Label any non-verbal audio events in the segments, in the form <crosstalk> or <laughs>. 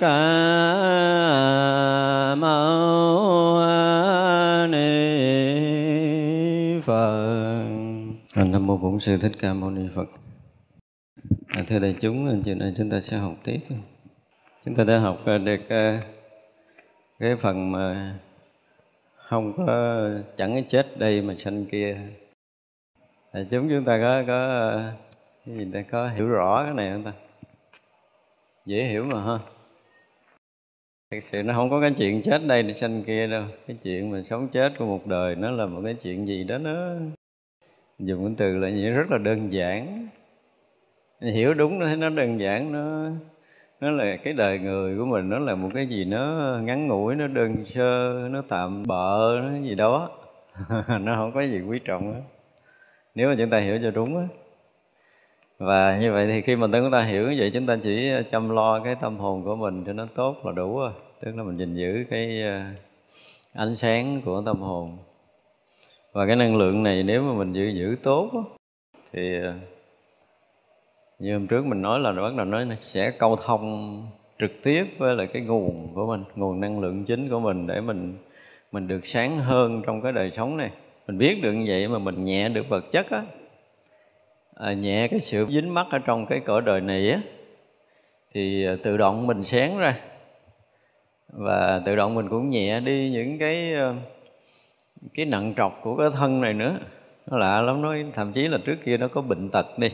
ca mâu ni phật. À, Nam mô bổn sư thích ca mâu ni phật. À, thưa đại chúng à, chiều nay chúng ta sẽ học tiếp. Chúng ta đã học à, được cái phần mà không có chẳng cái chết đây mà sanh kia. Đại chúng chúng ta có có cái gì ta có hiểu rõ cái này không ta? Dễ hiểu mà ha thực sự nó không có cái chuyện chết đây để sanh kia đâu. Cái chuyện mà sống chết của một đời nó là một cái chuyện gì đó nó dùng cái từ là gì? Rất là đơn giản. Hiểu đúng nó thấy nó đơn giản, nó nó là cái đời người của mình, nó là một cái gì nó ngắn ngủi, nó đơn sơ, nó tạm bợ, nó gì đó. <laughs> Nó không có gì quý trọng đó. nếu mà chúng ta hiểu cho đúng á và như vậy thì khi mà chúng ta hiểu như vậy, chúng ta chỉ ờ, chăm lo cái tâm hồn của mình cho nó tốt là đủ rồi. Tức là mình gìn giữ cái ờ, ánh sáng của tâm hồn. Và cái năng lượng này nếu mà mình giữ giữ tốt thì ờ, như hôm trước mình nói là bắt đầu nói nó sẽ câu thông trực tiếp với lại cái nguồn của mình, nguồn năng lượng chính của mình để mình mình được sáng hơn trong cái đời sống này. Mình biết được như vậy mà mình nhẹ được vật chất á à, nhẹ cái sự dính mắc ở trong cái cõi đời này á thì à, tự động mình sáng ra. Và tự động mình cũng nhẹ đi những cái à, cái nặng trọc của cái thân này nữa. Nó lạ lắm nói thậm chí là trước kia nó có bệnh tật đi.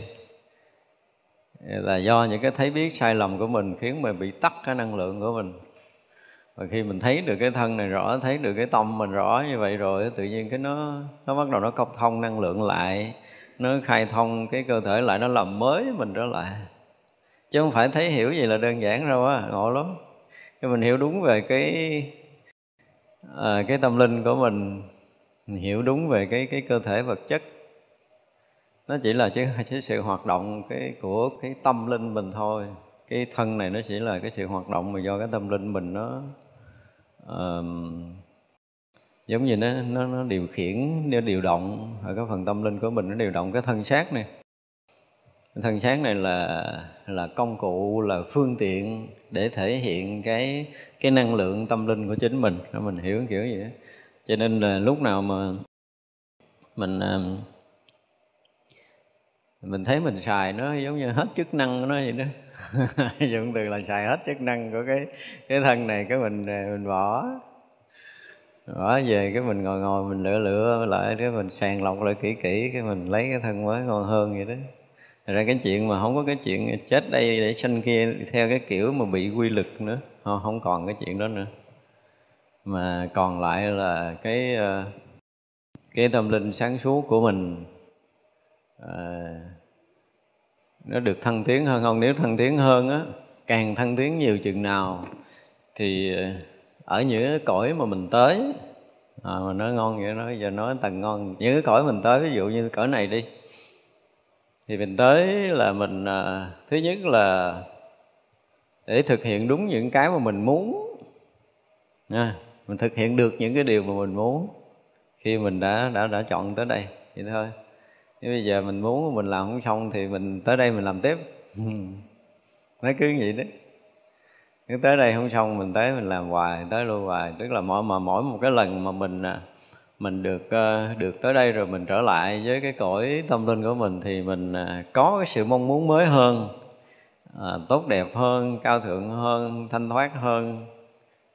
Là do những cái thấy biết sai lầm của mình khiến mình bị tắt cái năng lượng của mình. Và khi mình thấy được cái thân này rõ thấy được cái tâm mình rõ như vậy rồi tự nhiên cái nó nó bắt đầu nó cọc thông năng lượng lại nó khai thông cái cơ thể lại nó làm mới mình trở lại. Chứ không phải thấy hiểu gì là đơn giản đâu á ngộ lắm. Nhưng mình hiểu đúng về cái à, cái tâm linh của mình hiểu đúng về cái cái cơ thể vật chất. Nó chỉ là chứ cái sự hoạt động cái của cái tâm linh mình thôi. Cái thân này nó chỉ là cái sự hoạt động mà do cái tâm linh mình nó uh, giống như nó nó, nó điều khiển nó điều động ở cái phần tâm linh của mình nó điều động cái thân xác này. Cái thân xác này là là công cụ là phương tiện để thể hiện cái cái năng lượng tâm linh của chính mình. Mình hiểu kiểu gì đó. cho nên là lúc nào mà mình à, mình thấy mình xài nó giống như hết chức năng của nó vậy đó. <laughs> Dùng từ là xài hết chức năng của cái cái thân này cái mình à, mình bỏ bỏ về cái mình ngồi ngồi mình lựa lựa lại cái mình sàng lọc lại kỹ kỹ cái mình lấy cái thân mới ngon hơn vậy đó. Thật ra cái chuyện mà không có cái chuyện chết đây để sanh kia theo cái kiểu mà bị quy lực nữa không, không còn cái chuyện đó nữa. Mà còn lại là cái ờ, cái tâm linh sáng suốt của mình à, nó được thăng tiến hơn không? Nếu thăng tiến hơn á càng thăng tiến nhiều chừng nào thì ờ, ở những cái cõi mà mình tới. À, mà nó ngon vậy nó giờ nói tầng ngon. Những cái cõi mình tới ví dụ như cõi này đi. Thì mình tới là mình à, thứ nhất là để thực hiện đúng những cái mà mình muốn. À, mình thực hiện được những cái điều mà mình muốn khi mình đã đã đã chọn tới đây. Vậy thôi. Nếu bây giờ mình muốn mình làm không xong thì mình tới đây mình làm tiếp. <laughs> Nó cứ vậy đấy nếu tới đây không xong mình tới mình làm hoài tới luôn hoài. Tức là mỗi mà mỗi một cái lần mà mình à, mình được ờ, được tới đây rồi mình trở lại với cái cõi tâm linh của mình thì mình à, có cái sự mong muốn mới hơn à, tốt đẹp hơn cao thượng hơn thanh thoát hơn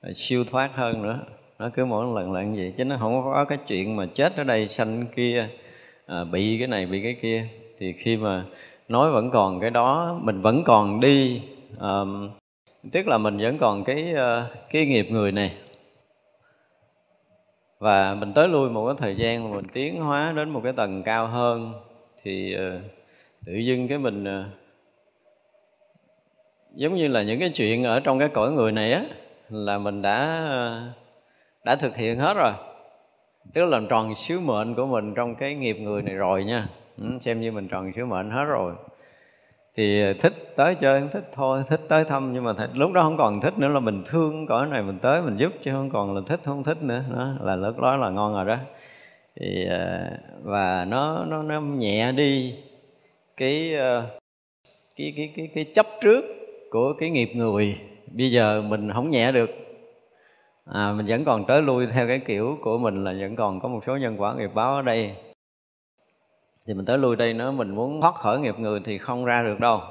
à, siêu thoát hơn nữa. Nó cứ mỗi lần là như vậy chứ nó không có cái chuyện mà chết ở đây sanh kia à, bị cái này bị cái kia. Thì khi mà nói vẫn còn cái đó mình vẫn còn đi um, tức là mình vẫn còn cái ờ, cái nghiệp người này. Và mình tới lui một cái thời gian mà mình tiến hóa đến một cái tầng cao hơn thì ờ, tự dưng cái mình ờ, giống như là những cái chuyện ở trong cái cõi người này á, là mình đã đã thực hiện hết rồi. Tức là làm tròn sứ mệnh của mình trong cái nghiệp người này rồi nha. Ừ, xem như mình tròn sứ mệnh hết rồi thì thích tới chơi không thích thôi thích tới thăm nhưng mà lúc đó không còn thích nữa là mình thương cõi này mình tới mình giúp chứ không còn là thích không thích nữa. Đó là lúc đó là ngon rồi đó. Thì ờ, và nó nó nó nhẹ đi cái ờ, cái cái cái cái chấp trước của cái nghiệp người. Bây giờ mình không nhẹ được. À, mình vẫn còn tới lui theo cái kiểu của mình là vẫn còn có một số nhân quả nghiệp báo ở đây thì mình tới lui đây nó mình muốn thoát khỏi nghiệp người thì không ra được đâu.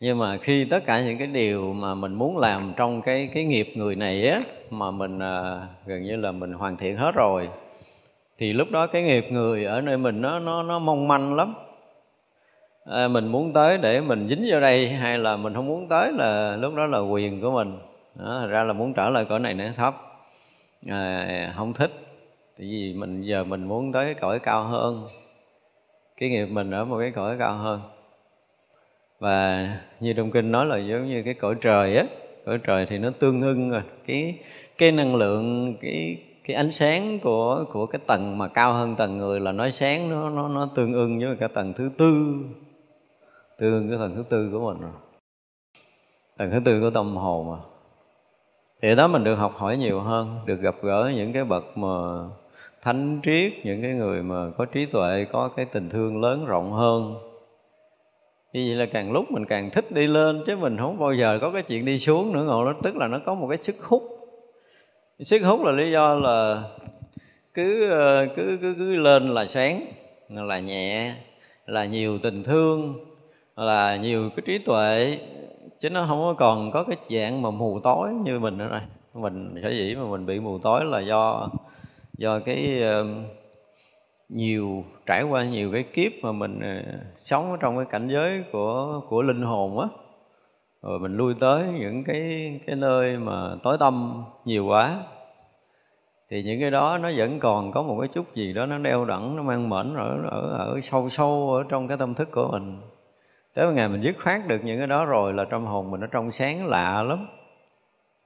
Nhưng mà khi tất cả những cái điều mà mình muốn làm trong cái cái nghiệp người này á mà mình à, gần như là mình hoàn thiện hết rồi thì lúc đó cái nghiệp người ở nơi mình nó nó nó mong manh lắm. À, mình muốn tới để mình dính vào đây hay là mình không muốn tới là lúc đó là quyền của mình. Đó, ra là muốn trở lại cõi này nó thấp. À, không thích. Tại vì mình giờ mình muốn tới cõi cao hơn cái nghiệp mình ở một cái cõi cao hơn. Và như trong kinh nói là giống như cái cõi trời á, cõi trời thì nó tương ưng rồi. Cái cái năng lượng, cái cái ánh sáng của của cái tầng mà cao hơn tầng người là nói sáng, nó nó nó tương ưng với cái tầng thứ tư. Tương ưng cái tầng thứ tư của mình rồi. Tầng thứ tư của tâm hồn mà. Thì đó mình được học hỏi nhiều hơn, được gặp gỡ những cái bậc mà thánh triết, những cái người mà có trí tuệ, có cái tình thương lớn rộng hơn. Như vậy là càng lúc mình càng thích đi lên, chứ mình không bao giờ có cái chuyện đi xuống nữa. Ngộ nó tức là nó có một cái sức hút. Sức hút là lý do là cứ ờ, cứ cứ cứ lên là sáng, là nhẹ, là nhiều tình thương, là nhiều cái trí tuệ. Chứ nó không có còn có cái dạng mà mù tối như mình nữa này. Mình sở dĩ mà mình bị mù tối là do do cái nhiều, trải qua nhiều cái kiếp mà mình ờ, sống ở trong cái cảnh giới của của linh hồn á, rồi mình lui tới những cái cái nơi mà tối tâm nhiều quá, thì những cái đó nó vẫn còn có một cái chút gì đó nó đeo đẳng nó mang mệnh ở ở ở sâu sâu ở trong cái tâm thức của mình. Tới một ngày mình dứt khoát được những cái đó rồi là trong hồn mình nó trong sáng lạ lắm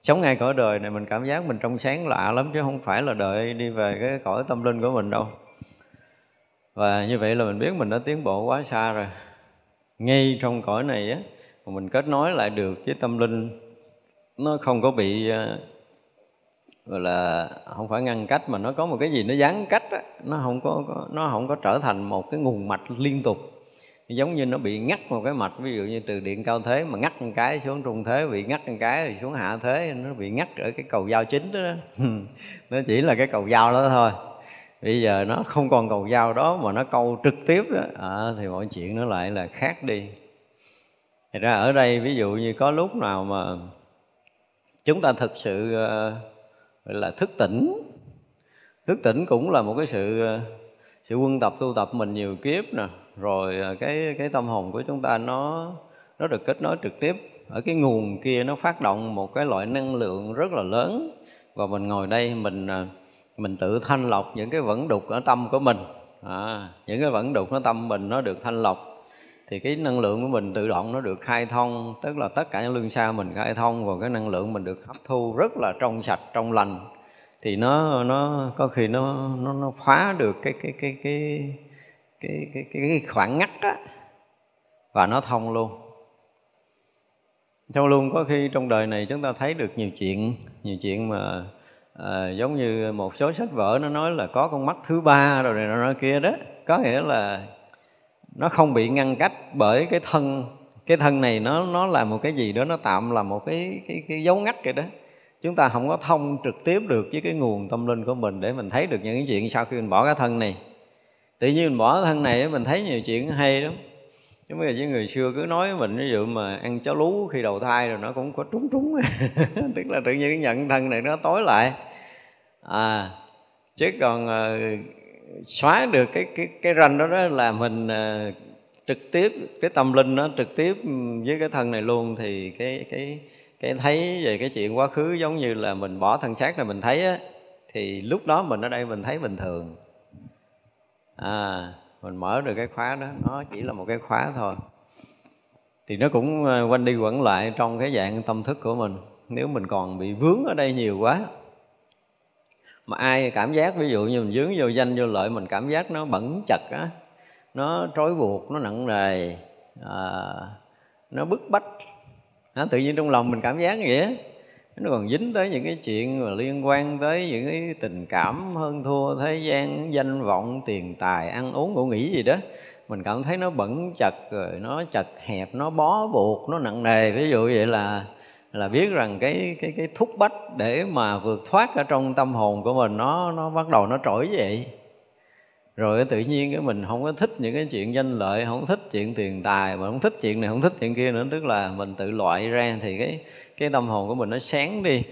sống ngay cõi đời này mình cảm giác mình trong sáng lạ lắm chứ không phải là đợi đi về cái cõi tâm linh của mình đâu. Và như vậy là mình biết mình đã tiến bộ quá xa rồi. Ngay trong cõi này á, mà mình kết nối lại được với tâm linh, nó không có bị ờ, gọi là, không phải ngăn cách mà nó có một cái gì nó gián cách á, nó không có, nó không có trở thành một cái nguồn mạch liên tục giống như nó bị ngắt một cái mạch ví dụ như từ điện cao thế mà ngắt một cái xuống trung thế bị ngắt một cái thì xuống hạ thế nó bị ngắt ở cái cầu giao chính đó, đó. <laughs> nó chỉ là cái cầu giao đó thôi. Bây giờ nó không còn cầu giao đó mà nó câu trực tiếp đó à, thì mọi chuyện nó lại là khác đi. Thì ra ở đây ví dụ như có lúc nào mà chúng ta thực sự ờ, gọi là thức tỉnh. Thức tỉnh cũng là một cái sự ờ, sự quân tập tu tập mình nhiều kiếp nè rồi à, cái cái tâm hồn của chúng ta nó nó được kết nối trực tiếp. Ở cái nguồn kia nó phát động một cái loại năng lượng rất là lớn. Và mình ngồi đây mình à, mình tự thanh lọc những cái vẫn đục ở tâm của mình. À, những cái vẫn đục ở tâm mình nó được thanh lọc. Thì cái năng lượng của mình tự động nó được khai thông tức là tất cả những lương xa mình khai thông và cái năng lượng mình được hấp thu rất là trong sạch trong lành. Thì nó nó có khi nó nó nó phá được cái cái cái cái cái cái cái, cái khoảng ngắt á và nó thông luôn. Thông luôn có khi trong đời này chúng ta thấy được nhiều chuyện nhiều chuyện mà à, giống như một số sách vở nó nói là có con mắt thứ ba rồi này nó kia đó. Có nghĩa là nó không bị ngăn cách bởi cái thân cái thân này nó nó là một cái gì đó nó tạm là một cái cái cái dấu ngắt vậy đó. Chúng ta không có thông trực tiếp được với cái nguồn tâm linh của mình để mình thấy được những cái chuyện sau khi mình bỏ cái thân này tự nhiên mình bỏ thân này mình thấy nhiều chuyện hay lắm. Chứ bây giờ với người xưa cứ nói mình ví dụ mà ăn cháo lú khi đầu thai rồi nó cũng có trúng trúng <laughs> tức là tự nhiên nhận thân này nó tối lại. À chứ còn uh, xóa được cái cái cái ranh đó đó là mình uh, trực tiếp cái tâm linh nó trực tiếp với cái thân này luôn. Thì cái cái cái thấy về cái chuyện quá khứ giống như là mình bỏ thân xác này mình thấy á thì lúc đó mình ở đây mình thấy bình thường à mình mở được cái khóa đó nó chỉ là một cái khóa thôi. Thì nó cũng ờ, quanh đi quẩn lại trong cái dạng tâm thức của mình. Nếu mình còn bị vướng ở đây nhiều quá mà ai cảm giác ví dụ như mình dướng vô danh vô lợi mình cảm giác nó bẩn chật á nó trói buộc nó nặng nề à, nó bức bách à, tự nhiên trong lòng mình cảm giác như vậy á nó còn dính tới những cái chuyện mà liên quan tới những cái tình cảm hơn thua thế gian, danh vọng, tiền tài, ăn uống, ngủ nghỉ gì đó. Mình cảm thấy nó bẩn chật rồi, nó chật hẹp, nó bó buộc, nó nặng nề. Ví dụ vậy là là biết rằng cái cái cái thúc bách để mà vượt thoát ở trong tâm hồn của mình, nó nó bắt đầu nó trỗi dậy rồi tự nhiên cái mình không có thích những cái chuyện danh lợi, không thích chuyện tiền tài, mà không thích chuyện này, không thích chuyện kia nữa. Tức là mình tự loại ra thì cái cái tâm hồn của mình nó sáng đi.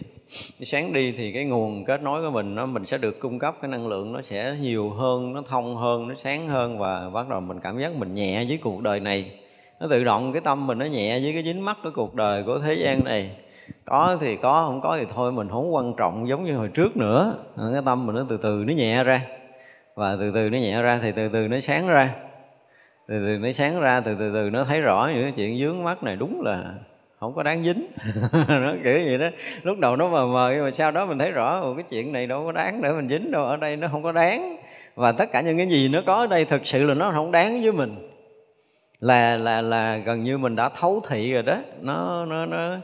Sáng đi thì cái nguồn kết nối của mình nó, mình sẽ được cung cấp, cái năng lượng nó sẽ nhiều hơn, nó thông hơn, nó sáng hơn và bắt đầu mình cảm giác mình nhẹ với cuộc đời này. Nó tự động cái tâm mình nó nhẹ với cái dính mắc của cuộc đời của thế gian này. Có thì có, không có thì thôi mình không quan trọng giống như hồi trước nữa. Cái tâm mình nó từ từ nó nhẹ ra và từ từ nó nhẹ ra thì từ từ nó sáng ra. Từ từ nó sáng ra, từ từ từ nó thấy rõ những cái chuyện dướng mắt này. Đúng là không có đáng dính. <laughs> Nó kiểu vậy đó. Lúc đầu nó mờ mờ, nhưng mà sau đó mình thấy rõ cái chuyện này đâu có đáng để mình dính đâu. Ở đây nó không có đáng. Và tất cả những cái gì nó có ở đây thực sự là nó không đáng với mình. Là là là gần như mình đã thấu thị rồi đó. Nó nó nó,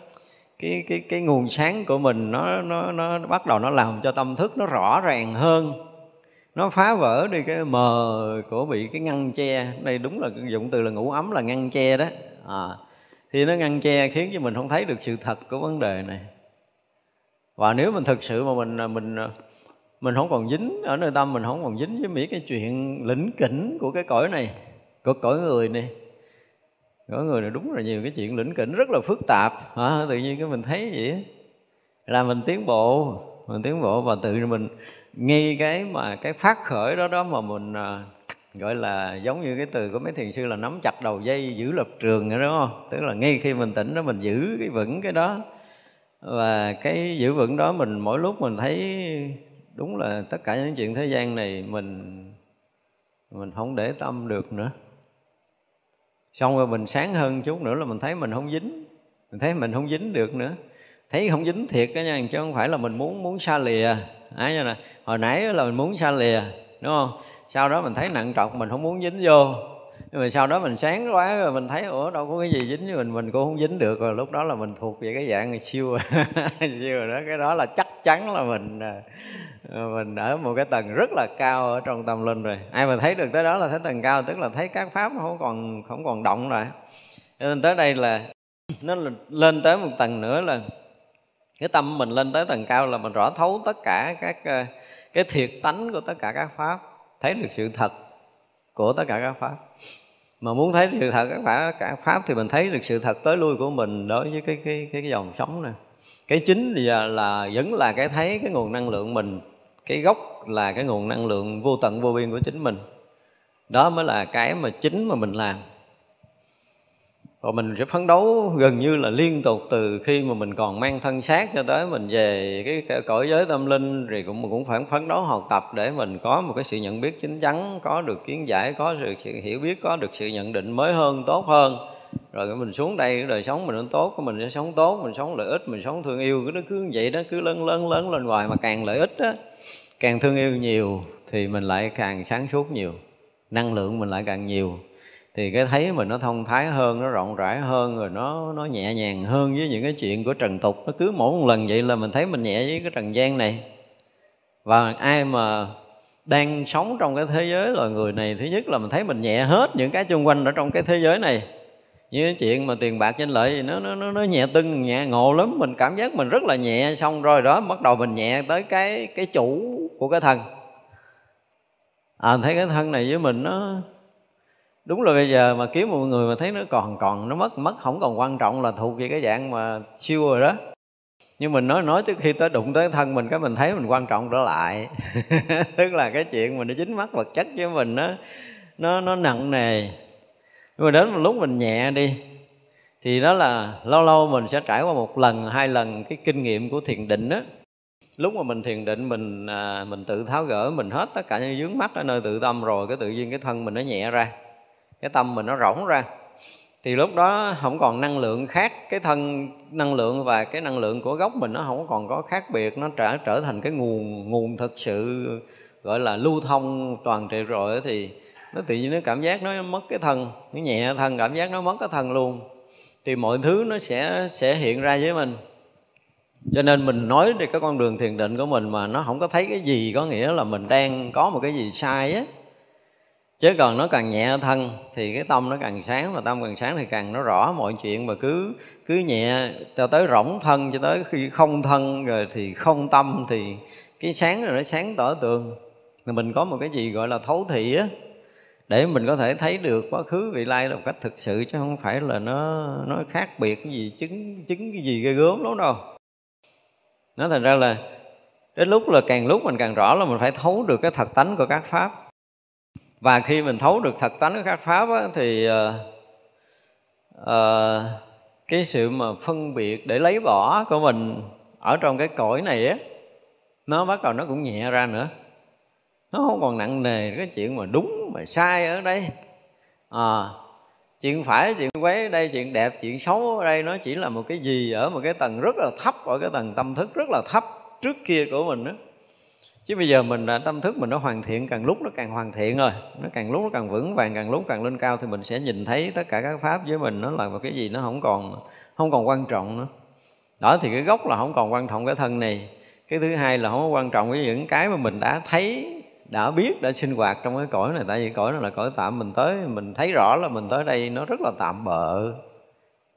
cái cái cái nguồn sáng của mình nó nó nó bắt đầu nó làm cho tâm thức nó rõ ràng hơn nó phá vỡ đi cái mờ của bị cái ngăn che. Đây đúng là dụng từ là ngủ ấm là ngăn che đó. À, thì nó ngăn che khiến cho mình không thấy được sự thật của vấn đề này. Và nếu mình thực sự mà mình à, mình à, mình không còn dính ở nơi tâm mình không còn dính với mấy cái chuyện lĩnh kỉnh của cái cõi này của cõi người này. Cõi người này đúng là nhiều cái chuyện lĩnh kỉnh rất là phức tạp. À, tự nhiên cái mình thấy vậy là mình tiến bộ mình tiến bộ và tự mình ngay cái mà cái phát khởi đó đó mà mình à, gọi là giống như cái từ của mấy thiền sư là nắm chặt đầu dây giữ lập trường đúng không? Tức là ngay khi mình tỉnh đó mình giữ cái vững cái đó. Và cái giữ vững đó mình mỗi lúc mình thấy đúng là tất cả những chuyện thế gian này mình mình không để tâm được nữa. Xong rồi mình sáng hơn chút nữa là mình thấy mình không dính mình thấy mình không dính được nữa. Thấy không dính thiệt đó nha chứ không phải là mình muốn muốn xa lìa ấy như là hồi nãy là mình muốn xa lìa, đúng không? Sau đó mình thấy nặng trọc, mình không muốn dính vô. Nhưng mà sau đó mình sáng quá rồi mình thấy, ủa, đâu có cái gì dính với mình mình cũng không dính được. Rồi lúc đó là mình thuộc về cái dạng siêu <laughs> siêu rồi đó, cái đó là chắc chắn là mình à, à, mình ở một cái tầng rất là cao ở trong tâm linh rồi. Ai mà thấy được tới đó là thấy tầng cao, tức là thấy các pháp không còn không còn động rồi. Nên tới đây là, nó lên tới một tầng nữa là cái tâm mình lên tới tầng cao là mình rõ thấu tất cả các ờ, cái thiệt tánh của tất cả các pháp thấy được sự thật của tất cả các pháp. Mà muốn thấy sự thật các pháp, các pháp thì mình thấy được sự thật tới lui của mình đối với cái cái cái, cái dòng sống này cái chính bây giờ là vẫn là cái thấy cái nguồn năng lượng mình cái gốc là cái nguồn năng lượng vô tận vô biên của chính mình. Đó mới là cái mà chính mà mình làm và mình sẽ phấn đấu gần như là liên tục từ khi mà mình còn mang thân xác cho tới mình về cái cõi giới tâm linh, thì cũng, mình cũng phải phấn đấu học tập để mình có một cái sự nhận biết chính chắn, có được kiến giải, có được sự hiểu biết, có được sự nhận định mới hơn, tốt hơn. Rồi mình xuống đây đời sống mình nó tốt mình sẽ sống tốt, mình sống lợi ích, mình sống thương yêu. Cái nó cứ vậy đó, cứ lớn lớn lớn lên hoài mà càng lợi ích á, càng thương yêu nhiều thì mình lại càng sáng suốt nhiều, năng lượng mình lại càng nhiều thì cái thấy mình nó thông thái hơn, nó rộng rãi hơn, rồi nó nó nhẹ nhàng hơn với những cái chuyện của trần tục, nó cứ mỗi một lần vậy là mình thấy mình nhẹ với cái trần gian này. Và ai mà đang sống trong cái thế giới loài người này, thứ nhất là mình thấy mình nhẹ hết những cái xung quanh ở trong cái thế giới này. Như cái chuyện mà tiền bạc danh lợi gì nó nó nó nhẹ tưng, nhẹ ngộ lắm. Mình cảm giác mình rất là nhẹ, xong rồi đó, bắt đầu mình nhẹ tới cái cái chủ của cái thân. À thấy cái thân này với mình nó đúng là bây giờ mà kiếm một người mà thấy nó còn còn nó mất mất không còn quan trọng là thuộc về cái dạng mà siêu rồi đó. Nhưng mình nói nói trước khi tới đụng tới thân mình cái mình thấy mình quan trọng trở lại. <laughs> Tức là cái chuyện mình nó dính mắt vật chất với mình nó nó nó nặng nề. Nhưng mà đến một lúc mình nhẹ đi thì đó là lâu lâu mình sẽ trải qua một lần hai lần cái kinh nghiệm của thiền định đó lúc mà mình thiền định mình à, mình tự tháo gỡ mình hết tất cả những vướng mắt ở nơi tự tâm rồi cái tự nhiên cái thân mình nó nhẹ ra cái tâm mình nó rỗng ra. Thì lúc đó không còn năng lượng khác, cái thân năng lượng và cái năng lượng của gốc mình nó không còn có khác biệt, nó trở trở thành cái nguồn nguồn thực sự, gọi là lưu thông toàn trị rồi thì nó tự nhiên nó cảm giác nó mất cái thân, nó nhẹ thân, cảm giác nó mất cái thân luôn. Thì mọi thứ nó sẽ sẽ hiện ra với mình. Cho nên mình nói đi, cái con đường thiền định của mình mà nó không có thấy cái gì có nghĩa là mình đang có một cái gì sai á chứ còn nó càng nhẹ thân thì cái tâm nó càng sáng và tâm càng sáng thì càng nó rõ mọi chuyện. Mà cứ cứ nhẹ cho tới rỗng thân, cho tới khi không thân rồi thì không tâm thì cái sáng rồi nó sáng tỏ tường. Mình có một cái gì gọi là thấu thị á, để mình có thể thấy được quá khứ, vị lai là một cách thực sự, chứ không phải là nó nó khác biệt cái gì, chứng chứng cái gì ghê gớm lắm đâu. Nó thành ra là, đến lúc là càng lúc mình càng rõ là mình phải thấu được cái thật tánh của các pháp và khi mình thấu được thật tánh của các pháp á, thì uh, uh, cái sự mà phân biệt để lấy bỏ của mình ở trong cái cõi này á nó bắt đầu nó cũng nhẹ ra nữa. Nó không còn nặng nề cái chuyện mà đúng mà sai ở đây. À, chuyện phải chuyện quấy ở đây chuyện đẹp chuyện xấu ở đây nó chỉ là một cái gì ở một cái tầng rất là thấp ở cái tầng tâm thức rất là thấp trước kia của mình đó chứ bây giờ mình tâm thức mình nó hoàn thiện, càng lúc nó càng hoàn thiện rồi. Nó càng lúc nó càng vững vàng, càng lúc càng lên cao thì mình sẽ nhìn thấy tất cả các pháp với mình. Nó là một cái gì nó không còn không còn quan trọng nữa. Đó, thì cái gốc là không còn quan trọng cái thân này. Cái thứ hai là không có quan trọng với những cái mà mình đã thấy, đã biết, đã sinh hoạt trong cái cõi này. Tại vì cõi này là cõi tạm mình tới, mình thấy rõ là mình tới đây, nó rất là tạm bợ.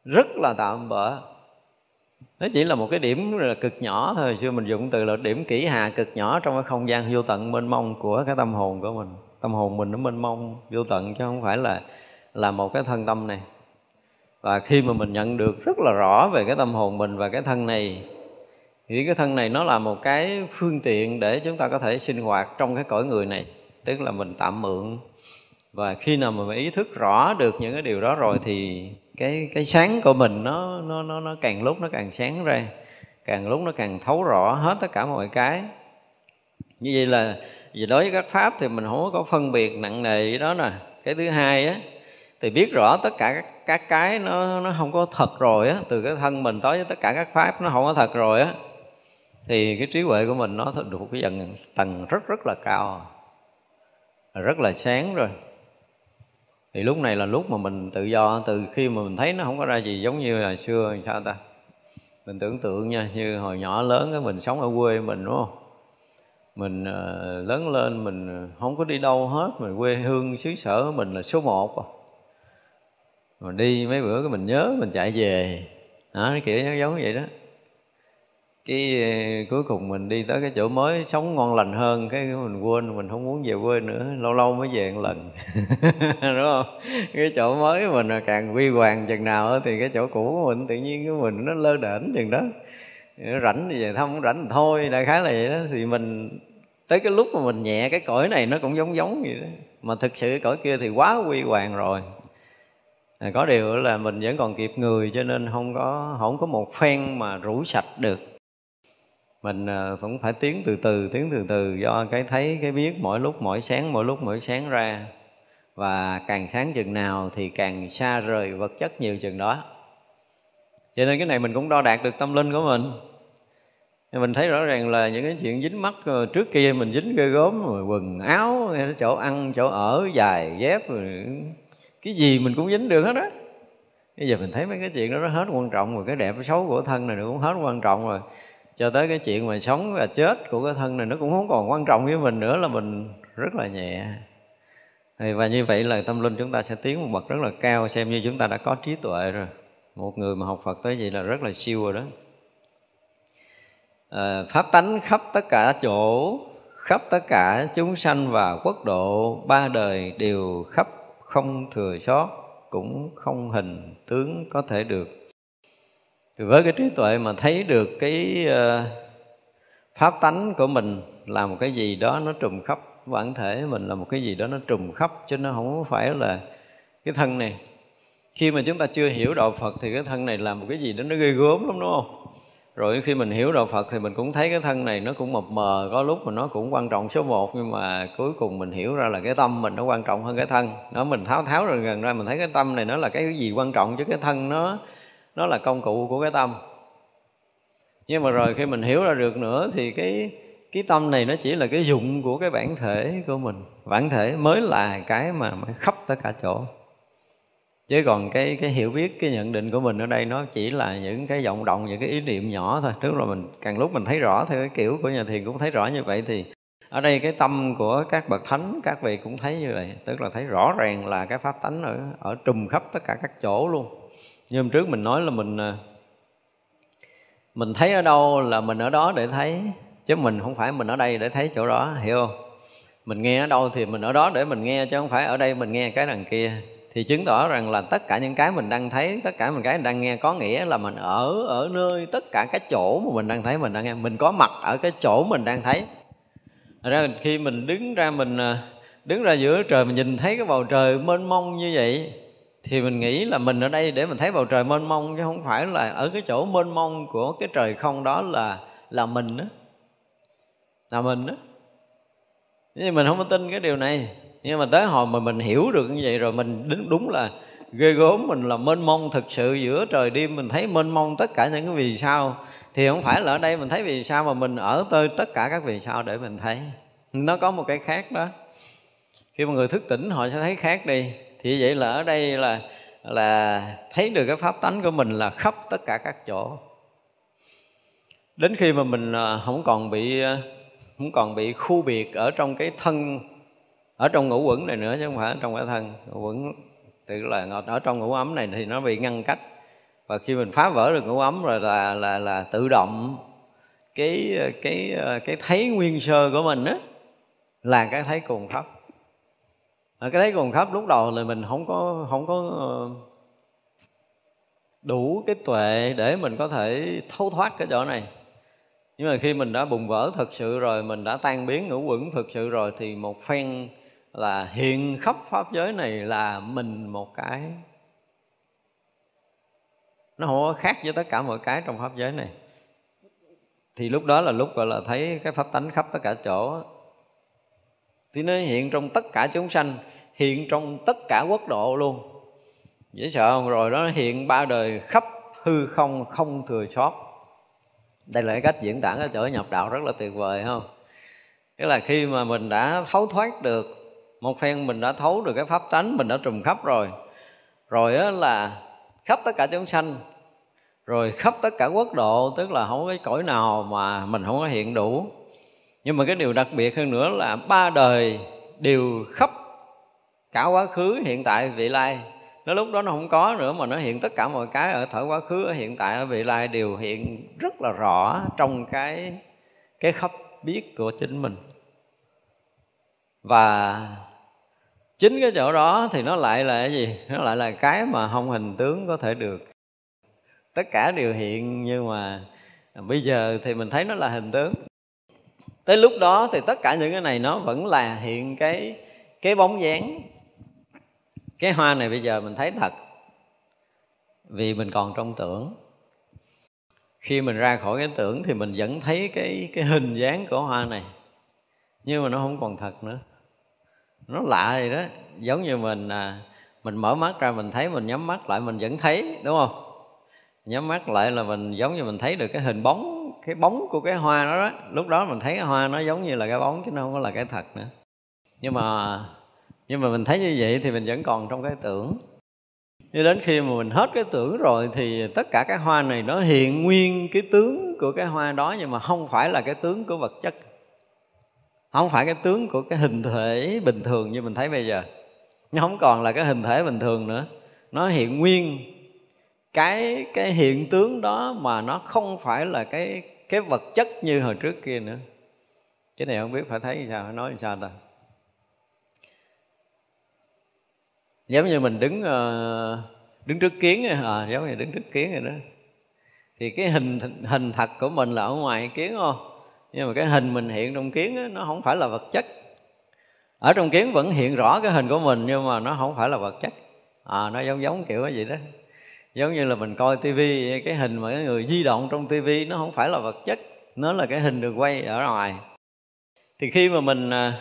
Rất là tạm bợ nó chỉ là một cái điểm là cực nhỏ thôi, xưa mình dùng từ là điểm kỹ hà cực nhỏ trong cái không gian vô tận mênh mông của cái tâm hồn của mình. Tâm hồn mình nó mênh mông, vô tận chứ không phải là là một cái thân tâm này. Và khi mà mình nhận được rất là rõ về cái tâm hồn mình và cái thân này, thì cái thân này nó là một cái phương tiện để chúng ta có thể sinh hoạt trong cái cõi người này, tức là mình tạm mượn. Và khi nào mà mình ý thức rõ được những cái điều đó rồi thì cái cái sáng của mình nó nó nó nó càng lúc nó càng sáng ra càng lúc nó càng thấu rõ hết tất cả mọi cái. Như vậy là vì đối với các pháp thì mình không có phân biệt nặng nề gì đó nè. Cái thứ hai á thì biết rõ tất cả các, các cái nó nó không có thật rồi á từ cái thân mình tới với tất cả các pháp nó không có thật rồi á thì cái trí huệ của mình nó được một cái dần tầng rất rất là cao rất là sáng rồi thì lúc này là lúc mà mình tự do từ khi mà mình thấy nó không có ra gì giống như là xưa sao ta? Mình tưởng tượng nha như hồi nhỏ lớn cái mình sống ở quê mình đúng không? Mình uh, lớn lên mình không có đi đâu hết mình quê hương xứ sở mình là số một à. mà đi mấy bữa cái mình nhớ mình chạy về. Đó, kiểu giống giống vậy đó cái ờ, cuối cùng mình đi tới cái chỗ mới sống ngon lành hơn cái mình quên mình không muốn về quê nữa lâu lâu mới về một lần. <laughs> Đúng không? Cái chỗ mới mình càng vi hoàng chừng nào thì cái chỗ cũ của mình tự nhiên cái mình nó lơ đễnh chừng đó. Rảnh thì về không rảnh thì thôi đại khái là vậy đó. Thì mình tới cái lúc mà mình nhẹ cái cõi này nó cũng giống giống vậy đó. Mà thực sự cái cõi kia thì quá quy hoàng rồi. À, có điều là mình vẫn còn kịp người cho nên không có không có một phen mà rủ sạch được mình ờ, cũng phải tiến từ từ, tiến từ từ do cái thấy, cái biết mỗi lúc mỗi sáng, mỗi lúc mỗi sáng ra. Và càng sáng chừng nào thì càng xa rời vật chất nhiều chừng đó. Cho nên cái này mình cũng đo đạt được tâm linh của mình. Mình thấy rõ ràng là những cái chuyện dính mắt ờ, trước kia mình dính ghê gốm rồi quần áo chỗ ăn, chỗ ở dài dép, rồi cái gì mình cũng dính được hết á. Bây giờ mình thấy mấy cái chuyện đó, nó hết quan trọng rồi, cái đẹp cái xấu của thân này nó cũng hết quan trọng rồi cho tới cái chuyện mà sống và chết của cái thân này nó cũng không còn quan trọng với mình nữa là mình rất là nhẹ. Và như vậy là tâm linh chúng ta sẽ tiến một bậc rất là cao xem như chúng ta đã có trí tuệ rồi. Một người mà học Phật tới vậy là rất là siêu rồi đó. À, pháp tánh khắp tất cả chỗ khắp tất cả chúng sanh và quốc độ ba đời đều khắp không thừa sót cũng không hình tướng có thể được thì với cái trí tuệ mà thấy được cái ờ, pháp tánh của mình là một cái gì đó nó trùm khắp, bản thể mình là một cái gì đó nó trùm khắp, chứ nó không phải là cái thân này. Khi mà chúng ta chưa hiểu đạo Phật thì cái thân này là một cái gì đó nó ghê gớm lắm, đúng không? Rồi khi mình hiểu đạo Phật thì mình cũng thấy cái thân này nó cũng mập mờ, có lúc mà nó cũng quan trọng số một, nhưng mà cuối cùng mình hiểu ra là cái tâm mình nó quan trọng hơn cái thân. Nó mình tháo tháo rồi gần ra, mình thấy cái tâm này nó là cái gì quan trọng, chứ cái thân nó nó là công cụ của cái tâm. Nhưng mà rồi khi mình hiểu ra được nữa thì cái cái tâm này nó chỉ là cái dụng của cái bản thể của mình. Bản thể mới là cái mà, mà khắp tất cả chỗ. Chứ còn cái cái hiểu biết cái nhận định của mình ở đây nó chỉ là những cái vọng động những cái ý niệm nhỏ thôi. Tức là mình càng lúc mình thấy rõ theo cái kiểu của nhà thiền cũng thấy rõ như vậy thì ở đây cái tâm của các bậc thánh các vị cũng thấy như vậy. Tức là thấy rõ ràng là cái pháp tánh ở ở trùm khắp tất cả các chỗ luôn như hôm trước mình nói là mình à, mình thấy ở đâu là mình ở đó để thấy, chứ mình không phải mình ở đây để thấy chỗ đó, hiểu không? Mình nghe ở đâu thì mình ở đó để mình nghe, chứ không phải ở đây mình nghe cái đằng kia. Thì chứng tỏ rằng là tất cả những cái mình đang thấy, tất cả những cái mình đang nghe có nghĩa là mình ở ở nơi tất cả các chỗ mà mình đang thấy mình đang nghe. Mình có mặt ở cái chỗ mình đang thấy. Ra khi mình đứng ra mình à, đứng ra giữa trời mình nhìn thấy cái bầu trời mênh mông như vậy thì mình nghĩ là mình ở đây để mình thấy bầu trời mênh mông, chứ không phải là ở cái chỗ mênh mông của cái trời không, đó là là mình đó là mình đó nhưng mình không có tin cái điều này. Nhưng mà tới hồi mà mình hiểu được như vậy rồi, mình đứng đúng là ghê gớm, mình là mênh mông thực sự giữa trời đêm, mình thấy mênh mông tất cả những cái vì sao. Thì không phải là ở đây mình thấy vì sao, mà mình ở tới tất cả các vì sao để mình thấy. Nó có một cái khác đó. Khi mà người thức tỉnh, họ sẽ thấy khác đi thì vậy là ở đây là là thấy được cái pháp tánh của mình là khắp tất cả các chỗ. Đến khi mà mình à, không còn bị à, không còn bị khu biệt ở trong cái thân, ở trong ngũ quẩn này nữa chứ không phải ở trong cái thân. Ngũ quẩn, tự là ở trong ngũ ấm này thì nó bị ngăn cách. Và khi mình phá vỡ được ngũ ấm rồi là là là tự động cái cái à, cái thấy nguyên sơ của mình á, là cái thấy cùng khắp à, cái đấy còn khắp lúc đầu là mình không có không có ờ, đủ cái tuệ để mình có thể thấu thoát cái chỗ này. Nhưng mà khi mình đã bùng vỡ thật sự rồi mình đã tan biến ngũ quẩn thực sự rồi thì một phen là hiện khắp pháp giới này là mình một cái. Nó không có khác với tất cả mọi cái trong pháp giới này. Thì lúc đó là lúc gọi là thấy cái pháp tánh khắp tất cả chỗ thì nó hiện trong tất cả chúng sanh, hiện trong tất cả quốc độ luôn. Dễ sợ không? Rồi đó hiện ba đời khắp hư không không thừa sót đây là cái cách diễn tả cái chỗ nhập đạo rất là tuyệt vời, không? Tức là khi mà mình đã thấu thoát được, một phen mình đã thấu được cái pháp tánh, mình đã trùm khắp rồi. Rồi á là khắp tất cả chúng sanh, rồi khắp tất cả quốc độ, tức là không có cái cõi nào mà mình không có hiện đủ nhưng mà cái điều đặc biệt hơn nữa là ba đời đều khắp cả quá khứ, hiện tại, vị lai. Nó lúc đó nó không có nữa mà nó hiện tất cả mọi cái ở thở quá khứ, ở hiện tại, ở vị lai đều hiện rất là rõ trong cái cái khắp biết của chính mình. Và chính cái chỗ đó thì nó lại là cái gì? Nó lại là cái mà không hình tướng có thể được. Tất cả đều hiện nhưng mà bây giờ thì mình thấy nó là hình tướng tới lúc đó thì tất cả những cái này nó vẫn là hiện cái cái bóng dáng. Cái hoa này bây giờ mình thấy thật vì mình còn trong tưởng. Khi mình ra khỏi cái tưởng thì mình vẫn thấy cái cái hình dáng của hoa này nhưng mà nó không còn thật nữa. Nó lạ gì đó giống như mình à, mình mở mắt ra mình thấy mình nhắm mắt lại mình vẫn thấy đúng không? Nhắm mắt lại là mình giống như mình thấy được cái hình bóng cái bóng của cái hoa đó, đó lúc đó mình thấy cái hoa nó giống như là cái bóng chứ nó không có là cái thật nữa. Nhưng mà nhưng mà mình thấy như vậy thì mình vẫn còn trong cái tưởng. Cho đến khi mà mình hết cái tưởng rồi thì tất cả cái hoa này nó hiện nguyên cái tướng của cái hoa đó nhưng mà không phải là cái tướng của vật chất. Không phải cái tướng của cái hình thể bình thường như mình thấy bây giờ. Nó không còn là cái hình thể bình thường nữa. Nó hiện nguyên cái cái hiện tướng đó mà nó không phải là cái cái vật chất như hồi trước kia nữa. Cái này không biết phải thấy sao phải nói sao ta? Giống như mình đứng ờ, đứng trước kiến à, giống như đứng trước kiến rồi đó. Thì cái hình hình thật của mình là ở ngoài kiến không? Nhưng mà cái hình mình hiện trong kiến đó, nó không phải là vật chất. Ở trong kiến vẫn hiện rõ cái hình của mình nhưng mà nó không phải là vật chất. À, nó giống giống kiểu gì đó giống như là mình coi tivi, cái hình mà cái người di động trong tivi nó không phải là vật chất, nó là cái hình được quay ở ngoài. Thì khi mà mình à,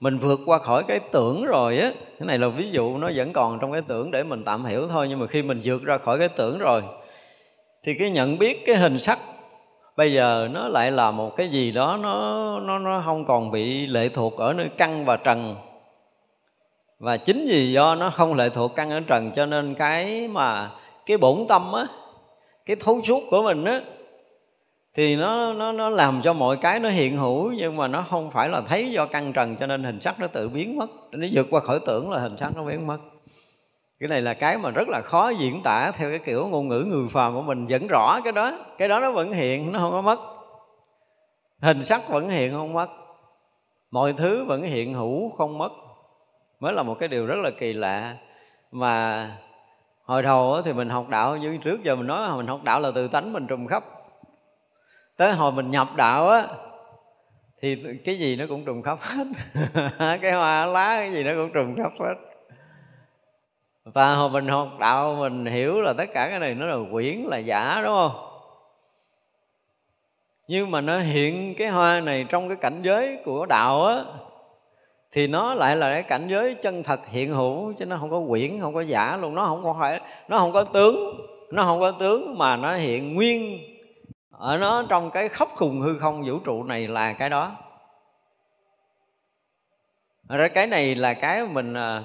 mình vượt qua khỏi cái tưởng rồi á, cái này là ví dụ nó vẫn còn trong cái tưởng để mình tạm hiểu thôi, nhưng mà khi mình vượt ra khỏi cái tưởng rồi, thì cái nhận biết cái hình sắc bây giờ nó lại là một cái gì đó nó nó nó không còn bị lệ thuộc ở nơi căn và trần. Và chính vì do nó không lệ thuộc căn ở trần cho nên cái mà cái bổn tâm á, cái thấu suốt của mình á, thì nó nó nó làm cho mọi cái nó hiện hữu, nhưng mà nó không phải là thấy do căng trần, cho nên hình sắc nó tự biến mất. Nó vượt qua khỏi tưởng là hình sắc nó biến mất. Cái này là cái mà rất là khó diễn tả theo cái kiểu ngôn ngữ người phàm của mình. Vẫn rõ cái đó cái đó nó vẫn hiện, nó không có mất. Hình sắc vẫn hiện, không mất. Mọi thứ vẫn hiện hữu, không mất. Mới là một cái điều rất là kỳ lạ. Mà hồi đầu thì mình học đạo như trước, giờ mình nói mình học đạo là từ tánh mình trùng khắp. Tới hồi mình nhập đạo á, thì cái gì nó cũng trùng khắp hết. <laughs> Cái hoa lá, cái gì nó cũng trùng khắp hết. Và hồi mình học đạo, mình hiểu là tất cả cái này nó là quyển là giả, đúng không? Nhưng mà nó hiện cái hoa này trong cái cảnh giới của đạo á thì nó lại là cái cảnh giới chân thật hiện hữu, chứ nó không có quyển, không có giả luôn. Nó không có phải, nó không có tướng, nó không có tướng mà nó hiện nguyên ở nó trong cái khóc cùng hư không vũ trụ này là cái đó. Ra cái này là cái mình à,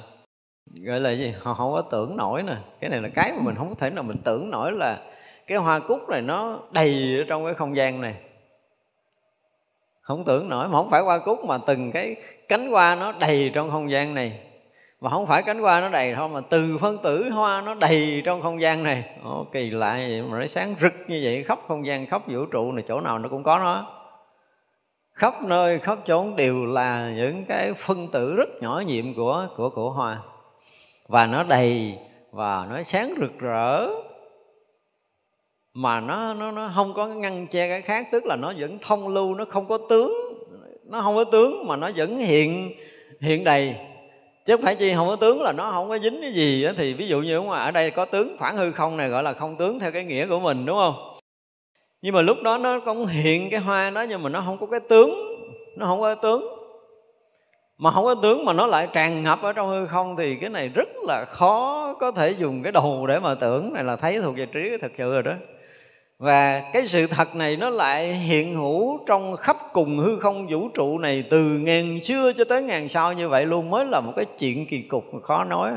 gọi là gì? Họ không có tưởng nổi nè. Cái này là cái mà mình không có thể nào mình tưởng nổi là cái hoa cúc này nó đầy ở trong cái không gian này. Không tưởng nổi mà không phải hoa cúc mà từng cái cánh hoa nó đầy trong không gian này. Mà không phải cánh hoa nó đầy thôi mà từ phân tử hoa nó đầy trong không gian này. Ồ, kỳ lạ vậy mà nó sáng rực như vậy khắp không gian khắp vũ trụ này chỗ nào nó cũng có nó. Khắp nơi khắp chốn đều là những cái phân tử rất nhỏ nhiệm của của của hoa. Và nó đầy và nó sáng rực rỡ. Mà nó nó nó không có ngăn che cái khác tức là nó vẫn thông lưu nó không có tướng nó không có tướng mà nó vẫn hiện hiện đầy. Chứ phải chi không có tướng là nó không có dính cái gì đó, thì ví dụ như mà ở đây có tướng khoảng hư không này gọi là không tướng theo cái nghĩa của mình đúng không? Nhưng mà lúc đó nó cũng hiện cái hoa đó nhưng mà nó không có cái tướng nó không có cái tướng. Mà không có tướng mà nó lại tràn ngập ở trong hư không thì cái này rất là khó có thể dùng cái đầu để mà tưởng. Này là thấy thuộc về trí thật sự rồi đó và cái sự thật này nó lại hiện hữu trong khắp cùng hư không vũ trụ này từ ngàn xưa cho tới ngàn sau như vậy luôn, mới là một cái chuyện kỳ cục khó nói.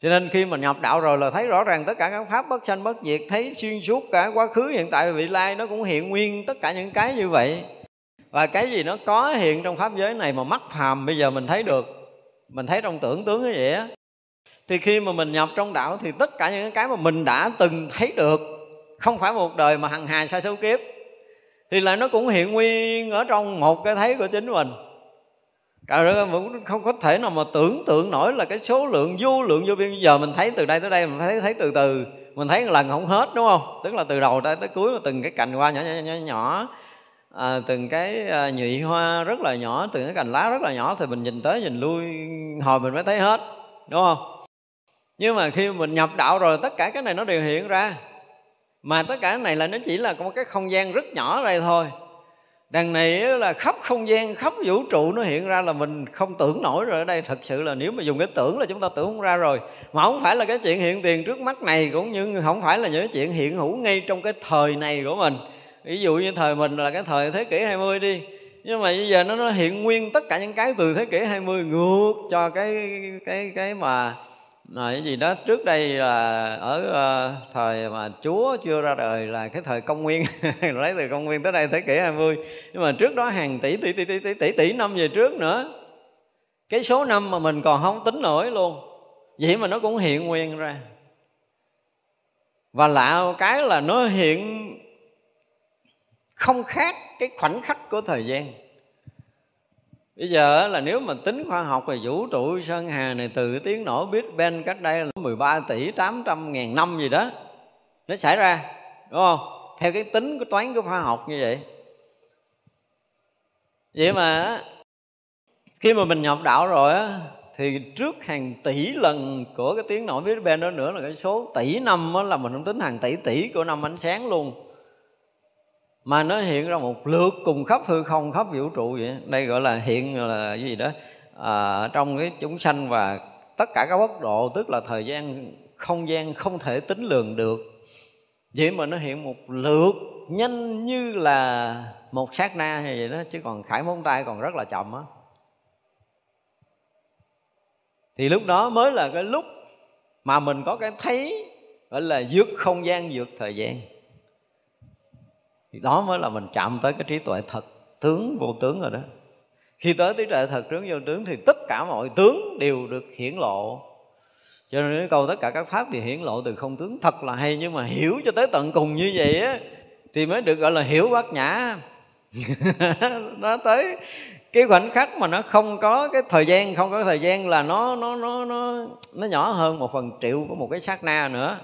Cho nên khi mà nhập đạo rồi là thấy rõ ràng tất cả các pháp bất sanh bất diệt, thấy xuyên suốt cả quá khứ, hiện tại và vị lai, nó cũng hiện nguyên tất cả những cái như vậy. Và cái gì nó có hiện trong pháp giới này mà mắt phàm, bây giờ mình thấy được. Mình thấy trong tưởng tướng như vậy á thì khi mà mình nhập trong đạo thì tất cả những cái mà mình đã từng thấy được không phải một đời mà hằng hà sa số kiếp thì là nó cũng hiện nguyên ở trong một cái thấy của chính mình. Trời ơi cũng không có thể nào mà tưởng tượng nổi là cái số lượng vô lượng vô biên. Bây giờ mình thấy từ đây tới đây mình thấy thấy từ từ mình thấy một lần không hết đúng không? Tức là từ đầu tới, tới cuối mà từng cái cành hoa nhỏ nhỏ nhỏ, nhỏ à, từng cái à, nhụy hoa rất là nhỏ từng cái cành lá rất là nhỏ thì mình nhìn tới nhìn lui hồi mình mới thấy hết đúng không? Nhưng mà khi mình nhập đạo rồi tất cả cái này nó đều hiện ra. Mà tất cả cái này là nó chỉ là một cái không gian rất nhỏ đây thôi. Đằng này là khắp không gian khắp vũ trụ nó hiện ra là mình không tưởng nổi rồi ở đây. Thật sự là nếu mà dùng cái tưởng là chúng ta tưởng không ra rồi. Mà không phải là cái chuyện hiện tiền trước mắt này cũng như không phải là những cái chuyện hiện hữu ngay trong cái thời này của mình. Ví dụ như thời mình là cái thời thế kỷ 20 đi. Nhưng mà bây giờ nó, nó hiện nguyên tất cả những cái từ thế kỷ 20 ngược cho cái cái cái mà à, cái gì đó trước đây là ở uh, thời mà Chúa chưa ra đời là cái thời công nguyên. <laughs> Lấy từ công nguyên tới đây thế kỷ 20 nhưng mà trước đó hàng tỷ tỷ tỷ tỷ tỷ tỷ, tỷ năm về trước nữa. Cái số năm mà mình còn không tính nổi luôn. Vậy mà nó cũng hiện nguyên ra. Và lạ cái là nó hiện không khác cái khoảnh khắc của thời gian. Bây giờ là nếu mà tính khoa học về vũ trụ, Sơn Hà này, từ tiếng nổ Big Bang cách đây là 13 tỷ 800 ngàn năm gì đó, Nó xảy ra, đúng không? Theo cái tính của toán của khoa học như vậy Vậy mà khi mà mình nhập đạo rồi á, thì trước hàng tỷ lần của cái tiếng nổ Big Bang đó nữa là cái số tỷ năm là mình không tính hàng tỷ tỷ của năm ánh sáng luôn mà nó hiện ra một lượt cùng khắp hư không khắp vũ trụ vậy. Đây gọi là hiện là cái gì đó? À, trong cái chúng sanh và tất cả các quốc độ tức là thời gian không gian không thể tính lường được. Vậy mà nó hiện một lượt nhanh như là một sát na như vậy đó chứ còn khải móng tay còn rất là chậm á. Thì lúc đó mới là cái lúc mà mình có cái thấy gọi là vượt không gian vượt thời gian thì đó mới là mình chạm tới cái trí tuệ thật, tướng, vô tướng rồi đó. Khi tới trí tuệ thật, tướng, vô tướng thì tất cả mọi tướng đều được hiển lộ. Cho nên cái câu tất cả các pháp thì hiển lộ từ không tướng. Thật là hay, nhưng mà hiểu cho tới tận cùng như vậy á, thì mới được gọi là hiểu bát nhã. <laughs> Nó tới cái khoảnh khắc mà nó không có cái thời gian, không có thời gian là nó nó nó nó nó nhỏ hơn một phần triệu của một cái sát na nữa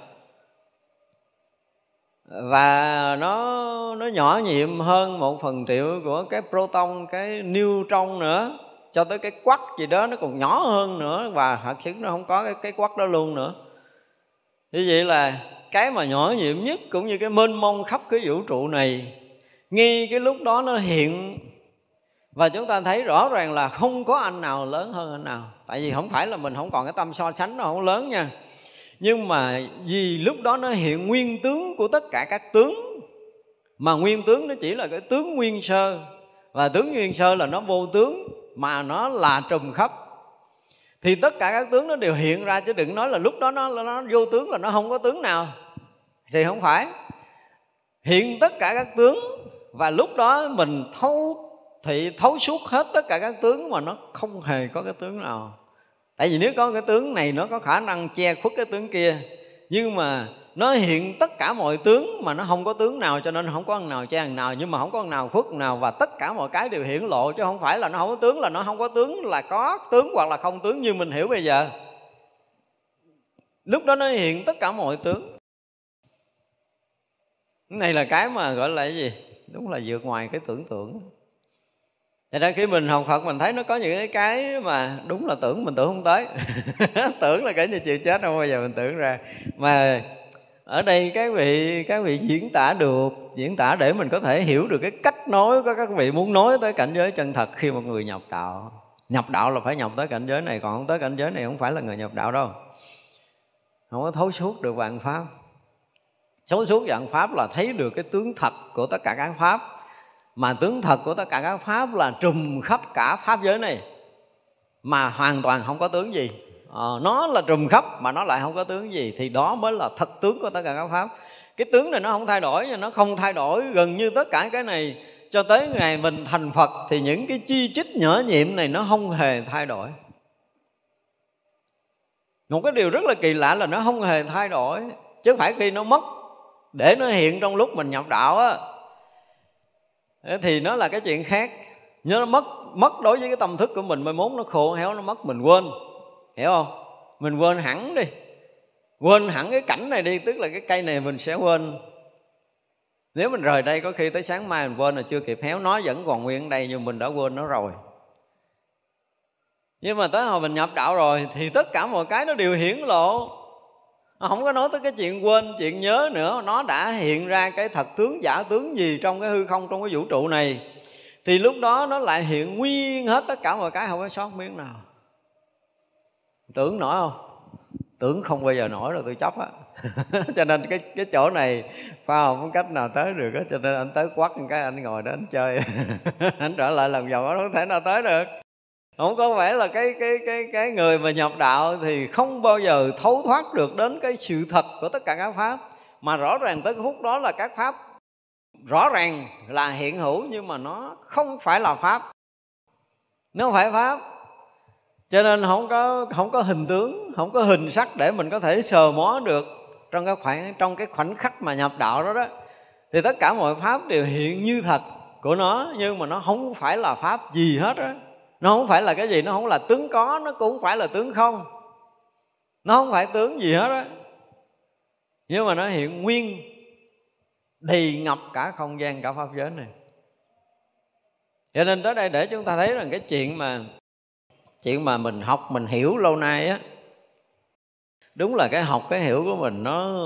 và nó nó nhỏ nhiệm hơn một phần triệu của cái proton, cái neutron nữa. Cho tới cái quắc gì đó nó còn nhỏ hơn nữa. Và thật sự nó không có cái cái quắc đó luôn nữa. Như vậy là cái mà nhỏ nhiệm nhất cũng như cái mênh mông khắp cái vũ trụ này, ngay cái lúc đó nó hiện. Và chúng ta thấy rõ ràng là không có anh nào lớn hơn anh nào. Tại vì không phải là mình không còn cái tâm so sánh nó không lớn nha nhưng mà vì lúc đó nó hiện nguyên tướng của tất cả các tướng, mà nguyên tướng nó chỉ là cái tướng nguyên sơ, và tướng nguyên sơ là nó vô tướng, mà nó là trùm khắp. Thì tất cả các tướng nó đều hiện ra, chứ đừng nói là lúc đó nó nó vô tướng là nó không có tướng nào. Thì không phải. Hiện tất cả các tướng, và lúc đó mình thấu thị thấu suốt hết tất cả các tướng mà nó không hề có cái tướng nào tại vì nếu có cái tướng này nó có khả năng che khuất cái tướng kia, nhưng mà nó hiện tất cả mọi tướng mà nó không có tướng nào cho nên không có nào che ăn nào, nhưng mà không có nào khuất nào và tất cả mọi cái đều hiển lộ chứ không phải là nó không có tướng, là nó không có tướng, là có tướng hoặc là không tướng như mình hiểu bây giờ. Lúc đó nó hiện tất cả mọi tướng. Cái này là cái mà gọi là cái gì? Đúng là vượt ngoài cái tưởng tượng thế ra khi mình học Phật, mình thấy nó có những cái cái mà đúng là tưởng mình tưởng không tới. <laughs> Tưởng là kể như chịu chết không bao giờ mình tưởng ra. Mà ở đây các vị các vị diễn tả được, diễn tả để mình có thể hiểu được cái cách nói của các vị muốn nói tới cảnh giới chân thật khi một người nhập đạo. Nhập đạo là phải nhập tới cảnh giới này, còn không tới cảnh giới này không phải là người nhập đạo đâu. Không có thấu suốt được vạn pháp. Thấu suốt vạn pháp là thấy được cái tướng thật của tất cả các pháp mà tướng thật của tất cả các pháp là trùm khắp cả pháp giới này mà hoàn toàn không có tướng gì. À, nó là trùm khắp mà nó lại không có tướng gì thì đó mới là thật tướng của tất cả các pháp. Cái tướng này nó không thay đổi nó không thay đổi gần như tất cả cái này. Cho tới ngày mình thành phật thì những cái chi chích nhỏ nhiệm này nó không hề thay đổi. Một cái điều rất là kỳ lạ là nó không hề thay đổi chứ phải khi nó mất để nó hiện trong lúc mình nhập đạo á thì nó là cái chuyện khác. Nhớ nó mất mất đối với cái tâm thức của mình, mai mốt nó khô héo, nó mất, mình quên. Hiểu không? Mình quên hẳn đi. Quên hẳn cái cảnh này đi, tức là cái cây này mình sẽ quên. Nếu mình rời đây, có khi tới sáng mai mình quên là chưa kịp héo, nó vẫn còn nguyên ở đây, nhưng mình đã quên nó rồi. Nhưng mà tới hồi mình nhập đạo rồi, thì tất cả mọi cái nó đều hiển lộ không có nói tới cái chuyện quên, chuyện nhớ nữa. Nó đã hiện ra cái thật tướng, giả tướng gì trong cái hư không, trong cái vũ trụ này. Thì lúc đó nó lại hiện nguyên hết tất cả mọi cái, không có sót miếng nào. Tưởng nổi không? Tưởng không bao giờ nổi rồi, tôi chấp á. <laughs> Cho nên cái cái chỗ này, pha không có cách nào tới được á, cho nên anh tới quắt một cái, anh ngồi đó, anh chơi. <laughs> Anh trở lại làm giàu, nó không thể nào tới được không có phải là cái cái cái cái người mà nhập đạo thì không bao giờ thấu thoát được đến cái sự thật của tất cả các pháp. Mà rõ ràng tới cái phút đó là các pháp rõ ràng là hiện hữu nhưng mà nó không phải là pháp. Nó không phải pháp, cho nên không có không có hình tướng, không có hình sắc để mình có thể sờ mó được trong cái khoảng, trong cái khoảnh khắc mà nhập đạo đó đó. Thì tất cả mọi pháp đều hiện như thật của nó nhưng mà nó không phải là pháp gì hết á nó không phải là cái gì, nó không là tướng có, nó cũng không phải là tướng không. Nó không phải tướng gì hết á. Nhưng mà nó hiện nguyên, thì ngập cả không gian, cả pháp giới này. Cho nên tới đây để chúng ta thấy rằng cái chuyện mà chuyện mà mình học, mình hiểu lâu nay á, đúng là cái học, cái hiểu của mình nó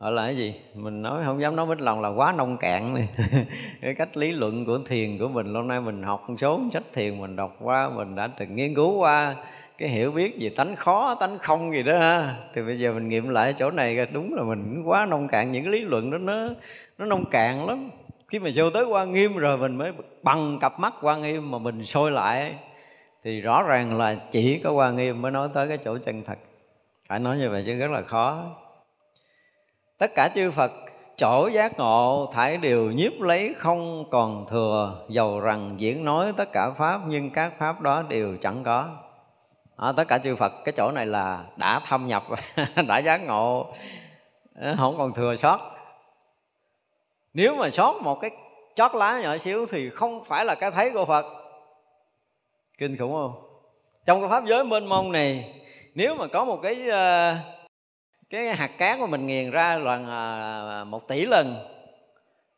gọi là cái gì? Mình nói không dám nói mít lòng là quá nông cạn này <laughs> cái cách lý luận của thiền của mình, lâu nay mình học một số sách thiền, mình đọc qua, mình đã từng nghiên cứu qua. Cái hiểu biết về tánh khó, tánh không gì đó, ha. Thì bây giờ mình nghiệm lại chỗ này đúng là mình quá nông cạn. Những cái lý luận đó, nó nó nông cạn lắm. Khi mà vô tới quan nghiêm rồi mình mới bằng cặp mắt quan nghiêm mà mình soi lại. Thì rõ ràng là chỉ có quan nghiêm mới nói tới cái chỗ chân thật. Phải nói như vậy chứ rất là khó tất cả chư phật chỗ giác ngộ thải đều nhiếp lấy không còn thừa dầu rằng diễn nói tất cả pháp nhưng các pháp đó đều chẳng có. À, tất cả chư phật cái chỗ này là đã thâm nhập <laughs> đã giác ngộ ờ, không còn thừa sót. Nếu mà sót một cái chót lá nhỏ xíu thì không phải là cái thấy của phật. Kinh khủng không? Trong cái pháp giới mênh mông này nếu mà có một cái uh, cái hạt cát mà mình nghiền ra là một tỷ lần.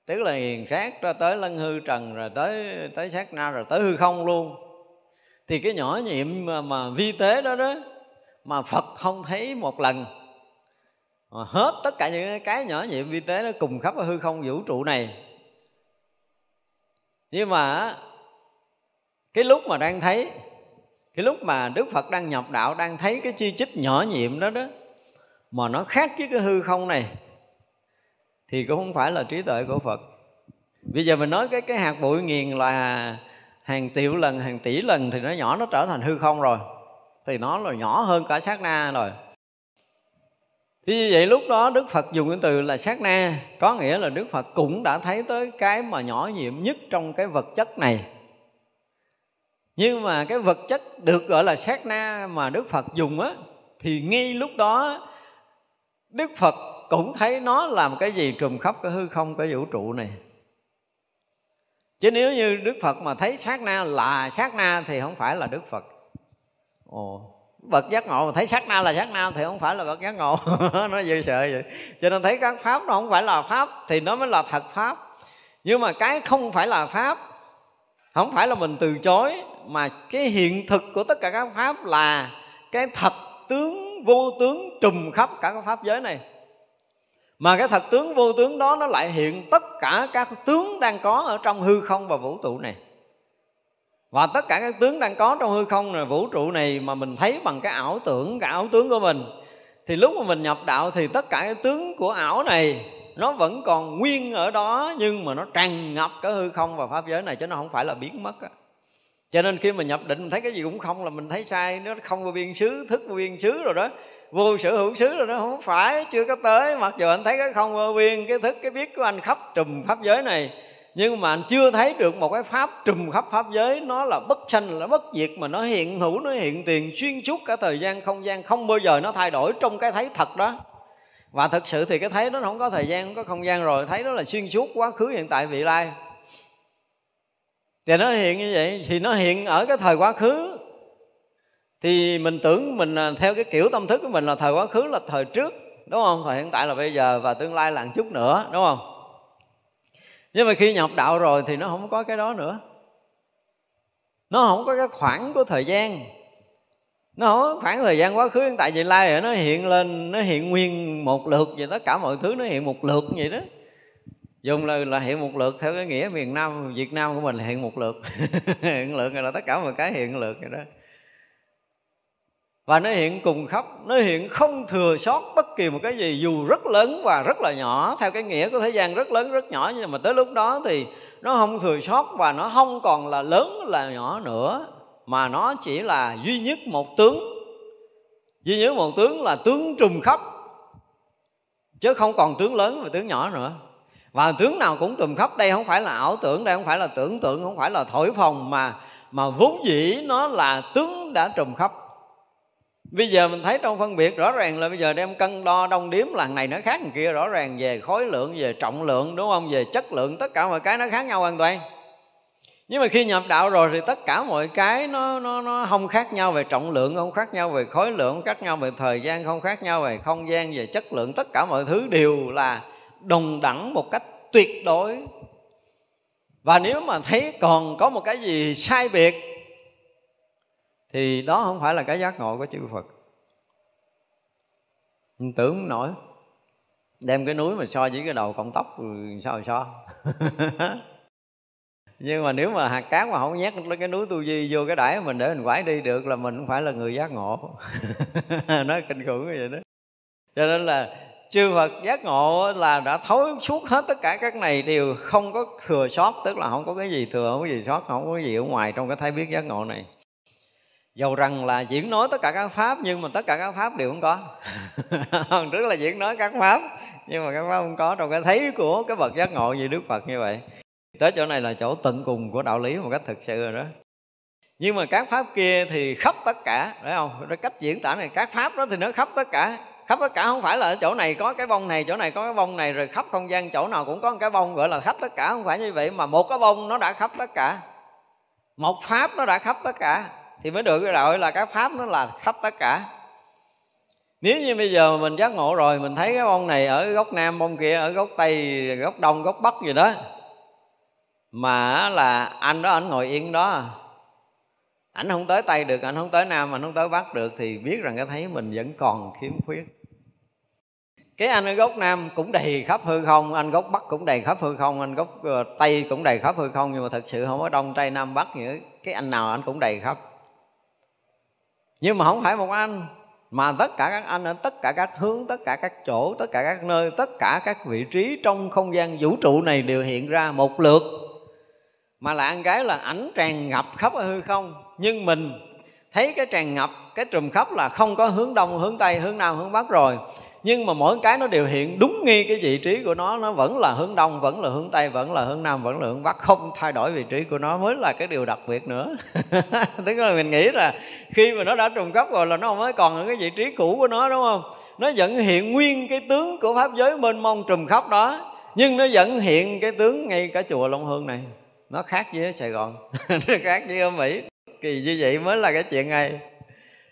Tức là nghiền sát ra tới lân hư trần rồi tới tới sát na rồi tới hư không luôn. Thì cái nhỏ nhiệm mà, mà vi tế đó đó mà phật không thấy một lần. Mà hết tất cả những cái nhỏ nhiệm vi tế nó cùng khắp ở hư không vũ trụ này. Nhưng mà cái lúc mà đang thấy cái lúc mà đức phật đang nhập đạo đang thấy cái chi chích nhỏ nhiệm đó đó mà nó khác với cái hư không này, thì cũng không phải là trí tuệ của phật. Bây giờ mình nói cái cái hạt bụi nghiền là hàng triệu lần, hàng tỷ lần thì nó nhỏ, nó trở thành hư không rồi. Thì nó là nhỏ hơn cả sát na rồi. Thì như vậy lúc đó Đức Phật dùng cái từ là sát na, Có nghĩa là Đức Phật cũng đã thấy tới cái mà nhỏ nhiệm nhất trong cái vật chất này. Nhưng mà cái vật chất được gọi là sát na mà Đức Phật dùng á, Thì ngay lúc đó Đức Phật cũng thấy nó làm cái gì trùm khắp cái hư không, cái vũ trụ này. Chứ nếu như đức phật mà thấy sát na là sát na thì không phải là đức phật. Ồ bậc giác ngộ mà thấy sát na là sát na thì không phải là bậc giác ngộ. <laughs> Nó dư sợ vậy. Cho nên thấy các pháp nó không phải là pháp thì nó mới là thật pháp. Nhưng mà cái không phải là pháp, không phải là mình từ chối, mà cái hiện thực của tất cả các pháp là cái thật tướng vô tướng trùm khắp cả cái pháp giới này. Mà cái thật tướng vô tướng đó nó lại hiện tất cả các tướng đang có ở trong hư không và vũ trụ này. Và tất cả các tướng đang có trong hư không này vũ trụ này mà mình thấy bằng cái ảo tưởng, cái ảo tướng của mình, thì lúc mà mình nhập đạo thì tất cả cái tướng của ảo này nó vẫn còn nguyên ở đó nhưng mà nó tràn ngập cái hư không và pháp giới này chứ nó không phải là biến mất á cho nên khi mà nhập định, mình thấy cái gì cũng không, là mình thấy sai, nó không vô biên xứ, thức vô biên xứ rồi đó. Vô sở hữu xứ rồi đó, không phải, chưa có tới. Mặc dù anh thấy cái không vô biên, cái thức, cái biết của anh khắp trùm pháp giới này, nhưng mà anh chưa thấy được một cái pháp trùm khắp pháp giới, nó là bất sanh, là bất diệt, mà nó hiện hữu, nó hiện tiền xuyên suốt cả thời gian, không gian, không bao giờ nó thay đổi trong cái thấy thật đó. Và thật sự thì cái thấy nó không có thời gian, không có không gian rồi, thấy đó là xuyên suốt quá khứ, hiện tại, vị lai thì nó hiện như vậy, thì nó hiện ở cái thời quá khứ. Thì mình tưởng mình à, theo cái kiểu tâm thức của mình là thời quá khứ là thời trước, đúng không? Thời hiện tại là bây giờ và tương lai là một chút nữa, đúng không? Nhưng mà khi nhập đạo rồi thì nó không có cái đó nữa. Nó không có cái khoảng của thời gian. Nó không có khoảng thời gian quá khứ hiện tại vị lai rồi nó hiện lên, nó hiện nguyên một lượt vậy tất cả mọi thứ nó hiện một lượt vậy đó dùng là là hiện một lượt theo cái nghĩa miền nam, việt nam của mình là hiện một lượt. <laughs> Hiện lượt là tất cả mọi cái hiện lượt vậy đó. Và nó hiện cùng khắp nó hiện không thừa sót bất kỳ một cái gì, dù rất lớn và rất là nhỏ. Theo cái nghĩa của thế gian rất lớn, rất nhỏ, nhưng mà tới lúc đó thì nó không thừa sót và nó không còn là lớn, là nhỏ nữa, mà nó chỉ là duy nhất một tướng. Duy nhất một tướng là tướng trùm khắp, chứ không còn tướng lớn và tướng nhỏ nữa và tướng nào cũng trùm khắp đây, không phải là ảo tưởng đây, không phải là tưởng tượng, không phải là thổi phồng, mà mà vốn dĩ nó là tướng đã trùm khắp. Bây giờ mình thấy trong phân biệt rõ ràng là bây giờ đem cân đo đong điếm lần này nó khác kia, rõ ràng về khối lượng, về trọng lượng, đúng không? Về chất lượng, tất cả mọi cái nó khác nhau hoàn toàn. Nhưng mà khi nhập đạo rồi thì tất cả mọi cái nó nó nó không khác nhau về trọng lượng, không khác nhau về khối lượng, không khác nhau về thời gian, không khác nhau về không gian, về chất lượng, tất cả mọi thứ đều là đồng đẳng một cách tuyệt đối. Và nếu mà thấy còn có một cái gì sai biệt, thì đó không phải là cái giác ngộ của chư Phật. Tưởng nổi, đem cái núi mà so với cái đầu cọng tóc sao mà so? <laughs> Nhưng mà nếu mà hạt cát mà không nhét lên cái núi tu di vô cái đải mình để mình quải đi được là mình không phải là người giác ngộ. <laughs> Nói kinh khủng như vậy đó. Cho nên là chư Phật giác ngộ là đã thấu suốt hết tất cả các này đều không có thừa sót, tức là không có cái gì thừa, không có gì sót, không có gì ở ngoài trong cái thấy biết giác ngộ này. Dầu rằng là diễn nói tất cả các pháp, nhưng mà tất cả các pháp đều không có. <laughs> Trước là diễn nói các pháp, nhưng mà các pháp không có. Trong cái thấy của cái bậc giác ngộ như đức phật như vậy, tới chỗ này là chỗ tận cùng của đạo lý một cách thực sự rồi đó. Nhưng mà các pháp kia thì khắp tất cả, phải không? Cái cách diễn tả này, các pháp đó thì nó khắp tất cả khắp tất cả không phải là ở chỗ này có cái bông này, chỗ này có cái bông này, rồi khắp không gian chỗ nào cũng có một cái bông, gọi là khắp tất cả không phải như vậy, mà một cái bông nó đã khắp tất cả. Một pháp nó đã khắp tất cả, thì mới được gọi là các pháp nó là khắp tất cả. Nếu như bây giờ mình giác ngộ rồi, mình thấy cái bông này ở góc nam, bông kia ở góc tây góc đông góc bắc gì đó, mà là anh đó, anh ngồi yên đó ảnh không tới tây được, ảnh không tới nam mà không tới bắc được thì biết rằng cái thấy mình vẫn còn khiếm khuyết. Cái anh ở gốc nam cũng đầy khắp hư không, anh gốc bắc cũng đầy khắp hư không, anh gốc ờ, tây cũng đầy khắp hư không, nhưng mà thật sự không có đông tây nam bắc nữa cái anh nào anh cũng đầy khắp. Nhưng mà không phải một anh, mà tất cả các anh ở tất cả các hướng, tất cả các chỗ, tất cả các nơi, tất cả các vị trí trong không gian vũ trụ này đều hiện ra một lượt. Mà là ăn cái là ảnh tràn ngập khắp hư không nhưng mình thấy cái tràn ngập, cái trùm khắp là không có hướng đông, hướng tây, hướng nam, hướng bắc rồi. Nhưng mà mỗi cái nó đều hiện đúng nghi cái vị trí của nó nó vẫn là hướng đông, vẫn là hướng tây, vẫn là hướng nam, vẫn là hướng bắc. Không thay đổi vị trí của nó mới là cái điều đặc biệt nữa. <laughs> Tức là mình nghĩ là khi mà nó đã trùng cấp rồi là nó không mới còn ở cái vị trí cũ của nó, đúng không? Nó vẫn hiện nguyên cái tướng của pháp giới mênh mông trùm khắp đó, nhưng nó vẫn hiện cái tướng ngay cả chùa long hương này. Nó khác với sài gòn, <laughs> nó khác với ở mỹ kỳ như vậy mới là cái chuyện hay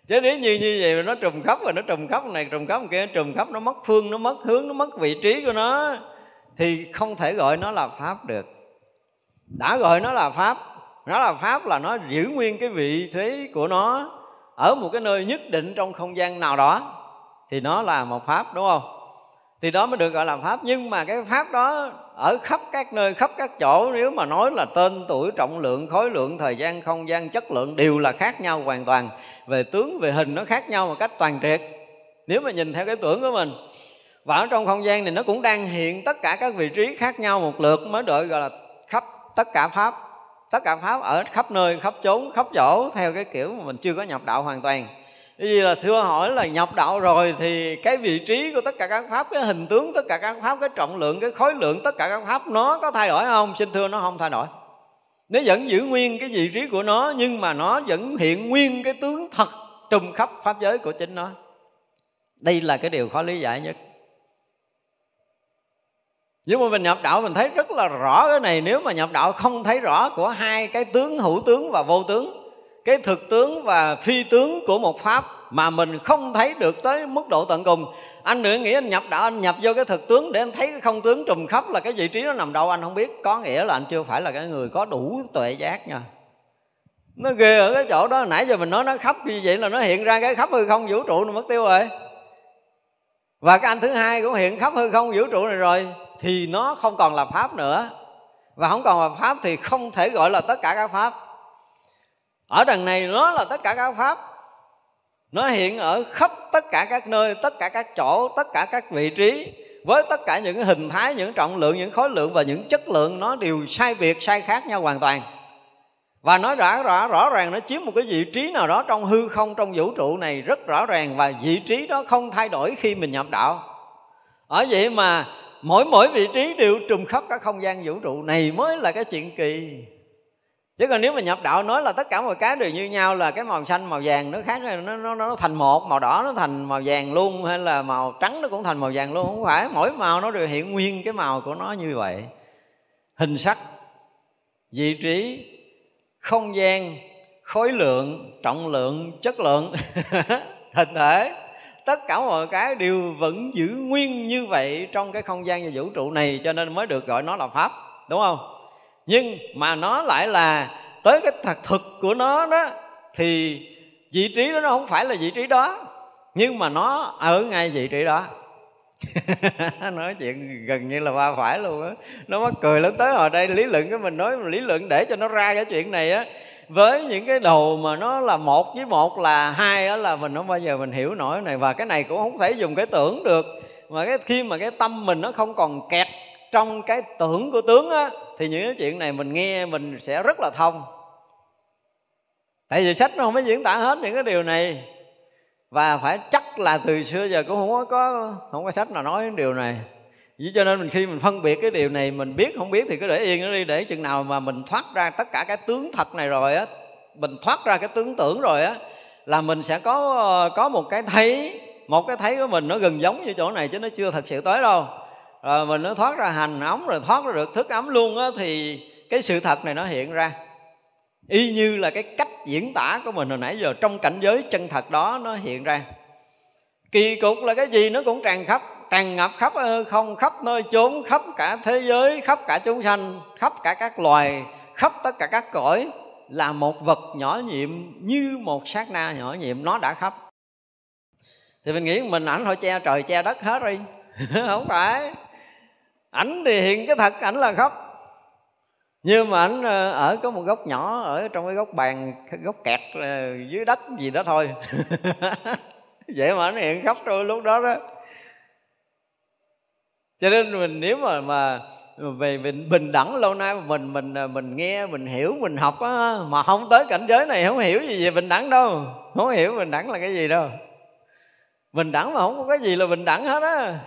chứ nếu như như vậy mà nó trùng khắp và nó trùng khắp này trùng khắp kia, nó trùng khắp, nó mất phương, nó mất hướng, nó mất vị trí của nó, thì không thể gọi nó là pháp được. Đã gọi nó là pháp, nó là pháp là nó giữ nguyên cái vị thế của nó ở một cái nơi nhất định trong không gian nào đó, thì nó là một pháp, đúng không? Thì đó mới được gọi là pháp. Nhưng mà cái pháp đó ở khắp các nơi, khắp các chỗ, nếu mà nói là tên tuổi, trọng lượng, khối lượng, thời gian, không gian, chất lượng đều là khác nhau hoàn toàn. Về tướng, về hình nó khác nhau một cách toàn triệt. Nếu mà nhìn theo cái tưởng của mình và ở trong không gian này nó cũng đang hiện tất cả các vị trí khác nhau một lượt, mới đợi gọi là khắp tất cả pháp. Tất cả pháp ở khắp nơi, khắp chốn, khắp chỗ, theo cái kiểu mà mình chưa có nhập đạo hoàn toàn vì là thưa hỏi là nhập đạo rồi thì cái vị trí của tất cả các pháp, cái hình tướng tất cả các pháp, cái trọng lượng, cái khối lượng tất cả các pháp nó có thay đổi không? Xin thưa nó không thay đổi. Nó vẫn giữ nguyên cái vị trí của nó nhưng mà nó vẫn hiện nguyên cái tướng thật trùm khắp pháp giới của chính nó. Đây là cái điều khó lý giải nhất. Nhưng mà mình nhập đạo, mình thấy rất là rõ cái này. Nếu mà nhập đạo không thấy rõ của hai cái tướng, hữu tướng và vô tướng cái thực tướng và phi tướng của một pháp mà mình không thấy được tới mức độ tận cùng. Anh nữa nghĩ anh nhập đạo anh nhập vô cái thực tướng để anh thấy cái không tướng trùm khắp là cái vị trí nó nằm đâu, anh không biết. Có nghĩa là anh chưa phải là cái người có đủ tuệ giác nha. Nó ghê ở cái chỗ đó, nãy giờ mình nói nó khắp như vậy là nó hiện ra cái khắp hư không vũ trụ nó mất tiêu rồi. Và cái anh thứ hai cũng hiện khắp hư không vũ trụ này rồi, thì nó không còn là pháp nữa. Và không còn là pháp thì không thể gọi là tất cả các pháp ở đằng này nó là tất cả các pháp. Nó hiện ở khắp tất cả các nơi, tất cả các chỗ, tất cả các vị trí, với tất cả những hình thái, những trọng lượng, những khối lượng và những chất lượng nó đều sai biệt, sai khác nhau hoàn toàn. Và nó rõ rõ rõ ràng nó chiếm một cái vị trí nào đó trong hư không, trong vũ trụ này rất rõ ràng và vị trí đó không thay đổi khi mình nhập đạo. Ở vậy mà mỗi mỗi vị trí đều trùng khắp các không gian vũ trụ này mới là cái chuyện kỳ chứ còn nếu mà nhập đạo nói là tất cả mọi cái đều như nhau là cái màu xanh, màu vàng nó khác, nó nó nó thành một, màu đỏ nó thành màu vàng luôn, hay là màu trắng nó cũng thành màu vàng luôn. Không phải, mỗi màu nó đều hiện nguyên cái màu của nó như vậy. Hình sắc, vị trí, không gian, khối lượng, trọng lượng, chất lượng, <laughs> hình thể, tất cả mọi cái đều vẫn giữ nguyên như vậy trong cái không gian và vũ trụ này, cho nên mới được gọi nó là pháp, đúng không? Nhưng mà nó lại là tới cái thật thực của nó đó, thì vị trí đó nó không phải là vị trí đó, nhưng mà nó ở ngay vị trí đó. <laughs> Nói chuyện gần như là ba phải luôn á. Nó mắc cười lắm. Tới hồi đây lý luận cái mình nói, lý luận để cho nó ra cái chuyện này á, với những cái đồ mà nó là một với một là hai á, là mình không bao giờ mình hiểu nổi này. Và cái này cũng không thể dùng cái tưởng được. Mà cái khi mà cái tâm mình nó không còn kẹt trong cái tưởng của tướng á thì những cái chuyện này mình nghe, mình sẽ rất là thông. Tại vì sách nó không có diễn tả hết những cái điều này. Và phải chắc là từ xưa giờ cũng không có không có sách nào nói những điều này. Vì cho nên mình khi mình phân biệt cái điều này, mình biết không biết thì cứ để yên nó đi. Để chừng nào mà mình thoát ra tất cả cái tướng thật này rồi á, mình thoát ra cái tướng tưởng rồi á, là mình sẽ có có một cái thấy, một cái thấy của mình nó gần giống như chỗ này chứ nó chưa thật sự tới đâu rồi mình nó thoát ra hành ấm, rồi thoát ra được thức ấm luôn á, thì cái sự thật này nó hiện ra. Y như là cái cách diễn tả của mình hồi nãy giờ, trong cảnh giới chân thật đó nó hiện ra. Kỳ cục là cái gì nó cũng tràn khắp, tràn ngập khắp ờ, không khắp nơi chốn, khắp cả thế giới, khắp cả chúng sanh, khắp cả các loài, khắp tất cả các cõi là một vật nhỏ nhiệm như một sát na nhỏ nhiệm, nó đã khắp. Thì mình nghĩ mình ảnh thôi che trời, che đất hết đi. <laughs> Không phải ảnh thì hiện cái thật ảnh là khóc, nhưng mà ảnh ờ, ở có một góc nhỏ ở trong cái góc bàn cái góc kẹt ờ, dưới đất gì đó thôi. <laughs> Vậy mà ảnh hiện khóc tôi lúc đó đó. Cho nên mình nếu mà mà về bình, bình đẳng lâu nay mình mình ờ, mình nghe mình hiểu mình học á mà không tới cảnh giới này không hiểu gì về bình đẳng đâu. Không hiểu bình đẳng là cái gì đâu bình đẳng mà không có cái gì là bình đẳng hết á.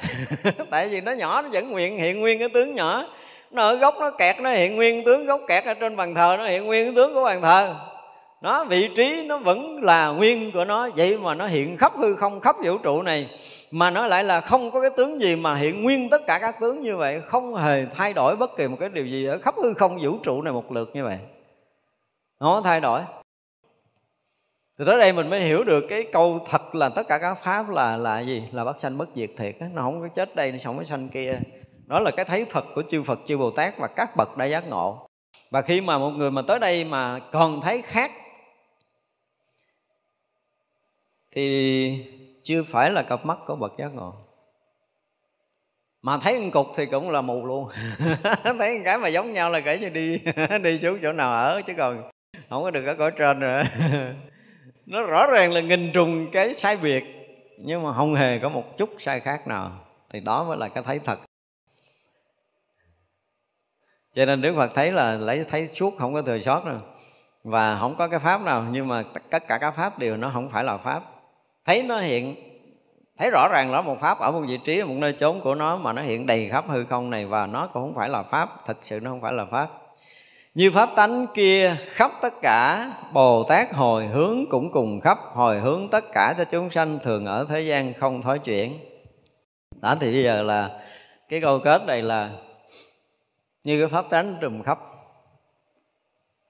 <laughs> Tại vì nó nhỏ, nó vẫn nguyện, hiện nguyên cái tướng nhỏ. Nó ở gốc, nó kẹt, nó hiện nguyên tướng gốc, kẹt ở trên bàn thờ, nó hiện nguyên tướng của bàn thờ. Nó vị trí, nó vẫn là nguyên của nó. Vậy mà nó hiện khắp hư không, khắp vũ trụ này, mà nó lại là không có cái tướng gì mà hiện nguyên tất cả các tướng như vậy. Không hề thay đổi bất kỳ một cái điều gì ở khắp hư không, vũ trụ này một lượt như vậy. Nó thay đổi thì tới đây mình mới hiểu được cái câu thật là tất cả các pháp là là gì? Là bất sanh bất diệt thiệt nó không có chết đây, nó không có sanh kia. Đó là cái thấy thật của chư Phật, chư Bồ Tát và các bậc đã giác ngộ. Và khi mà một người mà tới đây mà còn thấy khác, thì chưa phải là cặp mắt của bậc giác ngộ. Mà thấy một cục thì cũng là mù luôn. <laughs> Thấy cái mà giống nhau là kể như đi <laughs> đi xuống chỗ nào ở chứ còn không có được ở cõi trên rồi. <laughs> nó rõ ràng là nghìn trùng cái sai biệt nhưng mà không hề có một chút sai khác nào. Thì đó mới là cái thấy thật. Cho nên đức phật thấy là lấy thấy suốt, không có thừa sót nữa và không có cái pháp nào, nhưng mà tất cả các pháp đều nó không phải là pháp. Thấy nó hiện, thấy rõ ràng là một pháp ở một vị trí, một nơi chốn của nó mà nó hiện đầy khắp hư không này, và nó cũng không phải là pháp. Thực sự nó không phải là pháp như pháp tánh kia khắp tất cả, bồ tát hồi hướng cũng cùng khắp, hồi hướng tất cả cho chúng sanh thường ở thế gian không thói chuyển. Đó, thì bây giờ là cái câu kết này là như cái pháp tánh trùm khắp.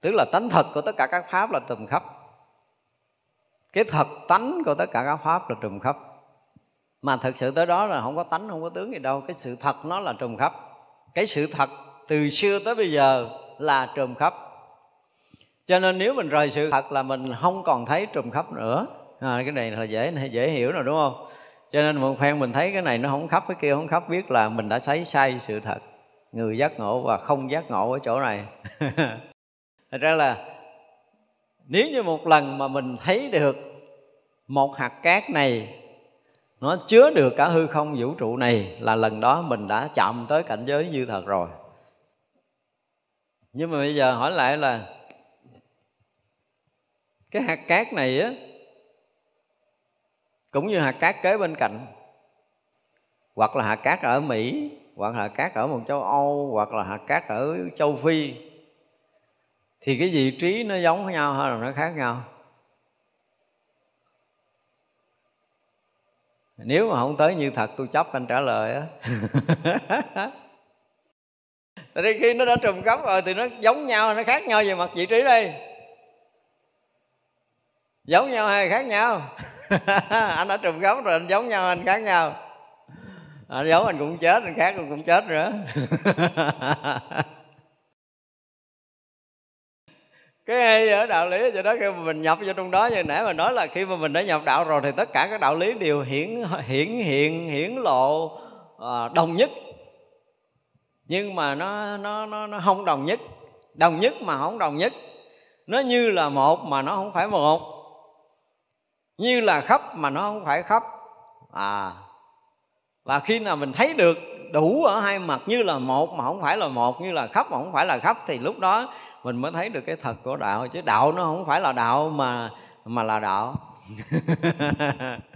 Tức là tánh thật của tất cả các pháp là trùm khắp. Cái thật tánh của tất cả các pháp là trùm khắp. Mà thực sự tới đó là không có tánh, không có tướng gì đâu. Cái sự thật nó là trùm khắp. Cái sự thật từ xưa tới bây giờ là trùm khắp. Cho nên nếu mình rời sự thật là mình không còn thấy trùm khắp nữa. À, cái này là dễ dễ hiểu rồi đúng không? Cho nên một phen mình thấy cái này nó không khắp cái kia không khắp biết là mình đã thấy sai sự thật. Người giác ngộ và không giác ngộ ở chỗ này. <laughs> Thật ra là nếu như một lần mà mình thấy được một hạt cát này nó chứa được cả hư không vũ trụ này là lần đó mình đã chạm tới cảnh giới như thật rồi nhưng mà bây giờ hỏi lại là cái hạt cát này á, cũng như hạt cát kế bên cạnh, hoặc là hạt cát ở mỹ, hoặc là hạt cát ở một châu âu, hoặc là hạt cát ở châu phi, thì cái vị trí nó giống với nhau hay là nó khác nhau? Nếu mà không tới như thật, tôi chấp anh trả lời á. <laughs> Tại khi nó đã trùng khớp rồi thì nó giống nhau nó khác nhau về mặt vị trí đây. Giống nhau hay khác nhau? <laughs> Anh đã trùng khớp rồi anh giống nhau anh khác nhau? À, anh giống anh cũng chết anh khác anh cũng chết nữa. <laughs> Cái hay ở đạo lý cho đó khi mà mình nhập vô trong đó như nãy mà nói là khi mà mình đã nhập đạo rồi thì tất cả các đạo lý đều hiển hiển hiện hiển lộ à, đồng nhất nhưng mà nó nó nó nó không đồng nhất. Đồng nhất mà không đồng nhất. Nó như là một mà nó không phải một. Như là khắp mà nó không phải khắp. À và khi nào mình thấy được đủ ở hai mặt như là một mà không phải là một, như là khắp mà không phải là khắp, thì lúc đó mình mới thấy được cái thật của đạo. Chứ đạo nó không phải là đạo mà mà là đạo. <laughs>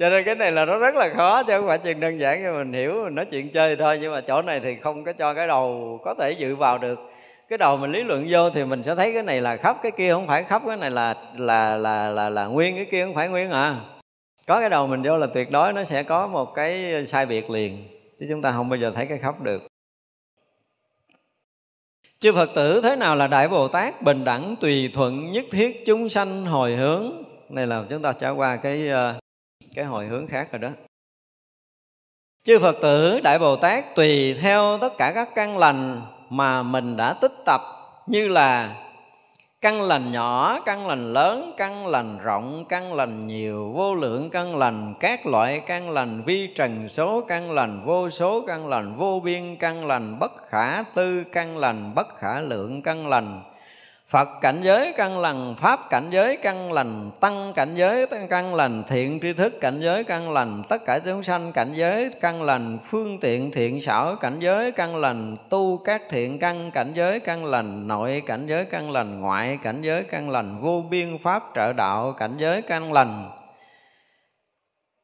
cho nên cái này là nó rất là khó, chứ không phải chuyện đơn giản cho mình hiểu, mình nói chuyện chơi thôi. Nhưng mà chỗ này thì không có cho cái đầu có thể dự vào được. Cái đầu mình lý luận vô thì mình sẽ thấy cái này là khắp cái kia, không phải khắp cái này là là là là là nguyên cái kia, không phải nguyên à. Có cái đầu mình vô là tuyệt đối nó sẽ có một cái sai biệt liền, chứ chúng ta không bao giờ thấy cái khắp được. Chư phật tử, thế nào là đại bồ tát bình đẳng, tùy thuận, nhất thiết, chúng sanh hồi hướng? Này là chúng ta trải qua cái ờ, cái hồi hướng khác rồi đó chư phật tử đại bồ tát tùy theo tất cả các căn lành mà mình đã tích tập như là căn lành nhỏ căn lành lớn căn lành rộng căn lành nhiều vô lượng căn lành các loại căn lành vi trần số căn lành vô số căn lành vô biên căn lành bất khả tư căn lành bất khả lượng căn lành Phật cảnh giới căn lành, Pháp cảnh giới căn lành, Tăng cảnh giới căn lành, Thiện tri thức cảnh giới căn lành, Tất cả chúng sanh cảnh giới căn lành, Phương tiện thiện xảo cảnh giới căn lành, Tu các thiện căn cảnh giới căn lành, Nội cảnh giới căn lành, Ngoại cảnh giới căn lành, Vô biên Pháp trợ đạo cảnh giới căn lành,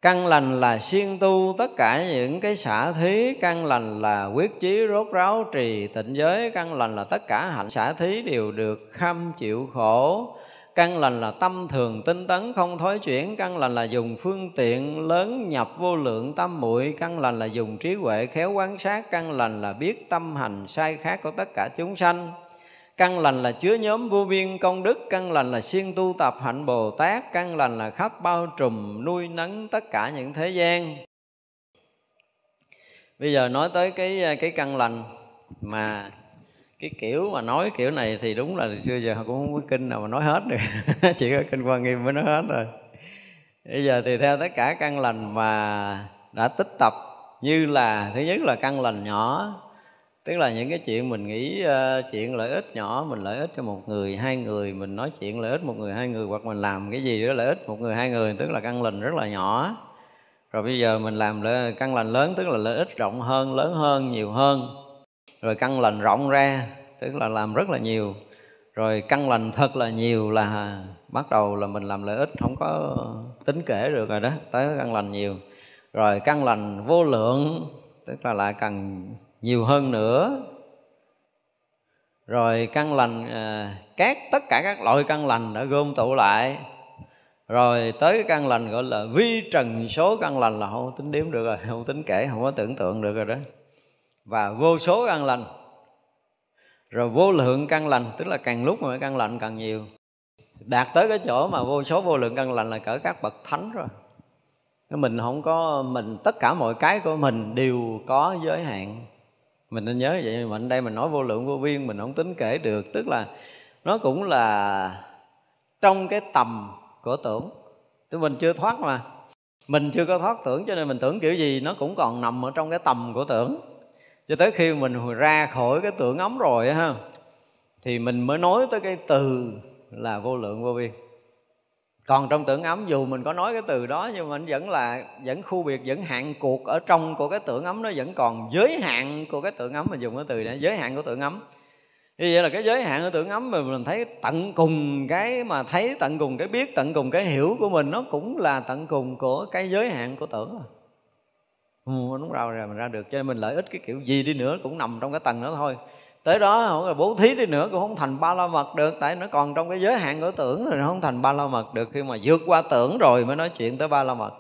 căn lành là siêng tu, tất cả những cái xả thí. Căn lành là quyết chí, rốt ráo, trì tịnh giới. Căn lành là tất cả hạnh xả thí đều được khâm chịu khổ. Căn lành là tâm thường tinh tấn, không thối chuyển. Căn lành là dùng phương tiện lớn nhập vô lượng tâm muội. Căn lành là dùng trí huệ khéo quan sát. Căn lành là biết tâm hành sai khác của tất cả chúng sanh căn lành là chứa nhóm vô biên công đức, căn lành là siêng tu tập hạnh bồ tát, căn lành là khắp bao trùm nuôi nấng tất cả những thế gian. Bây giờ nói tới cái cái căn lành mà cái kiểu mà nói kiểu này thì đúng là xưa giờ cũng không có kinh nào mà nói hết được. <laughs> Chỉ có kinh quan nghiêm mới nói hết rồi bây giờ thì theo tất cả căn lành mà đã tích tập như là, thứ nhất là căn lành nhỏ tức là những cái chuyện mình nghĩ uh, chuyện lợi ích nhỏ mình lợi ích cho một người hai người mình nói chuyện lợi ích một người hai người hoặc mình làm cái gì đó lợi ích một người hai người tức là căn lành rất là nhỏ. Rồi bây giờ mình làm căn lành lớn tức là lợi ích rộng hơn lớn hơn nhiều hơn. Rồi căn lành rộng ra tức là làm rất là nhiều. Rồi căn lành thật là nhiều là bắt đầu là mình làm lợi ích không có tính kể được rồi đó tới căn lành nhiều. Rồi căn lành vô lượng tức là lại cần nhiều hơn nữa. Rồi căn lành à, các tất cả các loại căn lành đã gom tụ lại. Rồi tới cái căn lành gọi là vi trần số căn lành là không tính đếm được rồi không tính kể không có tưởng tượng được rồi đó. Và vô số căn lành. Rồi vô lượng căn lành tức là càng lúc mà căn lành càng nhiều. Đạt tới cái chỗ mà vô số vô lượng căn lành là cỡ các bậc thánh rồi. Mình không có mình tất cả mọi cái của mình đều có giới hạn mình nên nhớ vậy mà ở đây mình nói vô lượng vô biên, mình không tính kể được. Tức là nó cũng là trong cái tầm của tưởng. Tụi mình chưa thoát mà. Mình chưa có thoát tưởng cho nên mình tưởng kiểu gì nó cũng còn nằm ở trong cái tầm của tưởng. Cho tới khi mình ra khỏi cái tưởng ống rồi ha, thì mình mới nói tới cái từ là vô lượng vô biên còn trong tưởng ấm dù mình có nói cái từ đó nhưng mà vẫn là vẫn khu biệt vẫn hạn cuộc ở trong của cái tưởng ấm nó vẫn còn giới hạn của cái tưởng ấm mình dùng cái từ này giới hạn của tưởng ấm. Như vậy là cái giới hạn của tưởng ấm mà mình thấy tận cùng cái mà thấy tận cùng cái biết tận cùng cái hiểu của mình nó cũng là tận cùng của cái giới hạn của tưởng ừ, đúng rồi rồi mình ra được cho nên mình lợi ích cái kiểu gì đi nữa cũng nằm trong cái tầng đó thôi tới đó không là bố thí đi nữa cũng không thành ba la mật được. Tại nó còn trong cái giới hạn của tưởng rồi nó không thành ba la mật được. Khi mà vượt qua tưởng rồi mới nói chuyện tới ba la mật.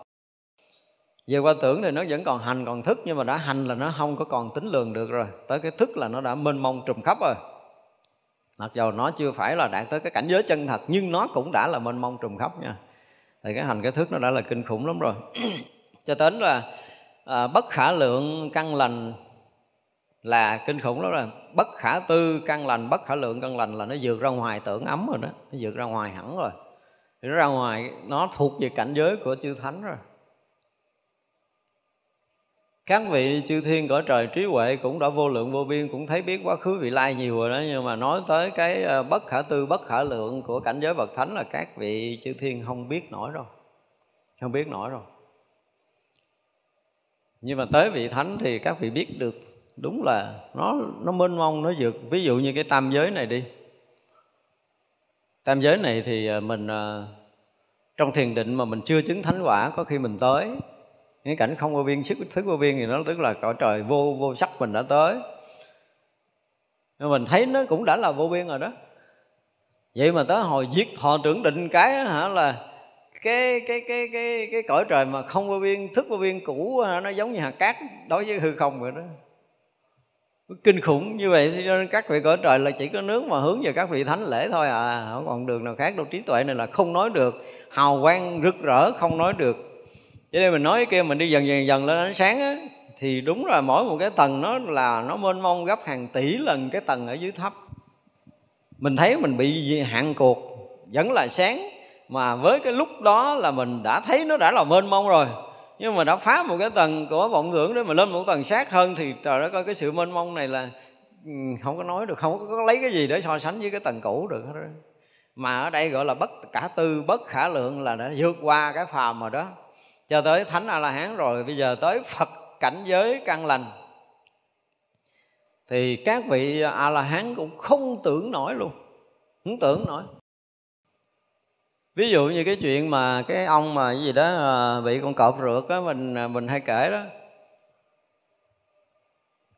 Vượt qua tưởng thì nó vẫn còn hành còn thức nhưng mà đã hành là nó không có còn tính lường được rồi. Tới cái thức là nó đã mênh mông trùm khắp rồi. Mặc dù nó chưa phải là đạt tới cái cảnh giới chân thật nhưng nó cũng đã là mênh mông trùm khắp nha. Thì cái hành cái thức nó đã là kinh khủng lắm rồi. <clears throat> Cho đến là à, bất khả lượng căn lành là kinh khủng đó là bất khả tư, căn lành, bất khả lượng căn lành là nó vượt ra ngoài tưởng ấm rồi đó. Nó vượt ra ngoài hẳn rồi. Nó ra ngoài, nó thuộc về cảnh giới của chư thánh rồi. Các vị chư thiên cõi trời trí huệ cũng đã vô lượng vô biên, cũng thấy biết quá khứ vị lai nhiều rồi đó. Nhưng mà nói tới cái ờ, bất khả tư, bất khả lượng của cảnh giới bậc thánh là các vị chư thiên không biết nổi rồi. Không biết nổi rồi. Nhưng mà tới vị thánh thì các vị biết được đúng là nó nó mênh mông, nó vượt. Ví dụ như cái tam giới này đi. Tam giới này thì à, mình à, trong thiền định mà mình chưa chứng thánh quả, có khi mình tới. Cái cảnh không vô biên, sức thức vô biên thì nó tức là cõi trời vô vô sắc mình đã tới. Nhưng mình thấy nó cũng đã là vô biên rồi đó. Vậy mà tới hồi giết thọ trưởng định cái hả, là cái cái cái cái cái cõi trời mà không vô biên, thức vô biên, cũ nó giống như hạt cát đối với hư không vậy đó kinh khủng như vậy, cho nên các vị cõi trời là chỉ có nước mà hướng về các vị thánh lễ thôi à. Không còn đường nào khác đâu, trí tuệ này là không nói được, hào quang rực rỡ không nói được. Cho nên mình nói kia, mình đi dần dần dần lên ánh sáng á, thì đúng là mỗi một cái tầng nó là nó mênh mông gấp hàng tỷ lần cái tầng ở dưới thấp. Mình thấy mình bị hạn cuộc, vẫn là sáng, mà với cái lúc đó là mình đã thấy nó đã là mênh mông rồi nhưng mà đã phá một cái tầng của vọng tưởng để mà lên một tầng sát hơn thì trời đất ơi, cái sự mênh mông này là ừ, không có nói được, không có lấy cái gì để so sánh với cái tầng cũ được hết đó. mà ở đây gọi là bất, cả tư bất khả lượng là đã vượt qua cái phàm rồi đó. Cho tới thánh a la hán rồi, bây giờ tới phật cảnh giới căn lành. Thì các vị a la hán cũng không tưởng nổi luôn, không tưởng nổi ví dụ như cái chuyện mà cái ông mà cái gì đó ờ, bị con cọp rượt á, mình ờ, mình hay kể đó.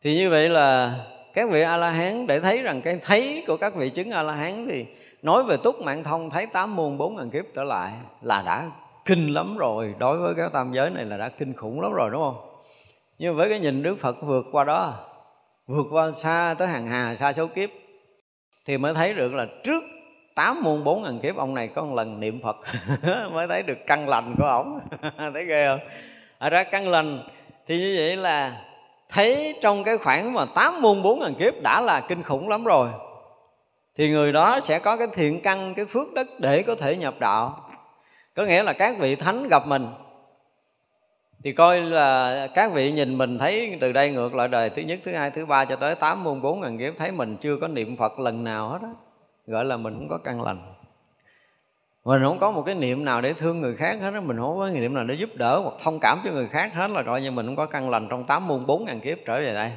Thì như vậy là các vị a la hán để thấy rằng cái thấy của các vị chứng a la hán thì nói về túc mạng thông, thấy tám muôn bốn ngàn kiếp trở lại là đã kinh lắm rồi. Đối với cái tam giới này là đã kinh khủng lắm rồi, đúng không? Nhưng với cái nhìn đức phật vượt qua đó, vượt qua xa tới hàng hà, xa số kiếp, thì mới thấy được là trước tám muôn bốn ngàn kiếp, ông này có một lần niệm phật <laughs> mới thấy được căn lành của ổng. <laughs> Thấy ghê không? Ở ra căn lành thì như vậy là thấy trong cái khoảng mà tám muôn bốn ngàn kiếp đã là kinh khủng lắm rồi, thì người đó sẽ có cái thiện căn, cái phước đất để có thể nhập đạo. Có nghĩa là các vị thánh gặp mình thì coi là các vị nhìn mình thấy từ đây ngược lại đời, thứ nhất, thứ hai, thứ ba cho tới tám muôn bốn ngàn kiếp, thấy mình chưa có niệm phật lần nào hết á gọi là mình không có căn lành. Mình không có một cái niệm nào để thương người khác hết mình không có cái niệm nào để giúp đỡ hoặc thông cảm cho người khác hết là coi như mình không có căn lành trong tám muôn bốn ngàn kiếp trở về đây.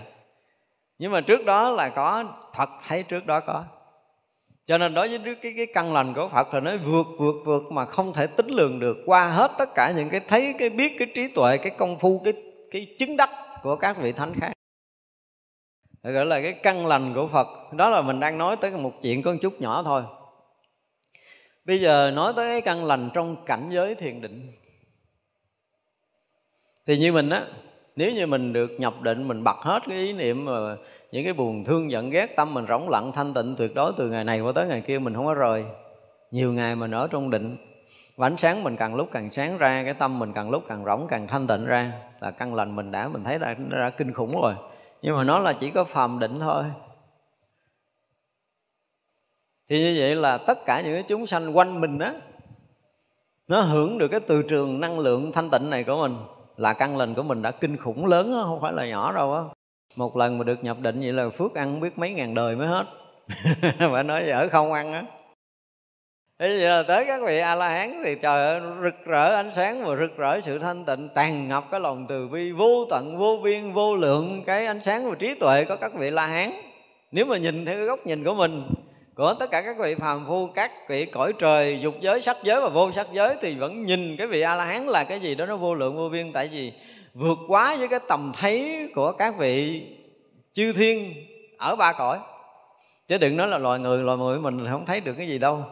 Nhưng mà trước đó là có, phật thấy trước đó có. Cho nên đối với cái cái căn lành của Phật là nó vượt vượt vượt mà không thể tính lường được qua hết tất cả những cái thấy, cái biết, cái trí tuệ, cái công phu, cái cái chứng đắc của các vị thánh khác gọi là cái căn lành của Phật. Đó là mình đang nói tới một chuyện có chút nhỏ thôi. Bây giờ nói tới cái căn lành trong cảnh giới thiền định. Thì như mình á nếu như mình được nhập định mình bật hết cái ý niệm mà những cái buồn thương giận ghét tâm mình rỗng lặng thanh tịnh tuyệt đối từ ngày này qua tới ngày kia mình không có rời. Nhiều ngày mình ở trong định. Và ánh sáng mình càng lúc càng sáng ra cái tâm mình càng lúc càng rỗng càng thanh tịnh ra. Là căn lành mình đã mình thấy đã, đã, đã kinh khủng rồi nhưng mà nó là chỉ có phàm định thôi. Thì như vậy là tất cả những cái chúng sanh quanh mình á nó hưởng được cái từ trường năng lượng thanh tịnh này của mình. Là căn lành của mình đã kinh khủng lớn đó, không phải là nhỏ đâu á. Một lần mà được nhập định vậy là phước ăn biết mấy ngàn đời mới hết. <laughs> Phải nói ở không ăn á. Thế vậy là tới các vị A-la-hán thì trời ơi, rực rỡ ánh sáng và rực rỡ sự thanh tịnh, tràn ngập cái lòng từ bi, vô tận, vô biên, vô lượng cái ánh sáng và trí tuệ của các vị La-hán nếu mà nhìn theo cái góc nhìn của mình, của tất cả các vị phàm phu, các vị cõi trời, dục giới, sắc giới và vô sắc giới thì vẫn nhìn cái vị a la hán là cái gì đó nó vô lượng, vô biên. Tại vì vượt quá với cái tầm thấy của các vị chư thiên ở ba cõi. Chứ đừng nói là loài người loài người mình không thấy được cái gì đâu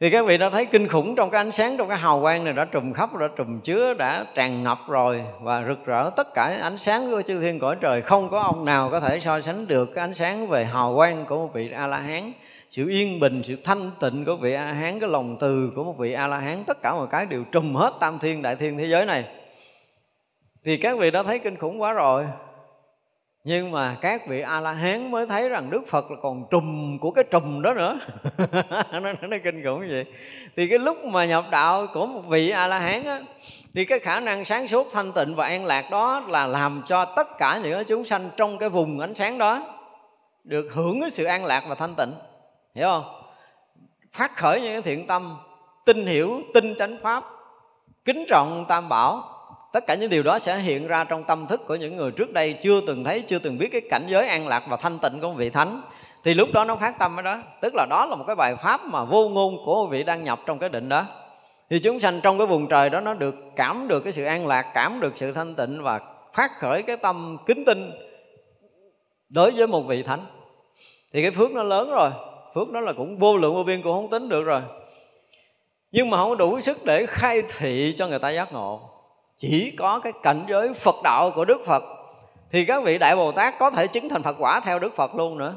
thì các vị đã thấy kinh khủng trong cái ánh sáng, trong cái hào quang này đã trùm khắp, đã trùm chứa, đã tràn ngập rồi và rực rỡ tất cả ánh sáng của chư thiên cõi trời. Không có ông nào có thể so sánh được cái ánh sáng về hào quang của một vị a la hán sự yên bình, sự thanh tịnh của vị a la hán cái lòng từ của một vị a la hán tất cả mọi cái đều trùm hết tam thiên, đại thiên thế giới này. Thì các vị đã thấy kinh khủng quá rồi nhưng mà các vị a la hán mới thấy rằng đức phật là còn trùm của cái trùm đó nữa. <laughs> Nó, nó nó kinh khủng như vậy. Thì cái lúc mà nhập đạo của một vị a la hán á thì cái khả năng sáng suốt thanh tịnh và an lạc đó là làm cho tất cả những chúng sanh trong cái vùng ánh sáng đó được hưởng cái sự an lạc và thanh tịnh. Hiểu không? Phát khởi những cái thiện tâm tin hiểu tin chánh pháp kính trọng tam bảo tất cả những điều đó sẽ hiện ra trong tâm thức của những người trước đây chưa từng thấy, chưa từng biết cái cảnh giới an lạc và thanh tịnh của một vị thánh. Thì lúc đó nó phát tâm ở đó. Tức là đó là một cái bài pháp mà vô ngôn của vị đang nhập trong cái định đó. Thì chúng sanh trong cái vùng trời đó, nó được cảm được cái sự an lạc, cảm được sự thanh tịnh và phát khởi cái tâm kính tinh đối với một vị thánh. Thì cái phước nó lớn rồi. Phước đó là cũng vô lượng, vô biên, cũng không tính được rồi. Nhưng mà không đủ sức để khai thị cho người ta giác ngộ chỉ có cái cảnh giới phật đạo của đức phật thì các vị đại bồ tát có thể chứng thành phật quả theo đức phật luôn nữa.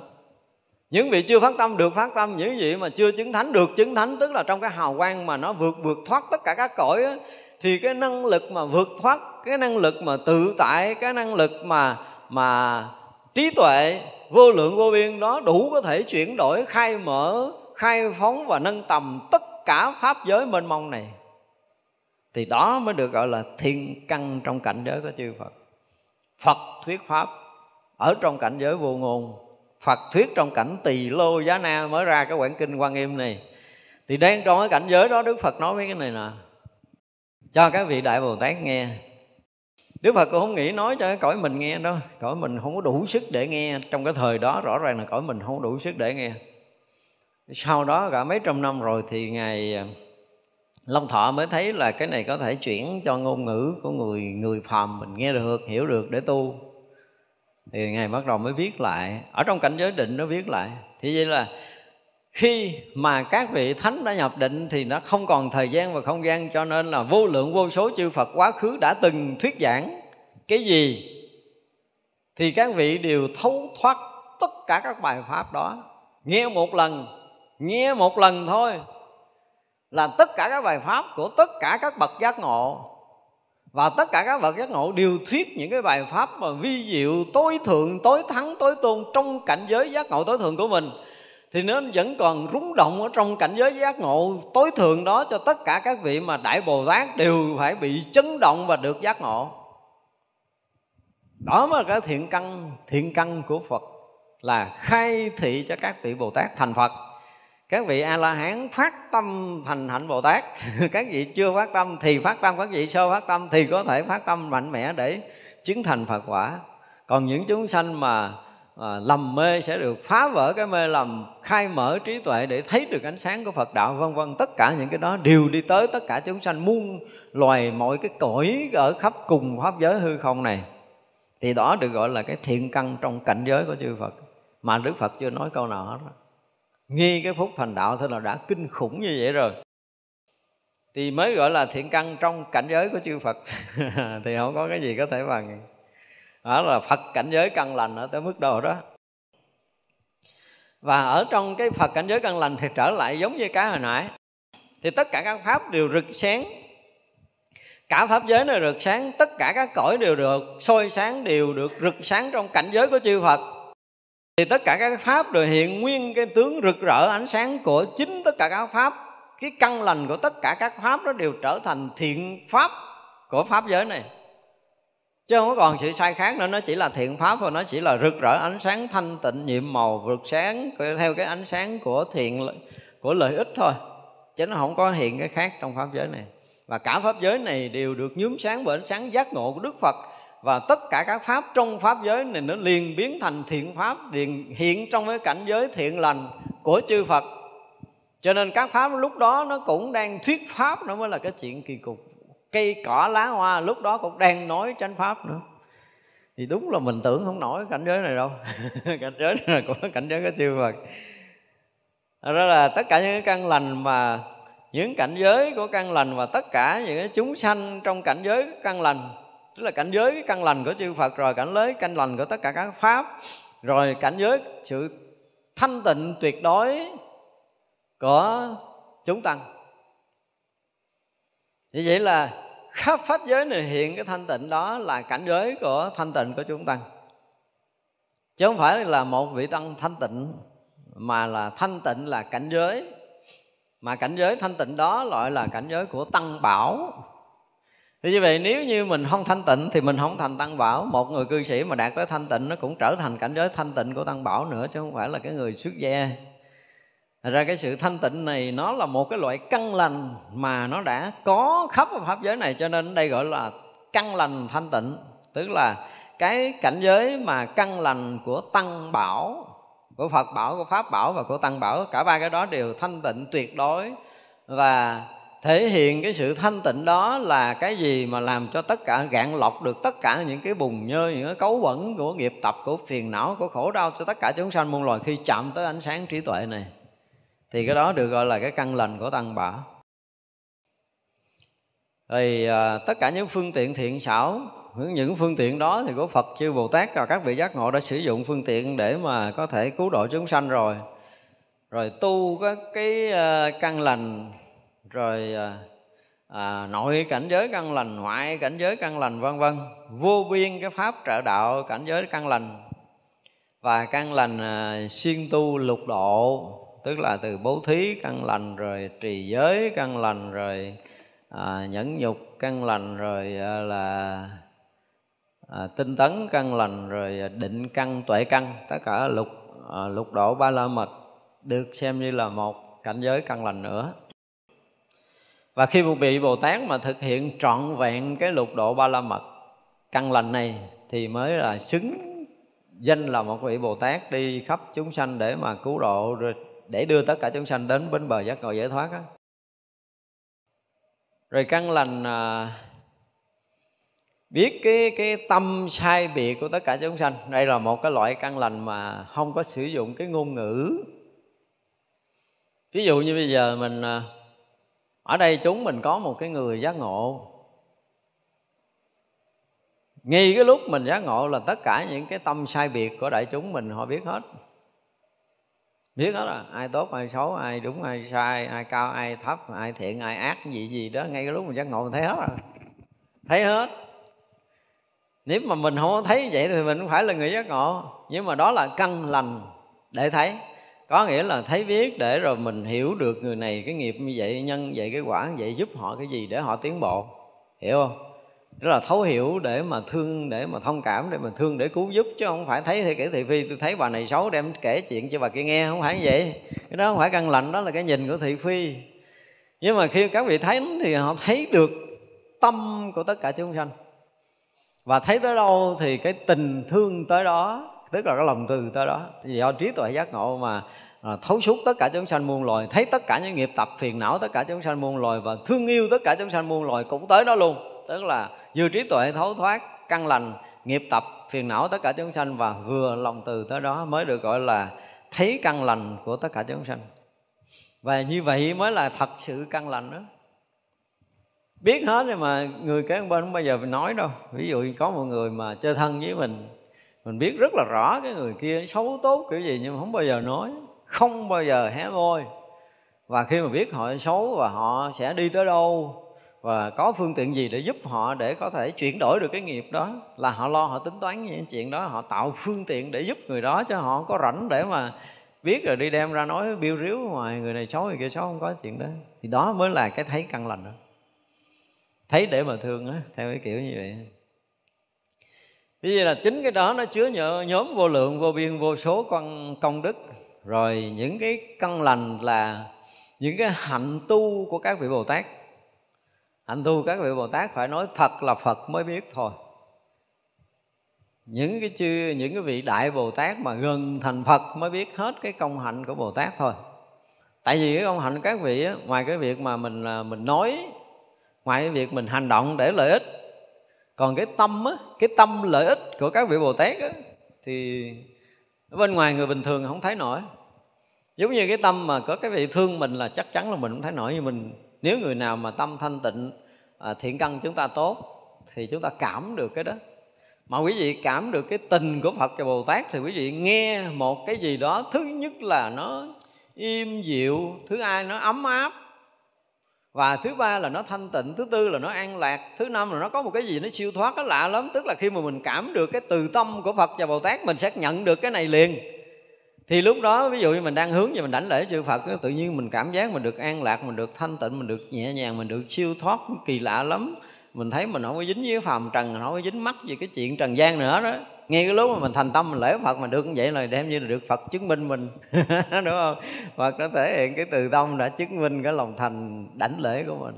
Những vị chưa phát tâm được phát tâm những vị mà chưa chứng thánh được chứng thánh tức là trong cái hào quang mà nó vượt vượt thoát tất cả các cõi á, thì cái năng lực mà vượt thoát cái năng lực mà tự tại cái năng lực mà mà trí tuệ vô lượng vô biên đó đủ có thể chuyển đổi khai mở khai phóng và nâng tầm tất cả pháp giới mênh mông này thì đó mới được gọi là thiên căn trong cảnh giới của chư Phật. Phật thuyết pháp ở trong cảnh giới vô ngôn, Phật thuyết trong cảnh tỳ lô giá na mới ra cái quyển kinh quan nghiêm này. Thì đang trong cái cảnh giới đó, Đức Phật nói mấy cái này nè. Cho các vị đại Bồ Tát nghe. Đức Phật cũng không nghĩ nói cho cái cõi mình nghe đâu. Cõi mình không có đủ sức để nghe. Trong cái thời đó, rõ ràng là cõi mình không đủ sức để nghe. Sau đó, cả mấy trăm năm rồi thì Ngài Long Thọ mới thấy là cái này có thể chuyển cho ngôn ngữ của người người phàm mình nghe được, hiểu được để tu. Thì ngài bắt đầu mới viết lại. Ở trong cảnh giới định nó viết lại. Thì vậy là khi mà các vị thánh đã nhập định thì nó không còn thời gian và không gian cho nên là vô lượng vô số chư Phật quá khứ đã từng thuyết giảng cái gì. Thì các vị đều thấu thoát tất cả các bài pháp đó. Nghe một lần nghe một lần thôi là tất cả các bài pháp của tất cả các bậc giác ngộ. Và tất cả các bậc giác ngộ đều thuyết những cái bài pháp mà vi diệu, tối thượng, tối thắng, tối tôn trong cảnh giới giác ngộ tối thượng của mình. Thì nó vẫn còn rúng động ở trong cảnh giới giác ngộ tối thượng đó cho tất cả các vị mà đại bồ tát đều phải bị chấn động và được giác ngộ. Đó mới là cái thiện căn. Thiện căn của phật là khai thị cho các vị bồ tát thành phật các vị a la hán phát tâm thành hạnh bồ tát <laughs> các vị chưa phát tâm thì phát tâm các vị sơ phát tâm thì có thể phát tâm mạnh mẽ để chứng thành phật quả. Còn những chúng sanh mà à, lầm mê sẽ được phá vỡ cái mê lầm khai mở trí tuệ để thấy được ánh sáng của Phật đạo vân vân. Tất cả những cái đó đều đi tới tất cả chúng sanh muôn loài mọi cái cõi ở khắp cùng pháp giới hư không này. Thì đó được gọi là cái thiện căn trong cảnh giới của chư Phật. Mà Đức Phật chưa nói câu nào hết nghi cái phúc thành đạo thôi là đã kinh khủng như vậy rồi. Thì mới gọi là thiện căn trong cảnh giới của chư Phật. <laughs> Thì không có cái gì có thể bằng. Đó là phật cảnh giới căn lành ở tới mức độ đó. Và ở trong cái phật cảnh giới căn lành thì trở lại giống như cái hồi nãy. Thì tất cả các pháp đều rực sáng. Cả pháp giới nó rực sáng, tất cả các cõi đều được soi sáng, đều được rực sáng trong cảnh giới của chư phật thì tất cả các pháp đều hiện nguyên cái tướng rực rỡ ánh sáng của chính tất cả các pháp. Cái căn lành của tất cả các pháp đó đều trở thành thiện pháp của pháp giới này. Chứ không có còn sự sai khác nữa, nó chỉ là thiện pháp thôi, nó chỉ là rực rỡ ánh sáng thanh tịnh, nhiệm màu rực sáng theo cái ánh sáng của thiện của lợi ích thôi. Chứ nó không có hiện cái khác trong pháp giới này. Và cả pháp giới này đều được nhúm sáng bởi ánh sáng giác ngộ của đức phật và tất cả các pháp trong pháp giới này nó liền biến thành thiện pháp, liền hiện trong cái cảnh giới thiện lành của chư phật. Cho nên các pháp lúc đó nó cũng đang thuyết pháp, nó mới là cái chuyện kỳ cục. Cây cỏ lá hoa lúc đó cũng đang nói chánh pháp nữa. Thì đúng là mình tưởng không nổi cảnh giới này đâu. <laughs> Cảnh giới này là của cảnh giới của chư Phật. Đó là tất cả những cái căn lành mà, những cảnh giới của căn lành và tất cả những cái chúng sanh trong cảnh giới căn lành tức là cảnh giới căn lành của chư Phật, rồi cảnh giới căn lành của tất cả các pháp, rồi cảnh giới sự thanh tịnh tuyệt đối của chúng tăng. Như vậy là khắp pháp giới này hiện cái thanh tịnh đó là cảnh giới của thanh tịnh của chúng tăng. Chứ không phải là một vị tăng thanh tịnh, mà là thanh tịnh là cảnh giới. Mà cảnh giới thanh tịnh đó gọi là cảnh giới của tăng bảo thì như vậy nếu như mình không thanh tịnh thì mình không thành tăng bảo. Một người cư sĩ mà đạt tới thanh tịnh nó cũng trở thành cảnh giới thanh tịnh của tăng bảo nữa chứ không phải là cái người xuất gia. Thật ra cái sự thanh tịnh này nó là một cái loại căn lành mà nó đã có khắp ở pháp giới này cho nên đây gọi là căn lành thanh tịnh. Tức là cái cảnh giới mà căn lành của tăng bảo của Phật bảo, của Pháp bảo và của Tăng bảo cả ba cái đó đều thanh tịnh tuyệt đối. Và thể hiện cái sự thanh tịnh đó là cái gì mà làm cho tất cả gạn lọc được tất cả những cái bùn nhơ những cái cấu bẩn của nghiệp tập của phiền não của khổ đau cho tất cả chúng sanh muôn loài khi chạm tới ánh sáng trí tuệ này. Thì cái đó được gọi là cái căn lành của tăng bảo. Thì à, tất cả những phương tiện thiện xảo những phương tiện đó thì của Phật chư Bồ Tát và các vị giác ngộ đã sử dụng phương tiện để mà có thể cứu độ chúng sanh rồi. Rồi tu các cái à, căn lành rồi à, nội cảnh giới căn lành ngoại cảnh giới căn lành vân vân. Vô biên cái pháp trợ đạo cảnh giới căn lành. Và căn lành ờ, à, xuyên tu lục độ tức là từ bố thí căn lành rồi trì giới căn lành rồi à, nhẫn nhục căn lành rồi à, là à, tinh tấn căn lành rồi định căn tuệ căn tất cả lục à, lục độ ba la mật được xem như là một cảnh giới căn lành nữa và khi một vị bồ tát mà thực hiện trọn vẹn cái lục độ ba la mật căn lành này thì mới là xứng danh là một vị bồ tát đi khắp chúng sanh để mà cứu độ rồi để đưa tất cả chúng sanh đến bến bờ giác ngộ giải thoát á. Rồi căn lành à, biết cái cái tâm sai biệt của tất cả chúng sanh. Đây là một cái loại căn lành mà không có sử dụng cái ngôn ngữ. Ví dụ như bây giờ mình à, ở đây chúng mình có một cái người giác ngộ. Ngay cái lúc mình giác ngộ là tất cả những cái tâm sai biệt của đại chúng mình, họ biết hết. Biết hết là ai tốt, ai xấu, ai đúng, ai sai, ai cao, ai thấp, ai thiện, ai ác, gì gì đó. Ngay cái lúc mình giác ngộ mình thấy hết rồi. Thấy hết. Nếu mà mình không thấy vậy thì mình không phải là người giác ngộ. Nhưng mà đó là căn lành để thấy có nghĩa là thấy biết để rồi mình hiểu được người này cái nghiệp như vậy, nhân vậy, cái quả như vậy, giúp họ cái gì để họ tiến bộ. Hiểu không? Đó là thấu hiểu để mà thương, để mà thông cảm, để mà thương, để cứu giúp. Chứ không phải thấy thì kể thị phi, tôi thấy bà này xấu, đem kể chuyện cho bà kia nghe. Không phải như vậy. Cái đó không phải căn lành, đó là cái nhìn của thị phi. Nhưng mà khi các vị thấy thì họ thấy được tâm của tất cả chúng sanh. Và thấy tới đâu thì cái tình thương tới đó tức là cái lòng từ tới đó. Do trí tuệ giác ngộ mà à, thấu suốt tất cả chúng sanh muôn loài thấy tất cả những nghiệp tập phiền não tất cả chúng sanh muôn loài và thương yêu tất cả chúng sanh muôn loài cũng tới đó luôn. Tức là vừa trí tuệ thấu thoát căn lành nghiệp tập phiền não tất cả chúng sanh và vừa lòng từ tới đó mới được gọi là thấy căn lành của tất cả chúng sanh. Và như vậy mới là thật sự căn lành đó. Biết hết nhưng mà người kế bên không bao giờ nói đâu. Ví dụ có một người mà chơi thân với mình mình biết rất là rõ cái người kia xấu tốt kiểu gì nhưng mà không bao giờ nói, không bao giờ hé môi. Và khi mà biết họ xấu và họ sẽ đi tới đâu và có phương tiện gì để giúp họ để có thể chuyển đổi được cái nghiệp đó là họ lo, họ tính toán những chuyện đó, họ tạo phương tiện để giúp người đó cho họ có rảnh để mà biết rồi đi đem ra nói biêu riếu ngoài người này xấu, người kia xấu, không có chuyện đó. Thì đó mới là cái thấy căn lành đó. Thấy để mà thương á, theo cái kiểu như vậy thế vậy là chính cái đó nó chứa nhớ, nhóm vô lượng vô biên vô số con công đức. Rồi những cái căn lành là những cái hạnh tu của các vị bồ tát. Hạnh tu các vị bồ tát phải nói thật là phật mới biết thôi. Những cái chư những cái vị đại bồ tát mà gần thành phật mới biết hết cái công hạnh của bồ tát thôi. Tại vì cái công hạnh của các vị á, ngoài cái việc mà mình à, mình nói ngoài cái việc mình hành động để lợi ích còn cái tâm á cái tâm lợi ích của các vị bồ tát á thì ở bên ngoài người bình thường không thấy nổi. Giống như cái tâm mà có cái vị thương mình là chắc chắn là mình không thấy nổi. Như mình nếu người nào mà tâm thanh tịnh à, thiện căn chúng ta tốt thì chúng ta cảm được cái đó. Mà quý vị cảm được cái tình của Phật và Bồ Tát thì quý vị nghe một cái gì đó thứ nhất là nó im dịu thứ hai nó ấm áp và thứ ba là nó thanh tịnh, thứ tư là nó an lạc, thứ năm là nó có một cái gì nó siêu thoát, nó lạ lắm. Tức là khi mà mình cảm được cái từ tâm của phật và bồ tát, mình sẽ nhận được cái này liền. Thì lúc đó, ví dụ như mình đang hướng về mình đảnh lễ chư Phật tự nhiên mình cảm giác mình được an lạc, mình được thanh tịnh, mình được nhẹ nhàng, mình được siêu thoát, kỳ lạ lắm. Mình thấy mình không có dính với phàm trần không có dính mắc gì cái chuyện trần gian nữa đó ngay cái lúc mà mình thành tâm, mình lễ Phật mà được như vậy là đem như là được Phật chứng minh mình. <laughs> Đúng không? Phật nó thể hiện cái từ tâm đã chứng minh cái lòng thành đảnh lễ của mình.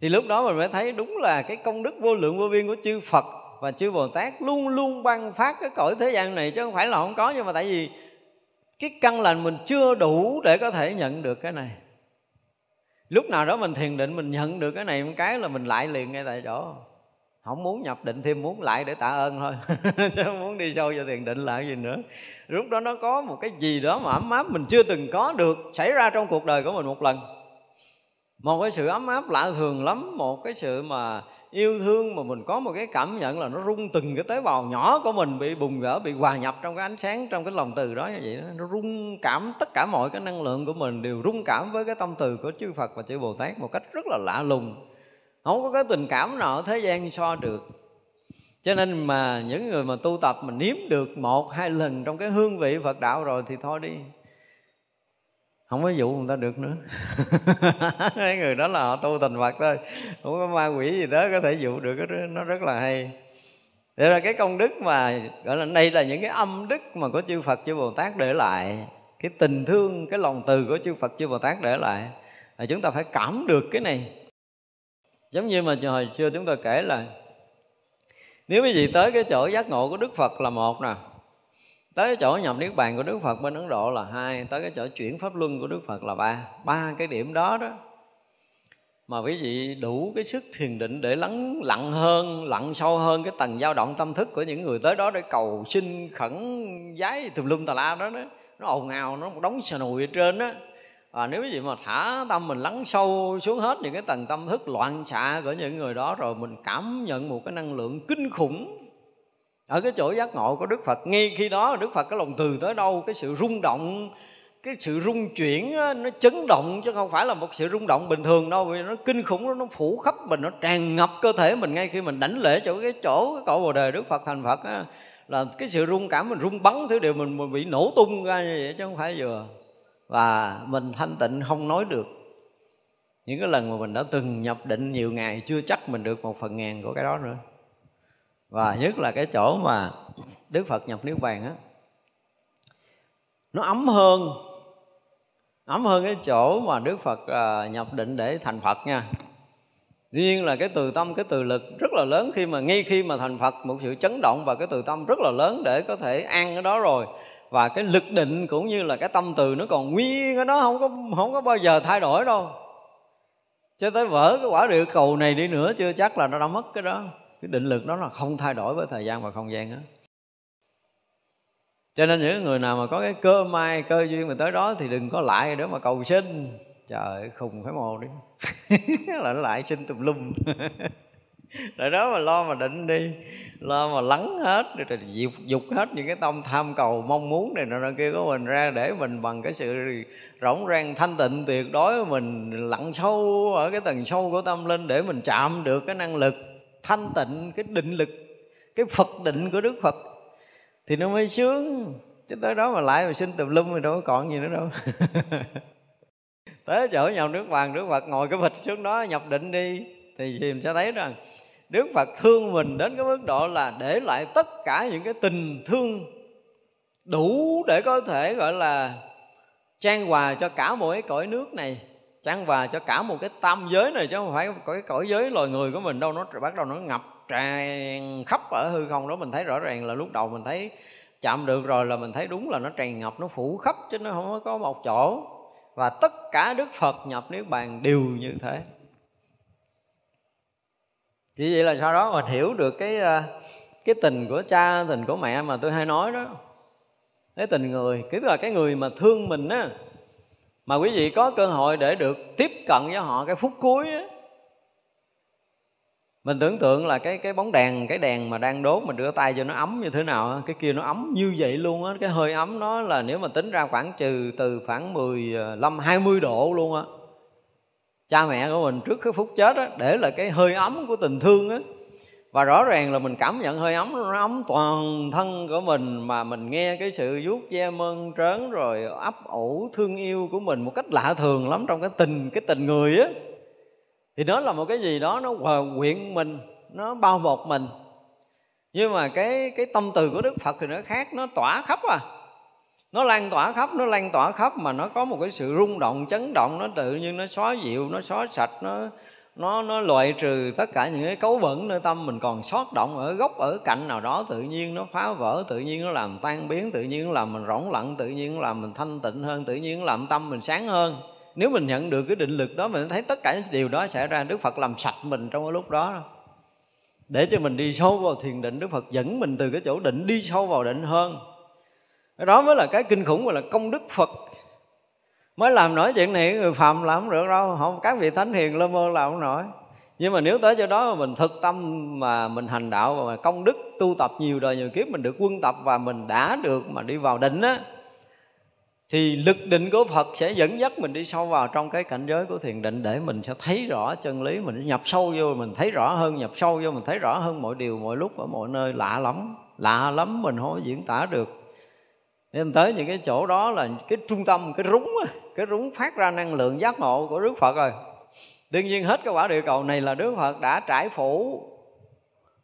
Thì lúc đó mình mới thấy đúng là cái công đức vô lượng vô biên của chư Phật và chư Bồ Tát luôn luôn ban phát cái cõi thế gian này, chứ không phải là không có, nhưng mà tại vì cái căn lành mình chưa đủ để có thể nhận được cái này. Lúc nào đó mình thiền định mình nhận được cái này một cái là mình lại liền ngay tại chỗ không muốn nhập định thêm muốn lại để tạ ơn thôi. <laughs> Chứ không muốn đi sâu vào thiền định lại gì nữa. Lúc đó nó có một cái gì đó mà ấm áp mình chưa từng có được xảy ra trong cuộc đời của mình một lần. Một cái sự ấm áp lạ thường lắm, một cái sự mà yêu thương mà mình có một cái cảm nhận là nó rung từng cái tế bào nhỏ của mình, bị bùng vỡ bị hòa nhập trong cái ánh sáng, trong cái lòng từ đó như vậy đó. nó rung cảm tất cả mọi cái năng lượng của mình đều rung cảm với cái tâm từ của chư Phật và chư Bồ Tát một cách rất là lạ lùng không có cái tình cảm nào ở thế gian so được. Cho nên mà những người mà tu tập mà nếm được một, hai lần trong cái hương vị Phật đạo rồi thì thôi đi. Không có dụ người ta được nữa. <laughs> Cái người đó là họ tu thành Phật thôi. Không có ma quỷ gì đó có thể dụ được nó rất là hay. Để là cái công đức mà, gọi là đây là những cái âm đức mà có chư Phật, chư Bồ Tát để lại. Cái tình thương, cái lòng từ của chư Phật, chư Bồ Tát để lại. Là chúng ta phải cảm được cái này giống như mà hồi xưa chúng tôi kể là nếu quý vị tới cái chỗ giác ngộ của Đức Phật là một nè tới cái chỗ nhập niết bàn của Đức Phật bên Ấn Độ là hai tới cái chỗ chuyển pháp luân của Đức Phật là ba ba cái điểm đó đó. Mà quý vị đủ cái sức thiền định để lắng lặng hơn lặng sâu hơn cái tầng dao động tâm thức của những người tới đó để cầu xin khẩn giái tùm lum tà la đó, đó. Nó ồn ào nó một đống xà nùi ở trên đó và nếu gì mà thả tâm mình lắng sâu xuống hết những cái tầng tâm thức loạn xạ của những người đó rồi mình cảm nhận một cái năng lượng kinh khủng ở cái chỗ giác ngộ của đức phật. Ngay khi đó đức phật cái lòng từ tới đâu cái sự rung động cái sự rung chuyển nó chấn động chứ không phải là một sự rung động bình thường đâu vì nó kinh khủng nó phủ khắp mình nó tràn ngập cơ thể mình ngay khi mình đánh lễ chỗ cái chỗ cái cõi bồ đề đức phật thành phật á, là cái sự rung cảm mình rung bắn thứ điều mình, mình bị nổ tung ra như vậy chứ không phải vừa và mình thanh tịnh không nói được. Những cái lần mà mình đã từng nhập định nhiều ngày chưa chắc mình được một phần ngàn của cái đó nữa. Và nhất là cái chỗ mà đức phật nhập niết bàn á nó ấm hơn ấm hơn cái chỗ mà đức phật à, nhập định để thành phật nha. Tuy nhiên là cái từ tâm, cái từ lực rất là lớn khi mà ngay khi mà thành Phật một sự chấn động và cái từ tâm rất là lớn để có thể ăn cái đó rồi và cái lực định cũng như là cái tâm từ nó còn nguyên ở đó, không có không có bao giờ thay đổi đâu. Cho tới vỡ cái quả địa cầu này đi nữa, chưa chắc là nó đã mất cái đó. Cái định lực đó là không thay đổi với thời gian và không gian hết cho nên những người nào mà có cái cơ may, cơ duyên mà tới đó thì đừng có lại để mà cầu xin. Trời khùng phải mồ đi. <laughs> Là nó lại xin tùm lum. <laughs> <laughs> để đó mà lo mà định đi lo mà lắng hết rồi dục, dục hết những cái tâm tham cầu mong muốn này nọ kia của mình ra để mình bằng cái sự rỗng rang thanh tịnh tuyệt đối mình lặn sâu ở cái tầng sâu của tâm linh để mình chạm được cái năng lực thanh tịnh cái định lực cái phật định của đức phật. Thì nó mới sướng chứ tới đó mà lại mà xin tùm lum thì đâu có còn gì nữa đâu. <laughs> Tới chỗ nhau nước vàng nước phật ngồi cái vịt xuống đó nhập định đi thì mình sẽ thấy rằng Đức Phật thương mình đến cái mức độ là để lại tất cả những cái tình thương đủ để có thể, gọi là, trang hòa cho cả một cái cõi nước này, trang hòa cho cả một cái tam giới này, chứ không phải có cái cõi giới loài người của mình đâu. Nó bắt đầu nó ngập tràn khắp ở hư không đó. Mình thấy rõ ràng là lúc đầu mình thấy chạm được rồi là mình thấy đúng là nó tràn ngập, nó phủ khắp, chứ nó không có một chỗ. Và tất cả đức phật nhập niết bàn đều như thế chỉ vậy là sau đó mình hiểu được cái ờ, cái tình của cha, tình của mẹ mà tôi hay nói đó. Cái tình người tức là cái người mà thương mình á, mà quý vị có cơ hội để được tiếp cận với họ cái phút cuối á. Mình tưởng tượng là cái cái bóng đèn, cái đèn mà đang đốt mình đưa tay cho nó ấm như thế nào cái kia nó ấm như vậy luôn á, cái hơi ấm nó là nếu mà tính ra khoảng trừ từ khoảng 15 20 ờ, độ luôn á cha mẹ của mình trước cái phút chết đó, để là cái hơi ấm của tình thương á. Và rõ ràng là mình cảm nhận hơi ấm nó ấm toàn thân của mình mà mình nghe cái sự vuốt ve mơn trớn rồi ấp ủ thương yêu của mình một cách lạ thường lắm trong cái tình cái tình người á. Thì đó là một cái gì đó nó hòa quyện mình nó bao bọc mình. Nhưng mà cái cái tâm từ của đức phật thì nó khác nó tỏa khắp à nó lan tỏa khắp, nó lan tỏa khắp mà nó có một cái sự rung động, chấn động. Nó tự nhiên nó xóa dịu, nó xóa sạch, nó nó nó loại trừ tất cả những cái cấu bẩn nơi tâm. Mình còn sót động ở gốc, ở cạnh nào đó, tự nhiên nó phá vỡ, tự nhiên nó làm tan biến, tự nhiên nó làm mình rỗng lặng, tự nhiên nó làm mình thanh tịnh hơn, tự nhiên nó làm tâm mình sáng hơn. Nếu mình nhận được cái định lực đó, mình thấy tất cả những điều đó xảy ra, đức phật làm sạch mình trong cái lúc đó. Để cho mình đi sâu vào thiền định, đức phật dẫn mình từ cái chỗ định đi sâu vào định hơn đó mới là cái kinh khủng, gọi là công đức phật. Mới làm nổi chuyện này, người phàm làm không được đâu. Không, các vị thánh hiền, lơ mơ làm không nổi. Nhưng mà nếu tới chỗ đó mà mình thực tâm mà mình hành đạo và công đức tu tập nhiều đời, nhiều kiếp, mình được quân tập và mình đã được mà đi vào định á, thì lực định của Phật sẽ dẫn dắt mình đi sâu vào trong cái cảnh giới của thiền định để mình sẽ thấy rõ chân lý, mình nhập sâu vô, mình thấy rõ hơn, nhập sâu vô, mình thấy rõ hơn mọi điều, mọi lúc, ở mọi nơi. Lạ lắm lạ lắm mình không có diễn tả được nên tới những cái chỗ đó là cái trung tâm, cái rúng cái rúng phát ra năng lượng giác ngộ của Đức Phật rồi. Đương nhiên hết cái quả địa cầu này là Đức Phật đã trải phủ.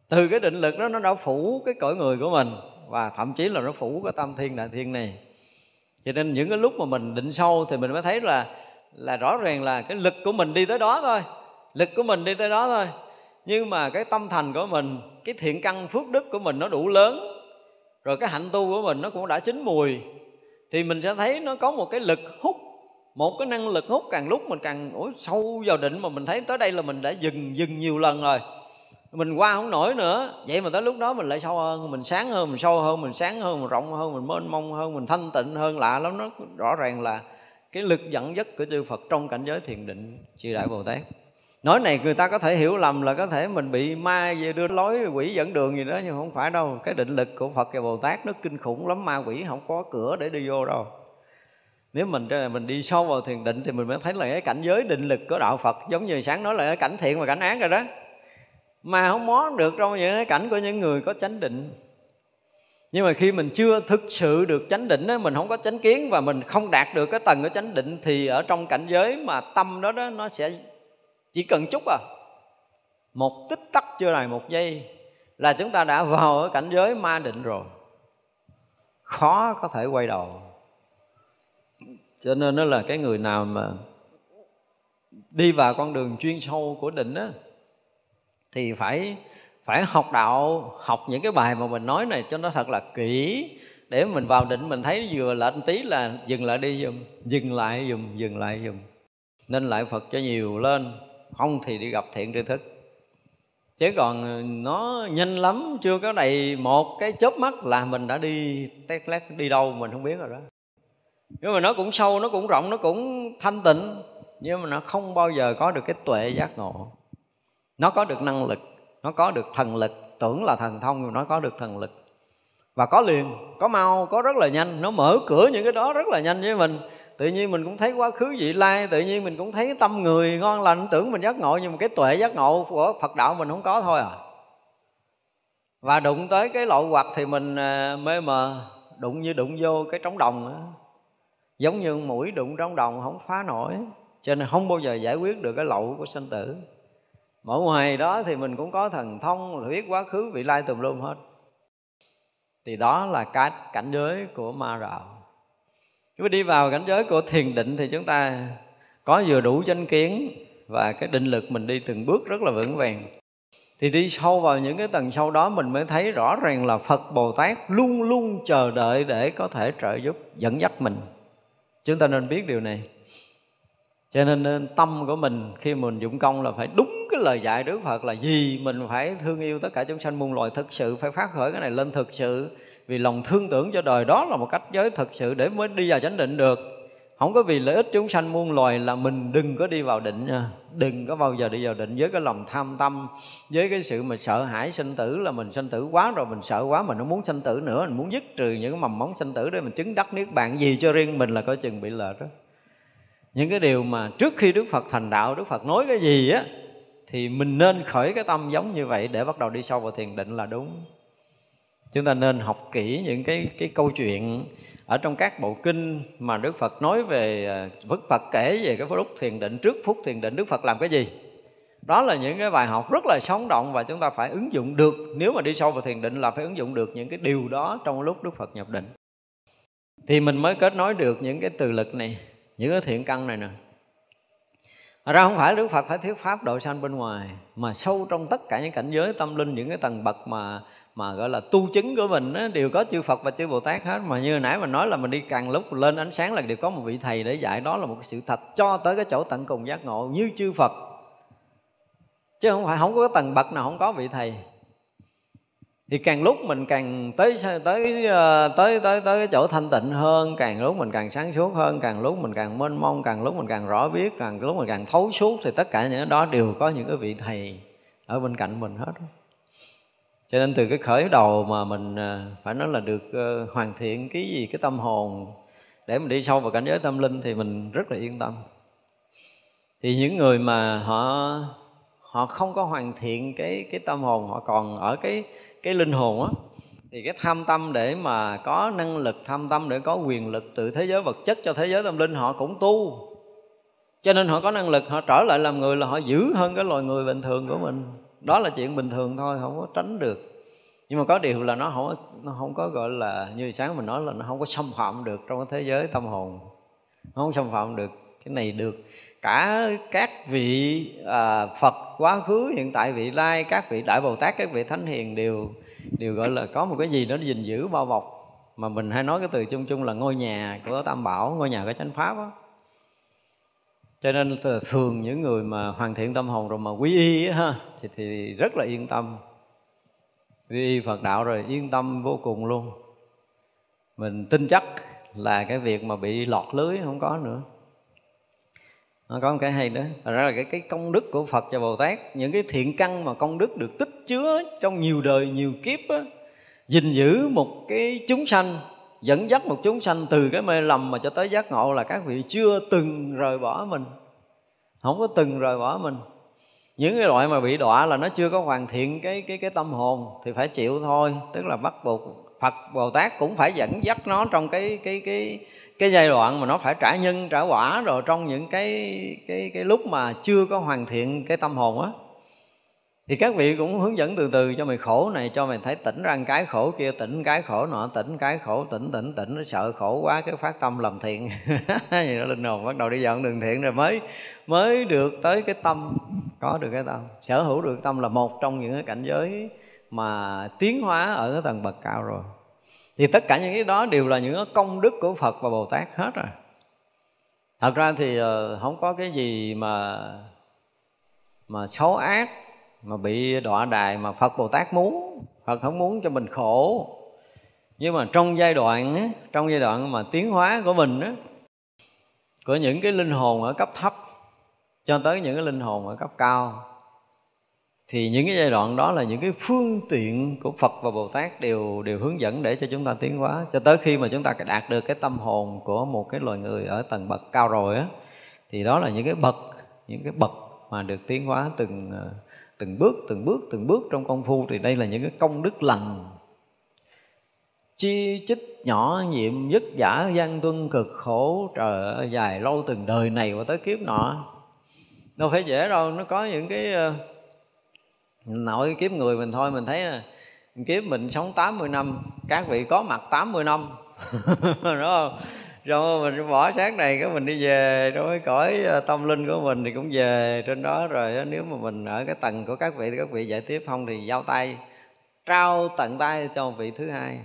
Từ cái định lực đó nó đã phủ cái cõi người của mình và thậm chí là nó phủ cái tâm thiên đại thiên này. Cho nên những cái lúc mà mình định sâu thì mình mới thấy là là rõ ràng là cái lực của mình đi tới đó thôi. Lực của mình đi tới đó thôi. Nhưng mà cái tâm thành của mình, cái thiện căn phước đức của mình nó đủ lớn rồi cái hạnh tu của mình nó cũng đã chín mùi thì mình sẽ thấy nó có một cái lực hút một cái năng lực hút. Càng lúc mình càng ủa, sâu vào định mà mình thấy tới đây là mình đã dừng dừng nhiều lần rồi. Mình qua không nổi nữa. Vậy mà tới lúc đó mình lại sâu hơn mình sáng hơn mình sâu hơn mình sáng hơn mình rộng hơn mình mênh mông hơn mình thanh tịnh hơn. Lạ lắm nó rõ ràng là cái lực dẫn dắt của chư Phật trong cảnh giới thiền định chư đại Bồ Tát nói này người ta có thể hiểu lầm là có thể mình bị ma về đưa lối quỷ dẫn đường gì đó nhưng không phải đâu. Cái định lực của Phật và Bồ Tát nó kinh khủng lắm ma quỷ không có cửa để đi vô đâu. Nếu mình mình đi sâu vào thiền định thì mình mới thấy là cái cảnh giới định lực của đạo Phật giống như sáng nói là cái cảnh thiện và cảnh ác rồi đó. Mà không mó được trong những cái cảnh của những người có chánh định. Nhưng mà khi mình chưa thực sự được chánh định đó, mình không có chánh kiến và mình không đạt được cái tầng của chánh định thì ở trong cảnh giới mà tâm đó đó nó sẽ chỉ cần chút à. Một tích tắc chưa đầy một giây là chúng ta đã vào ở cảnh giới ma định rồi. Khó có thể quay đầu. Cho nên nó là cái người nào mà đi vào con đường chuyên sâu của định á, thì phải phải học đạo, học những cái bài mà mình nói này cho nó thật là kỹ. Để mình vào định mình thấy vừa lệnh tí là dừng lại đi dùm dừng lại dùm dừng lại dùm nên lại phật cho nhiều lên không thì đi gặp thiện tri thức. Chứ còn ờ, nó nhanh lắm, chưa có đầy một cái chớp mắt là mình đã đi tét lét đi đâu mình không biết rồi đó. Nhưng mà nó cũng sâu, nó cũng rộng, nó cũng thanh tịnh, nhưng mà nó không bao giờ có được cái tuệ giác ngộ. Nó có được năng lực, nó có được thần lực, tưởng là thần thông, nhưng nó có được thần lực. Và có liền, có mau, có rất là nhanh, nó mở cửa những cái đó rất là nhanh với mình tự nhiên mình cũng thấy quá khứ vị lai, tự nhiên mình cũng thấy tâm người ngon lành, tưởng mình giác ngộ, nhưng mà cái tuệ giác ngộ của phật đạo mình không có thôi à. Và đụng tới cái lộ hoặc thì mình à, mê mờ, đụng như đụng vô cái trống đồng đó. giống như mũi đụng trống đồng không phá nổi, cho nên không bao giờ giải quyết được cái lậu của sanh tử. Mà ngoài đó thì mình cũng có thần thông, biết quá khứ vị lai tùm lum hết. Thì đó là cái cảnh giới của ma đạo Chúng đi vào cảnh giới của thiền định thì chúng ta có vừa đủ chánh kiến và cái định lực mình đi từng bước rất là vững vàng. Thì đi sâu vào những cái tầng sâu đó mình mới thấy rõ ràng là Phật Bồ Tát luôn luôn chờ đợi để có thể trợ giúp, dẫn dắt mình. Chúng ta nên biết điều này. Cho nên tâm của mình khi mình dụng công là phải đúng cái lời dạy Đức Phật là gì, mình phải thương yêu tất cả chúng sanh muôn loài thực sự, phải phát khởi cái này lên thực sự vì lòng thương tưởng cho đời đó là một cách giới thật sự để mới đi vào chánh định được. Không có vì lợi ích chúng sanh muôn loài là mình đừng có đi vào định nha. Đừng có bao giờ đi vào định với cái lòng tham tâm, với cái sự mà sợ hãi sinh tử là mình sinh tử quá rồi mình sợ quá mình không muốn sinh tử nữa, mình muốn dứt trừ những cái mầm móng sinh tử để mình chứng đắc niết bàn. Gì cho riêng mình là coi chừng bị lệch đó. Những cái điều mà trước khi đức phật thành đạo, đức phật nói cái gì á, thì mình nên khởi cái tâm giống như vậy để bắt đầu đi sâu vào thiền định là đúng chúng ta nên học kỹ những cái cái câu chuyện ở trong các bộ kinh mà Đức Phật nói về à, Đức Phật kể về cái lúc thiền định trước phút thiền định Đức Phật làm cái gì. Đó là những cái bài học rất là sống động và chúng ta phải ứng dụng được. Nếu mà đi sâu vào thiền định là phải ứng dụng được những cái điều đó trong lúc Đức Phật nhập định. Thì mình mới kết nối được những cái từ lực này, những cái thiện căn này nè. Thật ra không phải Đức Phật phải thuyết pháp độ sanh bên ngoài, Mà sâu trong tất cả những cảnh giới tâm linh, Những cái tầng bậc mà mà gọi là tu chứng của mình á, đều có chư Phật và chư Bồ Tát hết. Mà như nãy mình nói là mình đi càng lúc lên ánh sáng là đều có một vị thầy để dạy. Đó là một cái sự thật cho tới cái chỗ tận cùng giác ngộ như chư Phật. Chứ không phải không có tầng bậc nào không có vị thầy. Thì càng lúc mình càng tới tới ờ, tới tới tới cái chỗ thanh tịnh hơn càng lúc mình càng sáng suốt hơn càng lúc mình càng mênh mông càng lúc mình càng rõ biết càng lúc mình càng thấu suốt thì tất cả những đó đều có những cái vị thầy ở bên cạnh mình hết cho nên từ cái khởi đầu mà mình à, phải nói là được ờ, hoàn thiện cái gì, cái tâm hồn để mình đi sâu vào cảnh giới tâm linh thì mình rất là yên tâm. Thì những người mà họ họ không có hoàn thiện cái cái tâm hồn, họ còn ở cái cái linh hồn á, thì cái tham tâm để mà có năng lực tham tâm, để có quyền lực từ thế giới vật chất cho thế giới tâm linh, họ cũng tu. Cho nên họ có năng lực, họ trở lại làm người là họ giữ hơn cái loài người bình thường của mình đó là chuyện bình thường thôi không có tránh được. Nhưng mà có điều là nó không nó không có gọi là như sáng mình nói là nó không có xâm phạm được trong cái thế giới tâm hồn. Nó không xâm phạm được cái này được. Cả các vị à, Phật quá khứ hiện tại vị lai các vị đại Bồ Tát các vị thánh hiền đều đều gọi là có một cái gì đó gìn giữ bao bọc. Mà mình hay nói cái từ chung chung là ngôi nhà của Tam Bảo ngôi nhà của chánh pháp đó cho nên thường những người mà hoàn thiện tâm hồn rồi mà quý y á, ha thì, thì rất là yên tâm. Quý y Phật đạo rồi yên tâm vô cùng luôn. Mình tin chắc là cái việc mà bị lọt lưới không có nữa. Nó có một cái hay nữa Thật ra là cái, cái công đức của Phật và Bồ Tát Những cái thiện căn mà công đức được tích chứa Trong nhiều đời, nhiều kiếp á, gìn giữ một cái chúng sanh Dẫn dắt một chúng sanh từ cái mê lầm Mà cho tới giác ngộ là các vị chưa từng rời bỏ mình. Không có từng rời bỏ mình. Những cái loại mà bị đọa là nó chưa có hoàn thiện cái cái cái tâm hồn thì phải chịu thôi. Tức là bắt buộc Phật, Bồ Tát cũng phải dẫn dắt nó trong cái cái cái cái giai đoạn mà nó phải trả nhân, trả quả rồi trong những cái cái cái lúc mà chưa có hoàn thiện cái tâm hồn á thì các vị cũng hướng dẫn từ từ cho mày khổ này, cho mày thấy tỉnh ra cái khổ kia, tỉnh cái khổ nọ, tỉnh cái khổ, tỉnh tỉnh tỉnh, nó sợ khổ quá, cái phát tâm làm thiện. <laughs> Vậy đó linh hồn bắt đầu đi dọn đường thiện rồi mới mới được tới cái tâm. Có được cái tâm. Sở hữu được tâm là một trong những cái cảnh giới mà tiến hóa ở cái tầng bậc cao rồi. Thì tất cả những cái đó đều là những công đức của phật và bồ tát hết rồi. Thật ra thì ờ, không có cái gì mà mà xấu ác mà bị đọa đài mà phật bồ tát muốn phật không muốn cho mình khổ. Nhưng mà trong giai đoạn á, trong giai đoạn mà tiến hóa của mình á, của những cái linh hồn ở cấp thấp cho tới những cái linh hồn ở cấp cao thì những cái giai đoạn đó là những cái phương tiện của Phật và Bồ Tát đều đều hướng dẫn để cho chúng ta tiến hóa. Cho tới khi mà chúng ta đạt được cái tâm hồn của một cái loài người ở tầng bậc cao rồi á thì đó là những cái bậc những cái bậc mà được tiến hóa từng ờ, từng bước từng bước từng bước trong công phu thì đây là những cái công đức lành. Chi chích nhỏ nhiệm dứt giả gian tuân cực khổ trời ơi dài lâu từng đời này và tới kiếp nọ. Đâu phải dễ đâu, nó có những cái ờ, nội kiếp người mình thôi, mình thấy ờ, kiếp mình sống 80 năm, các vị có mặt 80 năm. <laughs> Đúng không? Rồi mình bỏ sáng này cái mình đi về đối với cõi ờ, tâm linh của mình thì cũng về trên đó rồi nếu mà mình ở cái tầng của các vị thì các vị giải tiếp không thì giao tay trao tận tay cho vị thứ hai.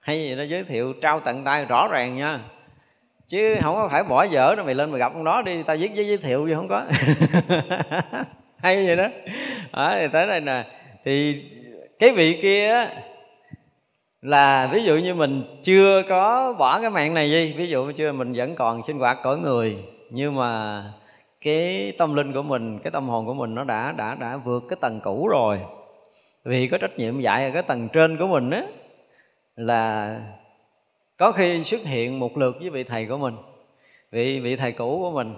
Hay gì nó giới thiệu trao tận tay rõ ràng nha. Chứ không có phải bỏ dở nó mày lên mày gặp ông đó đi tao viết giấy giới thiệu gì không có. <laughs> Hay vậy đó. À, thì tới đây nè. Thì cái vị kia là ví dụ như mình chưa có bỏ cái mạng này gì ví dụ chưa, mình vẫn còn sinh hoạt cõi người, nhưng mà cái tâm linh của mình, cái tâm hồn của mình nó đã đã đã vượt cái tầng cũ rồi. Vì có trách nhiệm dạy ở cái tầng trên của mình á, là có khi xuất hiện một lượt với vị thầy của mình, vị vị thầy cũ của mình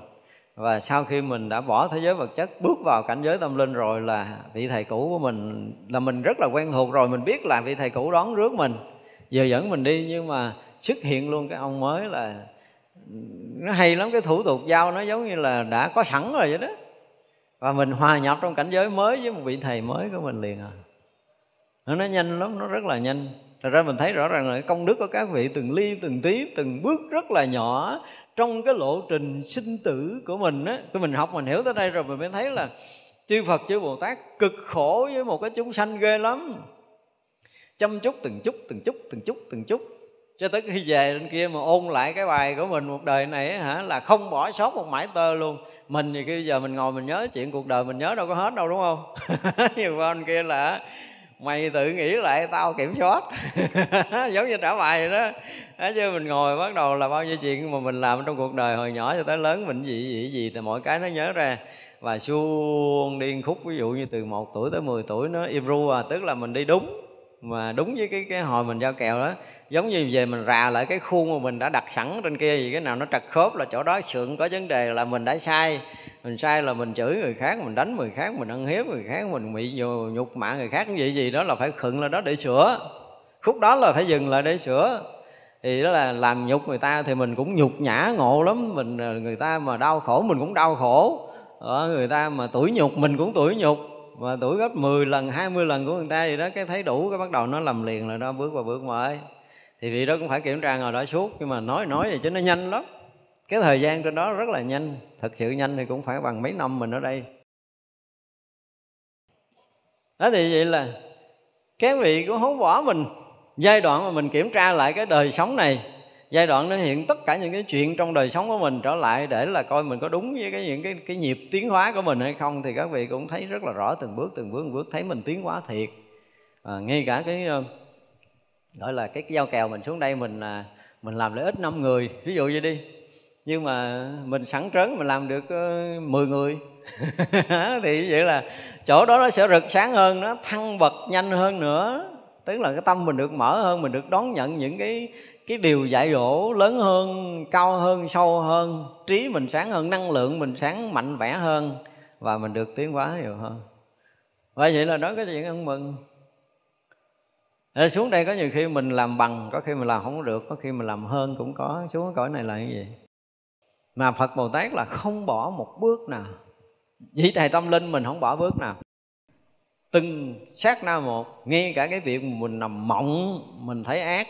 và sau khi mình đã bỏ thế giới vật chất bước vào cảnh giới tâm linh rồi là vị thầy cũ của mình là mình rất là quen thuộc rồi mình biết là vị thầy cũ đón rước mình. Giờ dẫn mình đi nhưng mà xuất hiện luôn cái ông mới là nó hay lắm cái thủ tục giao nó giống như là đã có sẵn rồi vậy đó. Và mình hòa nhập trong cảnh giới mới với một vị thầy mới của mình liền à. Nó, nó nhanh lắm nó rất là nhanh. Thật ra mình thấy rõ ràng là công đức của các vị từng ly từng tí từng bước rất là nhỏ trong cái lộ trình sinh tử của mình á của mình học, mình hiểu tới đây rồi, mình mới thấy là chư Phật, chư Bồ Tát cực khổ với một cái chúng sanh ghê lắm. Chăm chút, từng chút từng chút từng chút từng chút. Cho tới khi về bên kia mà ôn lại cái bài của mình một đời này hả, là không bỏ sót một mãi tơ luôn. Mình thì khi giờ mình ngồi mình nhớ chuyện cuộc đời, mình nhớ đâu có hết đâu, đúng không? <laughs> Nhiều bên kia là mày tự nghĩ lại, tao kiểm soát. <laughs> Giống như trả bài vậy đó. Đó, chứ mình ngồi bắt đầu là bao nhiêu chuyện mà mình làm trong cuộc đời hồi nhỏ cho tới lớn, mình gì gì gì thì mọi cái nó nhớ ra. Và suông điên khúc, ví dụ như từ một tuổi tới 10 tuổi nó im ru à tức là mình đi đúng. Mà đúng với cái cái hồi mình giao kèo đó, giống như về mình rà lại cái khuôn mà mình đã đặt sẵn trên kia gì, cái nào nó trật khớp là chỗ đó, sượng có vấn đề là mình đã sai mình sai là mình chửi người khác, mình đánh người khác, mình ăn hiếp người khác, mình bị nhục mạ người khác, cái gì gì đó là phải khựng lên đó để sửa. Khúc đó là phải dừng lại để sửa. Thì đó là làm nhục người ta thì mình cũng nhục nhã ngộ lắm. Mình ờ, người ta mà đau khổ mình cũng đau khổ. Ở người ta mà tuổi nhục mình cũng tuổi nhục. Và tuổi gấp 10 lần 20 lần của người ta gì đó, cái thấy đủ, cái bắt đầu nó làm liền là nó bước vào bước mới thì vị đó cũng phải kiểm tra ngồi đó suốt, nhưng mà nói nói vậy chứ nó nhanh lắm cái thời gian trên đó rất là nhanh. Thật sự nhanh thì cũng phải bằng mấy năm mình ở đây. Đó thì vậy là các vị cũng không bỏ mình giai đoạn mà mình kiểm tra lại cái đời sống này giai đoạn nó hiện tất cả những cái chuyện trong đời sống của mình trở lại để là coi mình có đúng với cái những cái cái nhịp tiến hóa của mình hay không thì các vị cũng thấy rất là rõ từng bước từng bước từng bước thấy mình tiến hóa thiệt. À, ngay cả cái ờ, gọi là cái, cái giao kèo mình xuống đây mình là mình làm lợi ích năm người. Ví dụ vậy đi nhưng mà mình sẵn trớn mình làm được ờ, 10 người. <laughs> Thì vậy là chỗ đó nó sẽ rực sáng hơn, nó thăng bậc nhanh hơn nữa. Tức là cái tâm mình được mở hơn, mình được đón nhận những cái cái điều dạy dỗ lớn hơn, cao hơn, sâu hơn. Trí mình sáng hơn, năng lượng mình sáng mạnh mẽ hơn và mình được tiến hóa nhiều hơn. Và vậy là nói cái chuyện ăn mừng. Để xuống đây có nhiều khi mình làm bằng, có khi mình làm không được, có khi mình làm hơn cũng có. Xuống cái cõi này là cái gì? Mà phật bồ tát là không bỏ một bước nào. Vị thầy tâm linh mình không bỏ bước nào. Từng sát na một ngay cả cái việc mình nằm mộng mình thấy ác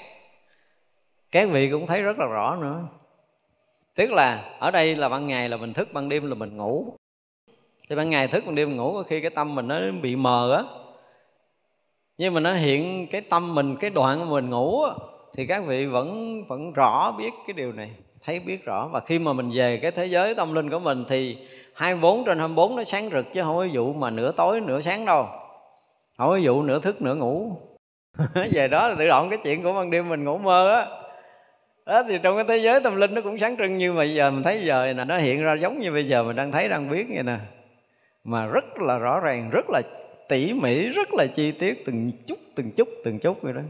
các vị cũng thấy rất là rõ nữa. Tức là ở đây là ban ngày là mình thức ban đêm là mình ngủ. Thì ban ngày thức ban đêm ngủ có khi cái tâm mình nó bị mờ á. Nhưng mà nó hiện cái tâm mình cái đoạn mình ngủ á, thì các vị vẫn vẫn rõ biết cái điều này thấy biết rõ. Và khi mà mình về cái thế giới tâm linh của mình thì 24 trên 24 nó sáng rực chứ không có vụ mà nửa tối, nửa sáng đâu. Không có vụ nửa thức, nửa ngủ. <laughs> Về đó là tự động cái chuyện của ban đêm mình ngủ mơ á. Đó, thì trong cái thế giới tâm linh nó cũng sáng trưng như bây giờ mình thấy giờ là nó hiện ra giống như bây giờ mình đang thấy, đang biết vậy nè. Mà rất là rõ ràng, rất là tỉ mỉ, rất là chi tiết, từng chút từng chút từng chút vậy đó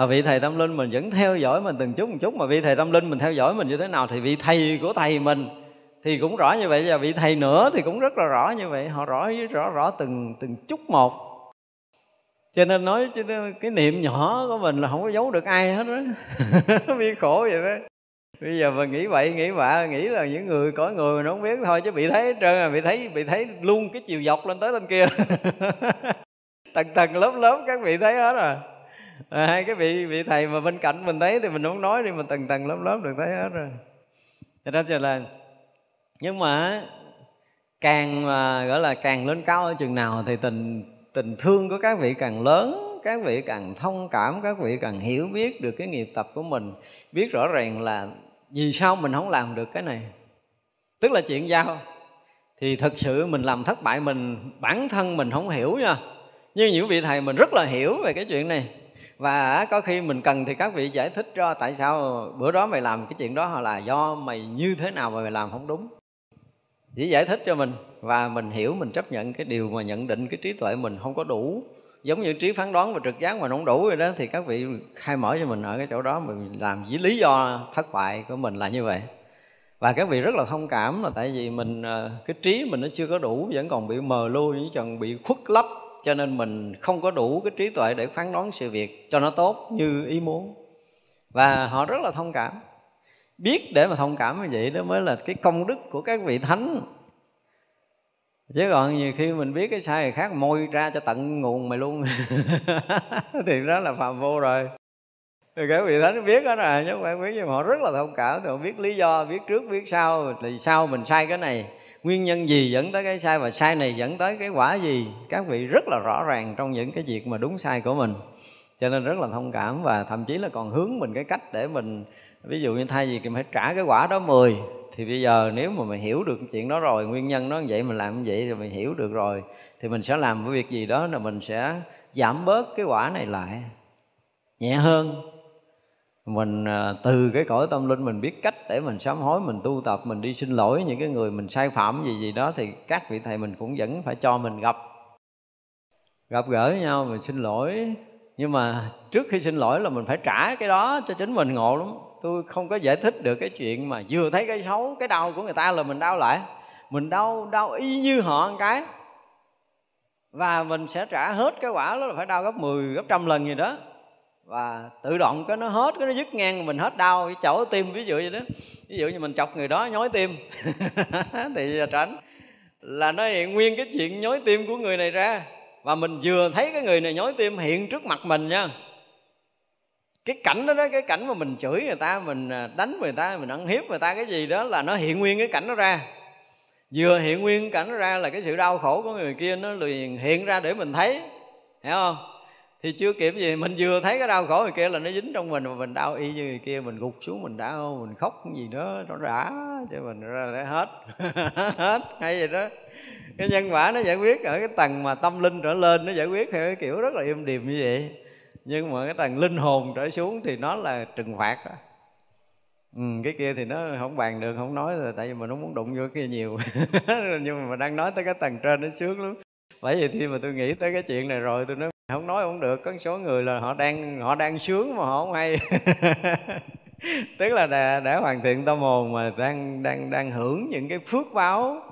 à, vị thầy tâm linh mình vẫn theo dõi mình từng chút một chút mà vị thầy tâm linh mình theo dõi mình như thế nào thì vị thầy của thầy mình thì cũng rõ như vậy và vị thầy nữa thì cũng rất là rõ như vậy. Họ rõ rõ rõ từng từng chút một. Cho nên nói cho nên cái niệm nhỏ của mình là không có giấu được ai hết đó <laughs> bi khổ vậy đó. Bây giờ mà nghĩ vậy nghĩ bạ nghĩ là những người có người nó không biết thôi chứ bị thấy hết trơn à. Bị thấy bị thấy luôn cái chiều dọc lên tới bên kia. <laughs> Tầng tầng lớp lớp các vị thấy hết rồi à, hai cái vị vị thầy mà bên cạnh mình thấy thì mình không nói đi mà tầng tầng lớp lớp được thấy hết rồi. Cho nên là nhưng mà càng mà gọi là càng lên cao ở chừng nào thì tình tình thương của các vị càng lớn các vị càng thông cảm các vị càng hiểu biết được cái nghiệp tập của mình biết rõ ràng là vì sao mình không làm được cái này. Tức là chuyện giao thì thật sự mình làm thất bại mình bản thân mình không hiểu nha. Nhưng những vị thầy mình rất là hiểu về cái chuyện này và có khi mình cần thì các vị giải thích cho tại sao bữa đó mày làm cái chuyện đó hoặc là do mày như thế nào mà mày làm không đúng. Chỉ giải thích cho mình và mình hiểu, mình chấp nhận cái điều mà nhận định cái trí tuệ mình không có đủ. Giống như trí phán đoán và trực giác mà không đủ rồi đó, thì các vị khai mở cho mình ở cái chỗ đó mình làm với lý do thất bại của mình là như vậy. Và các vị rất là thông cảm là tại vì mình ờ, cái trí mình nó chưa có đủ, vẫn còn bị mờ lui vẫn còn bị khuất lấp cho nên mình không có đủ cái trí tuệ để phán đoán sự việc cho nó tốt như ý muốn. Và họ rất là thông cảm. Biết để mà thông cảm như vậy đó mới là cái công đức của các vị thánh. Chứ còn nhiều khi mình biết cái sai người khác môi ra cho tận nguồn mày luôn. <laughs> Thì đó là phàm vô rồi. Thì các vị thánh biết đó là chứ không phải biết nhưng họ rất là thông cảm. Họ biết lý do, biết trước, biết sau. Thì sao mình sai cái này nguyên nhân gì dẫn tới cái sai và sai này dẫn tới cái quả gì? Các vị rất là rõ ràng trong những cái việc mà đúng sai của mình. Cho nên rất là thông cảm và thậm chí là còn hướng mình cái cách để mình, ví dụ như thay vì mình phải trả cái quả đó 10 thì bây giờ nếu mà mình hiểu được chuyện đó rồi, nguyên nhân nó vậy, mình làm như vậy thì mình hiểu được rồi, thì mình sẽ làm cái việc gì đó là mình sẽ giảm bớt cái quả này lại. Nhẹ hơn mình à, từ cái cõi tâm linh mình biết cách để mình sám hối mình tu tập mình đi xin lỗi những cái người mình sai phạm gì gì đó thì các vị thầy mình cũng vẫn phải cho mình gặp. Gặp gỡ nhau mình xin lỗi. Nhưng mà trước khi xin lỗi là mình phải trả cái đó cho chính mình ngộ lắm. Tôi không có giải thích được cái chuyện mà vừa thấy cái xấu cái đau của người ta là mình đau lại. Mình đau đau y như họ một cái. Và mình sẽ trả hết cái quả đó là phải đau gấp 10, gấp trăm lần gì đó và tự động cái nó hết cái nó dứt ngang mình hết đau cái chỗ tim ví dụ như đó. Ví dụ như mình chọc người đó nhói tim. <laughs> Thì tránh là nó hiện nguyên cái chuyện nhói tim của người này ra. Và mình vừa thấy cái người này nhói tim hiện trước mặt mình nha. Cái cảnh đó, đó cái cảnh mà mình chửi người ta mình à, đánh người ta mình ăn hiếp người ta cái gì đó là nó hiện nguyên cái cảnh đó ra. Vừa hiện nguyên cảnh nó ra là cái sự đau khổ của người kia nó liền hiện ra để mình thấy. Hiểu không? Thì chưa kịp gì mình vừa thấy cái đau khổ người kia là nó dính trong mình mà mình đau y như người kia mình gục xuống mình đau mình khóc cái gì đó nó đã cho mình ra để hết. <laughs> Hết hay vậy đó. Cái nhân quả nó giải quyết ở cái tầng mà tâm linh trở lên nó giải quyết theo cái kiểu rất là im điềm như vậy. Nhưng mà cái tầng linh hồn trở xuống thì nó là trừng phạt đó. Ừ, cái kia thì nó không bàn được không nói rồi tại vì mình không muốn đụng vô cái kia nhiều. <laughs> Nhưng mà đang nói tới cái tầng trên nó sướng lắm. Bởi vì khi mà tôi nghĩ tới cái chuyện này rồi tôi nói không nói không được có số người là họ đang họ đang sướng mà họ không hay. <laughs> Tức là đã, đã hoàn thiện tâm hồn mà đang đang đang hưởng những cái phước báo.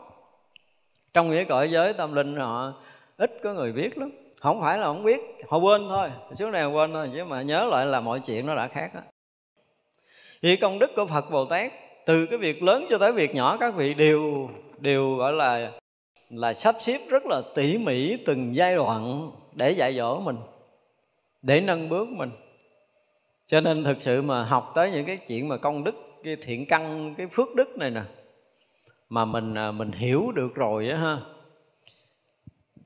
Trong nghĩa cõi giới tâm linh họ ít có người biết lắm. Không phải là không biết họ quên thôi. Xuống này quên thôi chứ mà nhớ lại là mọi chuyện nó đã khác đó vì công đức của phật bồ tát từ cái việc lớn cho tới việc nhỏ các vị đều đều gọi là là sắp xếp rất là tỉ mỉ từng giai đoạn để dạy dỗ mình, để nâng bước mình. Cho nên thực sự mà học tới những cái chuyện mà công đức, cái thiện căn, cái phước đức này nè, mà mình à, mình hiểu được rồi á ha,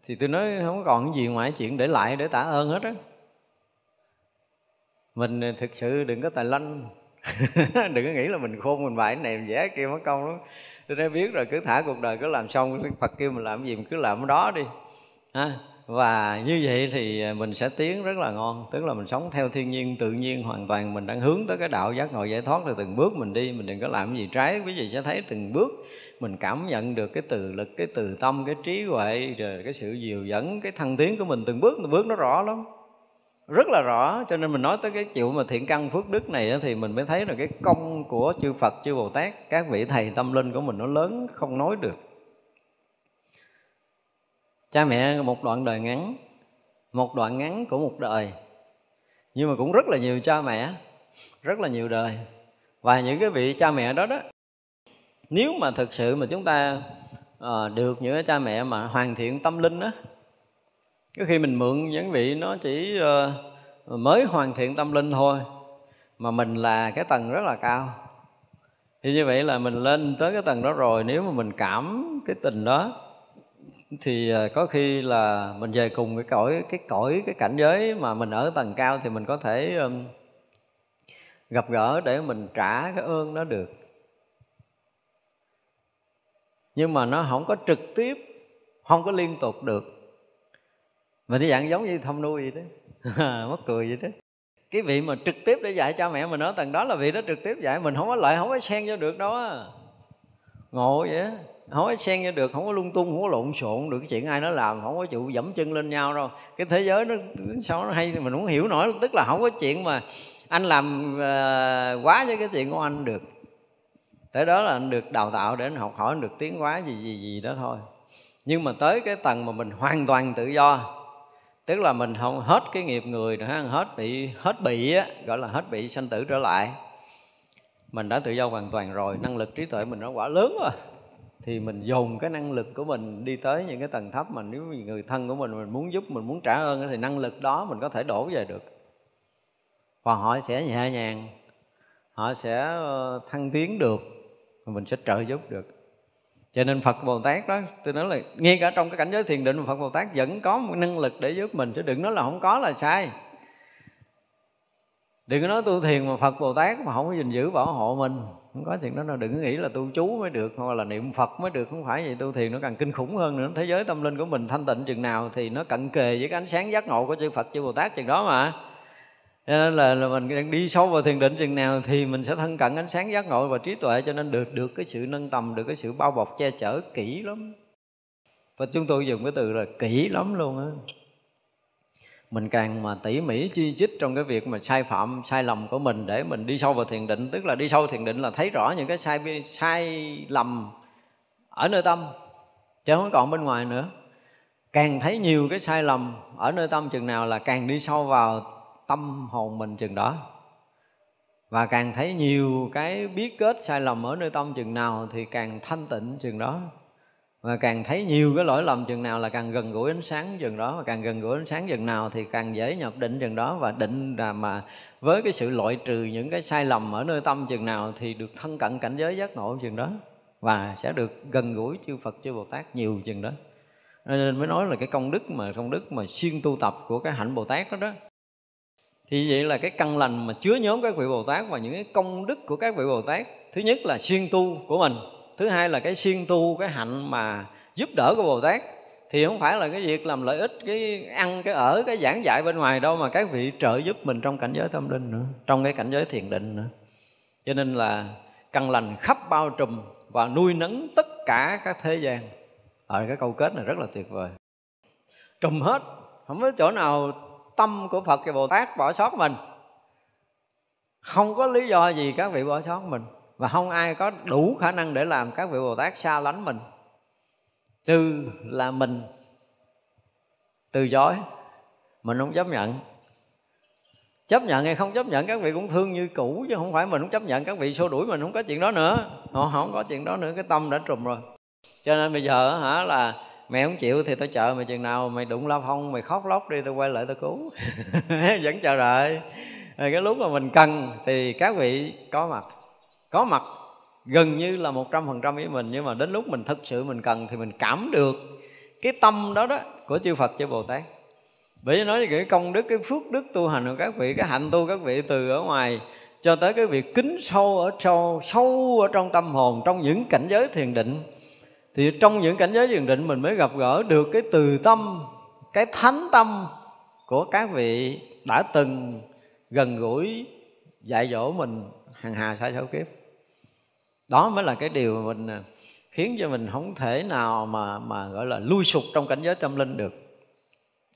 thì tôi nói không còn gì ngoài chuyện để lại, để tạ ơn hết á. Mình à, thực sự đừng có tài lanh. <laughs> Đừng có nghĩ là mình khôn, mình bại này mình vẽ kia mất công lắm. Tôi đã biết rồi, cứ thả cuộc đời, cứ làm xong, phật kêu mình làm gì, mình cứ làm cái đó đi, ha và như vậy thì à, mình sẽ tiến rất là ngon, tức là mình sống theo thiên nhiên, tự nhiên, hoàn toàn. Mình đang hướng tới cái đạo giác ngộ giải thoát rồi từng bước mình đi. Mình đừng có làm gì trái, quý vị sẽ thấy từng bước mình cảm nhận được cái từ lực, cái từ tâm, cái trí huệ, rồi cái sự dìu dẫn cái thăng tiến của mình. Từng bước từng bước nó rõ lắm, rất là rõ. Cho nên mình nói tới cái chịu mà thiện căn phước đức này thì mình mới thấy là cái công của chư Phật, chư Bồ Tát, các vị thầy tâm linh của mình nó lớn không nói được cha mẹ một đoạn đời ngắn một đoạn ngắn của một đời. Nhưng mà cũng rất là nhiều cha mẹ rất là nhiều đời. Và những cái vị cha mẹ đó đó nếu mà thực sự mà chúng ta à, được những cái cha mẹ mà hoàn thiện tâm linh đó cái khi mình mượn những vị nó chỉ uh, mới hoàn thiện tâm linh thôi mà mình là cái tầng rất là cao. Thì như vậy là mình lên tới cái tầng đó rồi nếu mà mình cảm cái tình đó thì à, có khi là mình về cùng cái cõi cái cõi cái cảnh giới mà mình ở tầng cao thì mình có thể um, gặp gỡ để mình trả cái ơn đó được. Nhưng mà nó không có trực tiếp không có liên tục được. Mà nó dạng giống như thăm nuôi vậy đó. <laughs> Mất cười vậy đó. Cái vị mà trực tiếp để dạy cha mẹ mình ở tầng đó là vị đó trực tiếp dạy mình không có lợi không có xen vô được đâu ngộ vậy đó không có xen vô được không có lung tung không có lộn xộn được cái chuyện ai nó làm không có chịu dẫm chân lên nhau đâu. Cái thế giới nó sao nó hay mình không hiểu nổi tức là không có chuyện mà anh làm uh, quá với cái chuyện của anh được. Tới đó là anh được đào tạo để anh học hỏi anh được tiến hóa gì gì gì đó thôi. Nhưng mà tới cái tầng mà mình hoàn toàn tự do tức là mình không hết cái nghiệp người nữa hết bị hết bị á gọi là hết bị sanh tử trở lại mình đã tự do hoàn toàn rồi năng lực trí tuệ mình nó quả lớn rồi thì mình dồn cái năng lực của mình đi tới những cái tầng thấp mà nếu người thân của mình mình muốn giúp, mình muốn trả ơn thì năng lực đó mình có thể đổ về được. Và họ sẽ nhẹ nhàng, họ sẽ ờ, thăng tiến được mình sẽ trợ giúp được. Cho nên Phật Bồ Tát đó, tôi nói là ngay cả trong cái cảnh giới thiền định, Phật Bồ Tát vẫn có một năng lực để giúp mình, chứ đừng nói là không có là sai. Đừng có nói tu thiền mà Phật Bồ Tát mà không có gìn giữ bảo hộ mình không có chuyện đó đâu đừng nghĩ là tu chú mới được hoặc là niệm Phật mới được không phải vậy. Tu thiền nó càng kinh khủng hơn nữa. Thế giới tâm linh của mình thanh tịnh chừng nào thì nó cận kề với cái ánh sáng giác ngộ của chư Phật chư Bồ Tát chừng đó mà. Cho nên là, là mình đang đi sâu vào thiền định chừng nào thì mình sẽ thân cận ánh sáng giác ngộ và trí tuệ cho nên được được cái sự nâng tầm được cái sự bao bọc che chở kỹ lắm. Và chúng tôi dùng cái từ là kỹ lắm luôn á mình càng mà tỉ mỉ chi chít trong cái việc mà sai phạm, sai lầm của mình để mình đi sâu vào thiền định, tức là đi sâu thiền định là thấy rõ những cái sai sai lầm ở nơi tâm, chứ không còn bên ngoài nữa. Càng thấy nhiều cái sai lầm ở nơi tâm chừng nào là càng đi sâu vào tâm hồn mình chừng đó. Và càng thấy nhiều cái biết kết sai lầm ở nơi tâm chừng nào thì càng thanh tịnh chừng đó và càng thấy nhiều cái lỗi lầm chừng nào là càng gần gũi ánh sáng chừng đó và càng gần gũi ánh sáng chừng nào thì càng dễ nhập định chừng đó. Và định là mà với cái sự loại trừ những cái sai lầm ở nơi tâm chừng nào thì được thân cận cảnh giới giác ngộ chừng đó. Và sẽ được gần gũi chư Phật, chư Bồ Tát nhiều chừng đó. Nên mới nói là cái công đức mà, công đức mà xuyên tu tập của cái hạnh Bồ Tát đó đó. Thì vậy là cái căn lành mà chứa nhóm các vị Bồ Tát và những cái công đức của các vị Bồ Tát, thứ nhất là xuyên tu của mình thứ hai là cái siêng tu, cái hạnh mà giúp đỡ của Bồ Tát. Thì không phải là cái việc làm lợi ích, cái ăn, cái ở, cái giảng dạy bên ngoài đâu, mà các vị trợ giúp mình trong cảnh giới tâm linh nữa, trong cái cảnh giới thiền định nữa. Cho nên là căn lành khắp bao trùm và nuôi nấng tất cả các thế gian. Ở cái câu kết này rất là tuyệt vời. Trùm hết, không có chỗ nào tâm của Phật và Bồ Tát bỏ sót mình. Không có lý do gì các vị bỏ sót mình và không ai có đủ khả năng để làm các vị Bồ Tát xa lánh mình. Trừ là mình, từ chối mình không chấp nhận. Chấp nhận hay không chấp nhận, các vị cũng thương như cũ, chứ không phải mình không chấp nhận, các vị xô đuổi mình không có chuyện đó nữa. Họ không có chuyện đó nữa, cái tâm đã trùm rồi. Cho nên bây giờ hả là mẹ không chịu thì tao chờ mày chừng nào mày đụng la phong, mày khóc lóc đi, tao quay lại tao cứu. <laughs> Vẫn chờ đợi. Rồi cái lúc mà mình cần thì các vị có mặt có mặt gần như là một trăm phần trăm với mình, nhưng mà đến lúc mình thực sự mình cần thì mình cảm được cái tâm đó đó của chư Phật, chư Bồ Tát. Bởi vì nói cái công đức, cái phước đức tu hành của các vị, cái hạnh tu các vị từ ở ngoài cho tới cái việc kính sâu ở sâu sâu ở trong tâm hồn, trong những cảnh giới thiền định, thì trong những cảnh giới thiền định mình mới gặp gỡ được cái từ tâm, cái thánh tâm của các vị đã từng gần gũi dạy dỗ mình hàng hà sai số kiếp đó mới là cái điều mình à, khiến cho mình không thể nào mà mà, gọi là, lui sụp trong cảnh giới tâm linh được.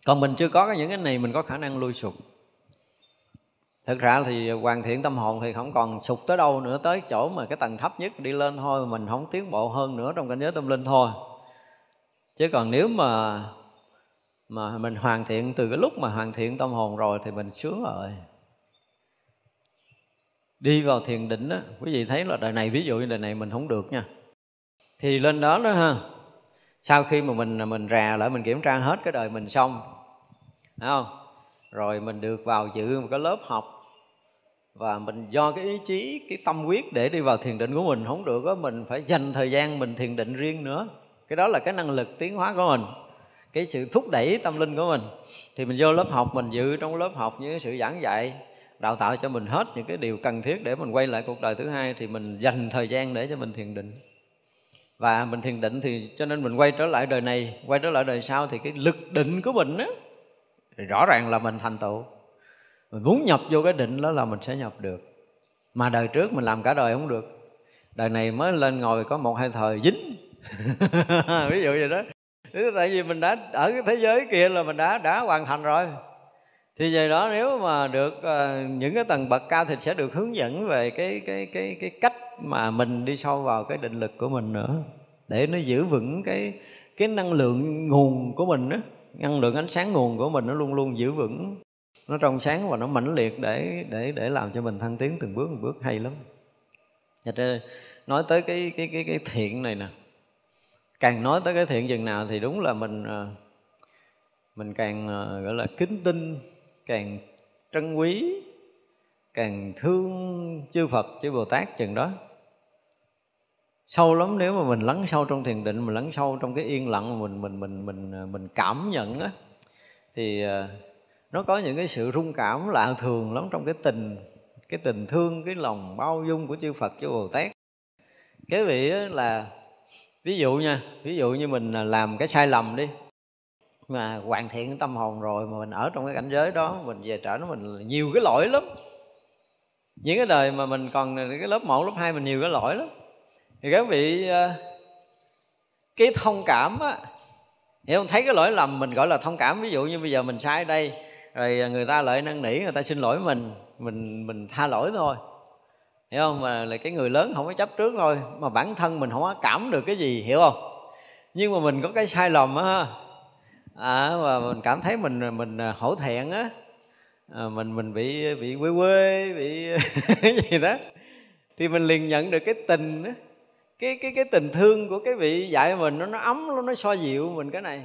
Còn mình chưa có những cái này, mình có khả năng lui sụp. Thực ra thì hoàn thiện tâm hồn thì không còn sụp tới đâu nữa, tới chỗ mà cái tầng thấp nhất đi lên thôi, mình không tiến bộ hơn nữa trong cảnh giới tâm linh thôi. Chứ còn nếu mà mà mình hoàn thiện, từ cái lúc mà hoàn thiện tâm hồn rồi thì mình sướng rồi đi vào thiền định á, quý vị thấy là đời này, ví dụ như đời này mình không được nha. Thì lên đó đó ha, sau khi mà mình mình rà lại, mình kiểm tra hết cái đời mình xong, thấy không? Rồi mình được vào dự một cái lớp học và mình do cái ý chí, cái tâm quyết để đi vào thiền định của mình. Không được á, mình phải dành thời gian mình thiền định riêng nữa. Cái đó là cái năng lực tiến hóa của mình, cái sự thúc đẩy tâm linh của mình. Thì mình vô lớp học, mình dự trong lớp học những sự giảng dạy đào tạo cho mình hết những cái điều cần thiết để mình quay lại cuộc đời thứ hai thì mình dành thời gian để cho mình thiền định. Và mình thiền định thì cho nên mình quay trở lại đời này, quay trở lại đời sau thì cái lực định của mình á, thì rõ ràng là mình thành tựu. Mình muốn nhập vô cái định đó là mình sẽ nhập được. Mà đời trước mình làm cả đời không được. Đời này mới lên ngồi có một hai thời dính. <laughs> Ví dụ vậy đó. Tại vì mình đã, ở cái thế giới kia là mình đã đã hoàn thành rồi thì về đó nếu mà được uh, những cái tầng bậc cao thì sẽ được hướng dẫn về cái cái cái cái cách mà mình đi sâu vào cái định lực của mình nữa. Để nó giữ vững cái cái năng lượng nguồn của mình đó năng lượng ánh sáng nguồn của mình nó luôn luôn giữ vững. Nó trong sáng và nó mãnh liệt để để để làm cho mình thăng tiến từng bước một bước hay lắm. Dạ Thật nói tới cái cái cái cái thiện này nè. Càng nói tới cái thiện chừng nào thì đúng là mình ờ, mình càng ờ, gọi là kính tinh càng trân quý, càng thương chư Phật, chư Bồ Tát chừng đó. Sâu lắm, nếu mà mình lắng sâu trong thiền định, mình lắng sâu trong cái yên lặng, mình mình mình mình mình cảm nhận á, thì à, nó có những cái sự rung cảm lạ thường lắm trong cái tình cái tình thương, cái lòng bao dung của chư Phật, chư Bồ Tát. Cái vị là, ví dụ nha, ví dụ như mình à, làm cái sai lầm đi mà hoàn thiện tâm hồn rồi mà mình ở trong cái cảnh giới đó mình về trở nó mình nhiều cái lỗi lắm. Những cái đời mà mình còn cái lớp 1, lớp 2 mình nhiều cái lỗi lắm. Thì các vị ờ, cái thông cảm á hiểu không thấy cái lỗi lầm mình gọi là thông cảm. Ví dụ như bây giờ mình sai đây rồi người ta lại năn nỉ người ta xin lỗi mình mình mình tha lỗi thôi. Hiểu không? Mà là cái người lớn không có chấp trước thôi. Mà bản thân mình không có cảm được cái gì hiểu không? Nhưng mà mình có cái sai lầm á à, và mình cảm thấy mình mình à, hổ thẹn á. À, mình mình bị bị quê quê bị <laughs> gì đó. Thì mình liền nhận được cái tình á. Cái cái cái tình thương của cái vị dạy mình nó nó ấm nó nó so dịu mình cái này.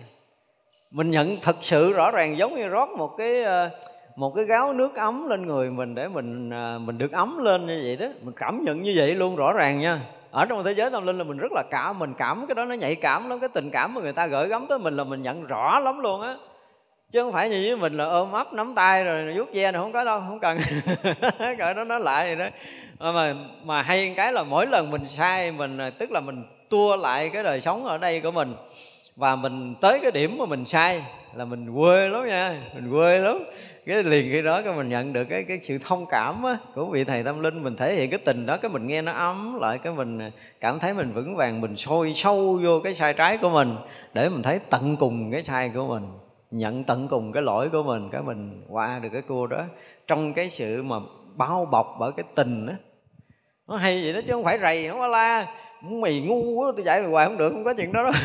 Mình nhận thật sự rõ ràng giống như rót một cái à, một cái gáo nước ấm lên người mình để mình à, mình được ấm lên như vậy đó. Mình cảm nhận như vậy luôn rõ ràng nha ở trong thế giới tâm linh là mình rất là cảm, mình cảm, cái đó nó nhạy cảm lắm, cái tình cảm mà người ta gửi gắm tới mình là mình nhận rõ lắm luôn á. Chứ không phải như với mình là ôm ấp, nắm tay rồi vuốt ve này không có đâu, không cần. <laughs> Cỡ đó nó lại vậy đó. Ờ, mà mà hay cái là mỗi lần mình sai mình, tức là mình tua lại cái đời sống ở đây của mình và mình tới cái điểm mà mình sai là mình quê lắm nha mình quê lắm. Cái liền khi đó cái mình nhận được cái cái sự thông cảm á, của vị thầy tâm linh. Mình thể hiện cái tình đó cái mình nghe nó ấm lại cái mình cảm thấy mình vững vàng mình sôi sâu vô cái sai trái của mình để mình thấy tận cùng cái sai của mình nhận tận cùng cái lỗi của mình cái mình qua được cái cua đó. Trong cái sự mà bao bọc bởi cái tình á nó hay vậy đó chứ không phải rầy không có la mày ngu quá tôi dạy mày hoài không được không có chuyện đó đó. <laughs>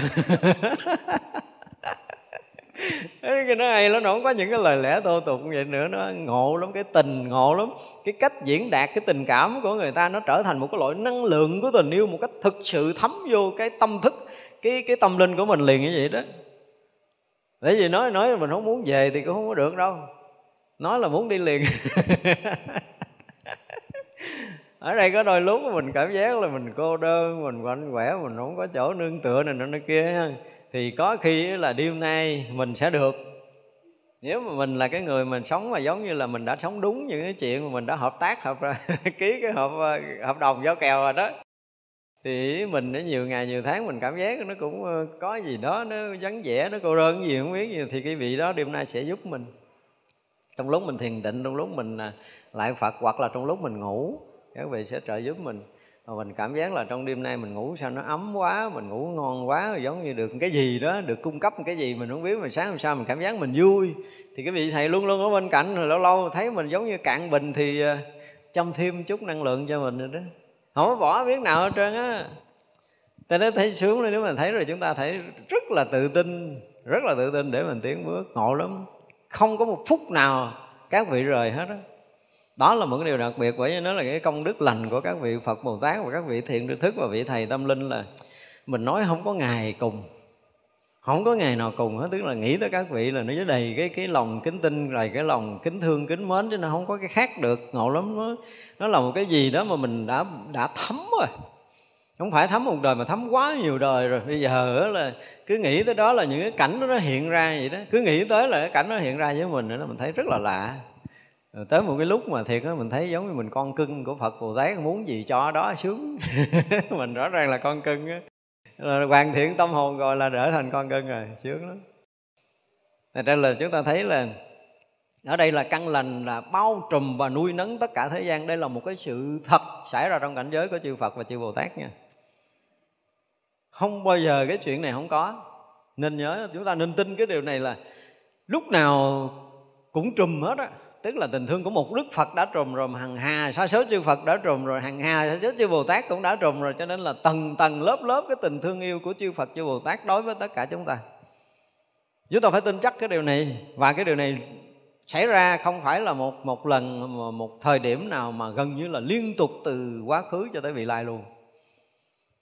Cái nó hay lắm nó không có những cái lời lẽ tô tục như vậy nữa nó ngộ lắm cái tình ngộ lắm. Cái cách diễn đạt cái tình cảm của người ta nó trở thành một cái loại năng lượng của tình yêu một cách thực sự thấm vô cái tâm thức cái cái tâm linh của mình liền như vậy đó. Để vì nói nói là mình không muốn về thì cũng không có được đâu. Nói là muốn đi liền <laughs> ở đây có đôi lúc mình cảm giác là mình cô đơn, mình quạnh quẻ, mình không có chỗ nương tựa này nọ kia thì có khi là đêm nay mình sẽ được. Nếu mà mình là cái người mình sống mà giống như là mình đã sống đúng những cái chuyện mà mình đã hợp tác, hợp <laughs> ký cái hợp ờ, hợp đồng giao kèo rồi đó. Thì mình đã nhiều ngày nhiều tháng mình cảm giác nó cũng ờ, có gì đó nó vắng vẻ, nó cô đơn gì, không biết gì. Thì cái vị đó đêm nay sẽ giúp mình. Trong lúc mình thiền định, trong lúc mình à, lại phật, hoặc là trong lúc mình ngủ các vị sẽ trợ giúp mình. Mà mình cảm giác là trong đêm nay mình ngủ sao nó ấm quá, mình ngủ ngon quá, giống như được cái gì đó, được cung cấp cái gì mình không biết, mà sáng hôm sau mình cảm giác mình vui. Thì cái vị thầy luôn luôn ở bên cạnh, rồi lâu lâu thấy mình giống như cạn bình thì ờ, chăm thêm chút năng lượng cho mình rồi đó. Không có bỏ biết nào hết trơn á. Ta nó thấy sướng lên, nếu mình thấy rồi chúng ta thấy rất là tự tin, rất là tự tin để mình tiến bước. Ngộ lắm. Không có một phút nào các vị rời hết á đó là một cái điều đặc biệt, bởi vì nó là cái công đức lành của các vị Phật Bồ Tát và các vị thiện tri thức và vị thầy tâm linh là mình nói không có ngày cùng, không có ngày nào cùng hết. Tức là nghĩ tới các vị là nó đầy cái cái lòng kính tin rồi cái lòng kính thương, kính mến, chứ nó không có cái khác được. Ngộ lắm, nó nó là một cái gì đó mà mình đã đã thấm rồi. Không phải thấm một đời mà thấm quá nhiều đời rồi. Bây giờ là cứ nghĩ tới đó là những cái cảnh đó nó hiện ra vậy đó. Cứ nghĩ tới là cái cảnh nó hiện ra với mình nữa mình thấy rất là lạ rồi tới một cái lúc mà thiệt á, mình thấy giống như mình con cưng của phật bồ tát, muốn gì cho đó sướng. <laughs> Mình rõ ràng là con cưng á. Ờ, hoàn thiện tâm hồn rồi là trở thành con cưng rồi, sướng lắm. Thật ra là chúng ta thấy là ở đây là căn lành là bao trùm và nuôi nấng tất cả thế gian. Đây là một cái sự thật xảy ra trong cảnh giới của chư Phật và chư Bồ Tát nha. Không bao giờ cái chuyện này không có. Nên nhớ, chúng ta nên tin cái điều này là lúc nào cũng trùm hết á tức là tình thương của một đức phật đã trùm rồi hằng hà, sa số chư phật đã trùm rồi hằng hà, sa số chư bồ tát cũng đã trùm rồi cho nên là tầng tầng lớp lớp cái tình thương yêu của chư phật, chư bồ tát đối với tất cả chúng ta. Chúng ta phải tin chắc cái điều này, và cái điều này xảy ra không phải là một một lần một thời điểm nào mà gần như là liên tục từ quá khứ cho tới vị lai luôn.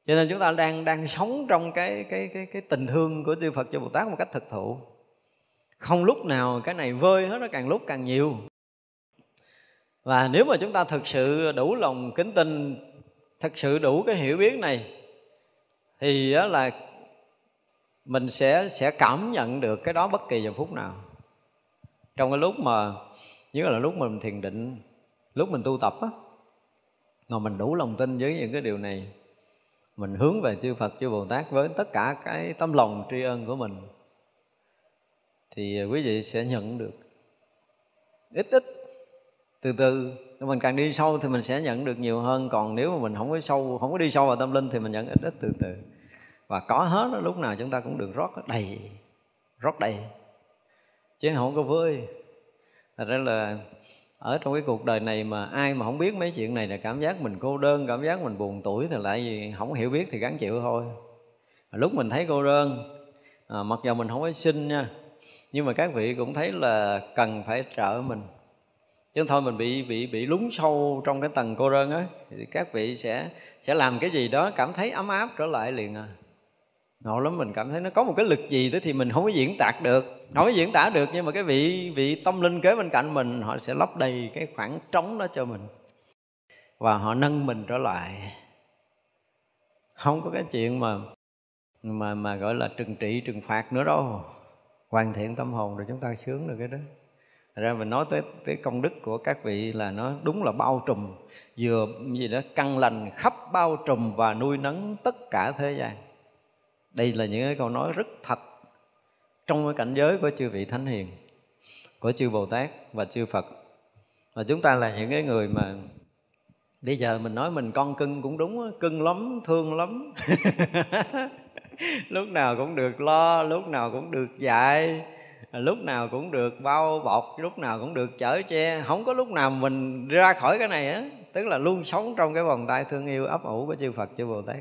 Cho nên chúng ta đang đang sống trong cái cái cái cái tình thương của chư Phật cho Bồ Tát một cách thực thụ không lúc nào cái này vơi hết, nó càng lúc càng nhiều. Và nếu mà chúng ta thực sự đủ lòng kính tin, thực sự đủ cái hiểu biết này, thì đó là mình sẽ sẽ cảm nhận được cái đó bất kỳ giờ phút nào. Trong cái lúc mà, nhất là lúc mình thiền định, lúc mình tu tập á, mà mình đủ lòng tin với những cái điều này, mình hướng về chư Phật, chư Bồ Tát với tất cả cái tấm lòng tri ân của mình thì à, quý vị sẽ nhận được ít ít từ từ. Mình càng đi sâu thì mình sẽ nhận được nhiều hơn. Còn nếu mà mình không có sâu không có đi sâu vào tâm linh thì mình nhận ít ít từ từ. Và có hết đó, lúc nào chúng ta cũng được rót đầy rót đầy. Chứ không có vơi. Thật ra là ở trong cái cuộc đời này mà ai mà không biết mấy chuyện này là cảm giác mình cô đơn cảm giác mình buồn tuổi thì lại gì không hiểu biết thì gắng chịu thôi. Lúc mình thấy cô đơn à, mặc dù mình không có sinh nha nhưng mà các vị cũng thấy là cần phải trợ mình. Chứ thôi mình bị bị bị lún sâu trong cái tầng cô đơn á, thì các vị sẽ sẽ làm cái gì đó cảm thấy ấm áp trở lại liền à. Ngộ lắm, mình cảm thấy nó có một cái lực gì đó thì mình không có diễn tả được. Không có diễn tả được nhưng mà cái vị vị tâm linh kế bên cạnh mình, họ sẽ lấp đầy cái khoảng trống đó cho mình. Và họ nâng mình trở lại. Không có cái chuyện mà mà mà gọi là trừng trị, trừng phạt nữa đâu hoàn thiện tâm hồn rồi chúng ta sướng được cái đó. Thật ra mình nói tới tới công đức của các vị là nó đúng là bao trùm, vừa gì đó, căn lành khắp bao trùm và nuôi nấng tất cả thế gian. Đây là những cái câu nói rất thật trong cái cảnh giới của chư vị thánh hiền, của chư bồ tát và chư phật. Và chúng ta là những cái người mà bây giờ mình nói mình con cưng cũng đúng cưng lắm, thương lắm. <laughs> lúc nào cũng được lo, lúc nào cũng được dạy, lúc nào cũng được bao bọc, lúc nào cũng được chở che. Không có lúc nào mình ra khỏi cái này á, tức là luôn sống trong cái vòng tay thương yêu ấp ủ của chư phật, chư bồ tát.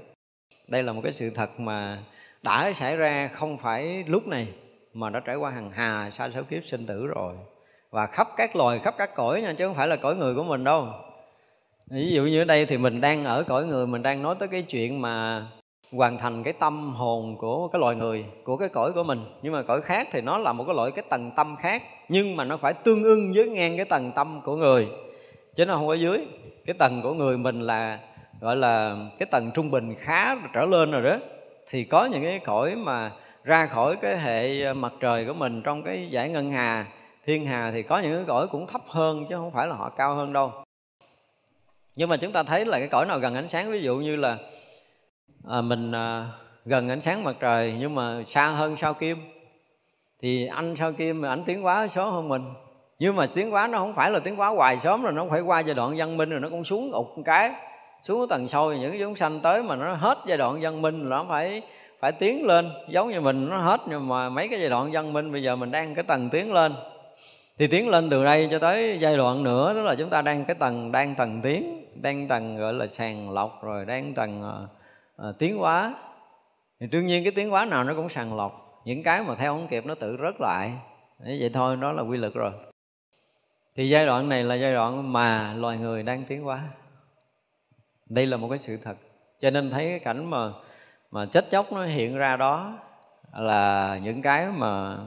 Đây là một cái sự thật mà đã xảy ra không phải lúc này, mà đã trải qua hàng hà, sa số kiếp sinh tử rồi. Và khắp các loài, khắp các cõi nha, chứ không phải là cõi người của mình đâu. Ví dụ như ở đây thì mình đang ở cõi người, mình đang nói tới cái chuyện mà hoàn thành cái tâm hồn của cái loài người, của cái cõi của mình. Nhưng mà cõi khác thì nó là một cái loại cái tầng tâm khác, nhưng mà nó phải tương ưng với ngang cái tầng tâm của người. Chứ nó không ở dưới. Cái tầng của người mình là, gọi là, cái tầng trung bình khá trở lên rồi đó. Thì có những cái cõi mà ra khỏi cái hệ ờ, mặt trời của mình trong cái giải ngân hà, thiên hà thì có những cái cõi cũng thấp hơn, chứ không phải là họ cao hơn đâu. Nhưng mà chúng ta thấy là cái cõi nào gần ánh sáng, ví dụ như là à, mình à, gần ánh sáng mặt trời nhưng mà xa hơn sao kim. Thì anh sao kim mà anh tiến quá số hơn mình. Nhưng mà tiến quá nó không phải là tiến quá hoài sớm rồi nó phải qua giai đoạn văn minh rồi nó cũng xuống ụt một cái xuống tầng sâu những chúng sanh tới mà nó hết giai đoạn văn minh là nó phải phải tiến lên. Giống như mình nó hết nhưng mà mấy cái giai đoạn văn minh bây giờ mình đang cái tầng tiến lên. Thì tiến lên từ đây cho tới giai đoạn nữa tức là chúng ta đang cái tầng đang tầng tiến đang tầng gọi là sàng lọc rồi đang tầng uh, à, tiến hóa. Thì đương nhiên cái tiến hóa nào nó cũng sàng lọc. Những cái mà theo không kịp nó tự rớt lại. Đấy, vậy thôi đó là quy luật rồi. Thì giai đoạn này là giai đoạn mà loài người đang tiến hóa. Đây là một cái sự thật. Cho nên thấy cái cảnh mà mà chết chóc nó hiện ra đó là những cái mà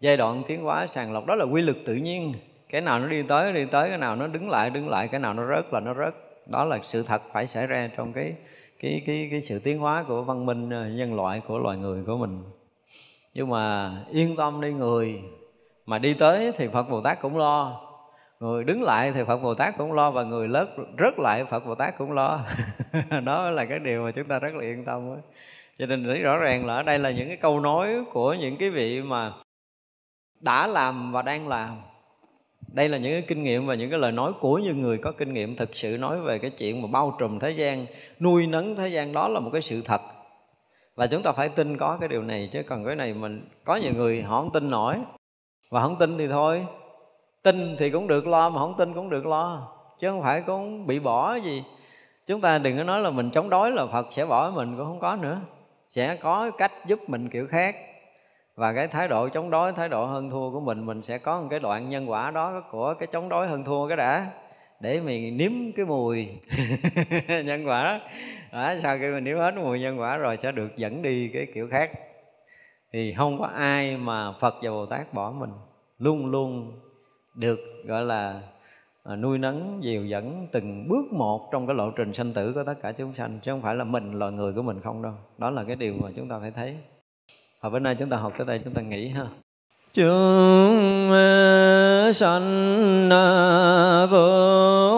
giai đoạn tiến hóa sàng lọc đó là quy luật tự nhiên. Cái nào nó đi tới đi tới cái nào nó đứng lại đứng lại cái nào nó rớt là nó rớt. Đó là sự thật phải xảy ra trong cái cái cái cái sự tiến hóa của văn minh ờ, nhân loại, của loài người của mình. Nhưng mà yên tâm đi người mà đi tới thì Phật Bồ Tát cũng lo, người đứng lại thì phật bồ tát cũng lo, và người lớn rớt lại phật bồ tát cũng lo. <laughs> Đó là cái điều mà chúng ta rất là yên tâm đó. cho nên thấy rõ ràng là ở đây là những cái câu nói của những cái vị mà đã làm và đang làm đây là những cái kinh nghiệm và những cái lời nói của những người có kinh nghiệm thực sự nói về cái chuyện mà bao trùm thế gian, nuôi nấng thế gian. Đó là một cái sự thật. Và chúng ta phải tin có cái điều này, chứ còn cái này mình, có nhiều người họ không tin nổi. Và không tin thì thôi. Tin thì cũng được lo, mà không tin cũng được lo. Chứ không phải cũng bị bỏ gì. Chúng ta đừng có nói là mình chống đối là phật sẽ bỏ mình cũng không có nữa. Sẽ có cách giúp mình kiểu khác và cái thái độ chống đối, thái độ hơn thua của mình mình sẽ có một cái đoạn nhân quả đó của cái chống đối hơn thua cái đã. Để mình nếm cái mùi <laughs> nhân quả đó. đó, sau khi mình nếm hết mùi nhân quả rồi sẽ được dẫn đi cái kiểu khác. Thì không có ai mà phật và bồ tát bỏ mình. Luôn luôn được, gọi là à, nuôi nấng, dìu dẫn từng bước một trong cái lộ trình sanh tử của tất cả chúng sanh. Chứ không phải là mình, loài người của mình không đâu. Đó là cái điều mà chúng ta phải thấy và bữa nay chúng ta học tới đây, chúng ta nghỉ ha. Chúng ờ, sanh ờ, vô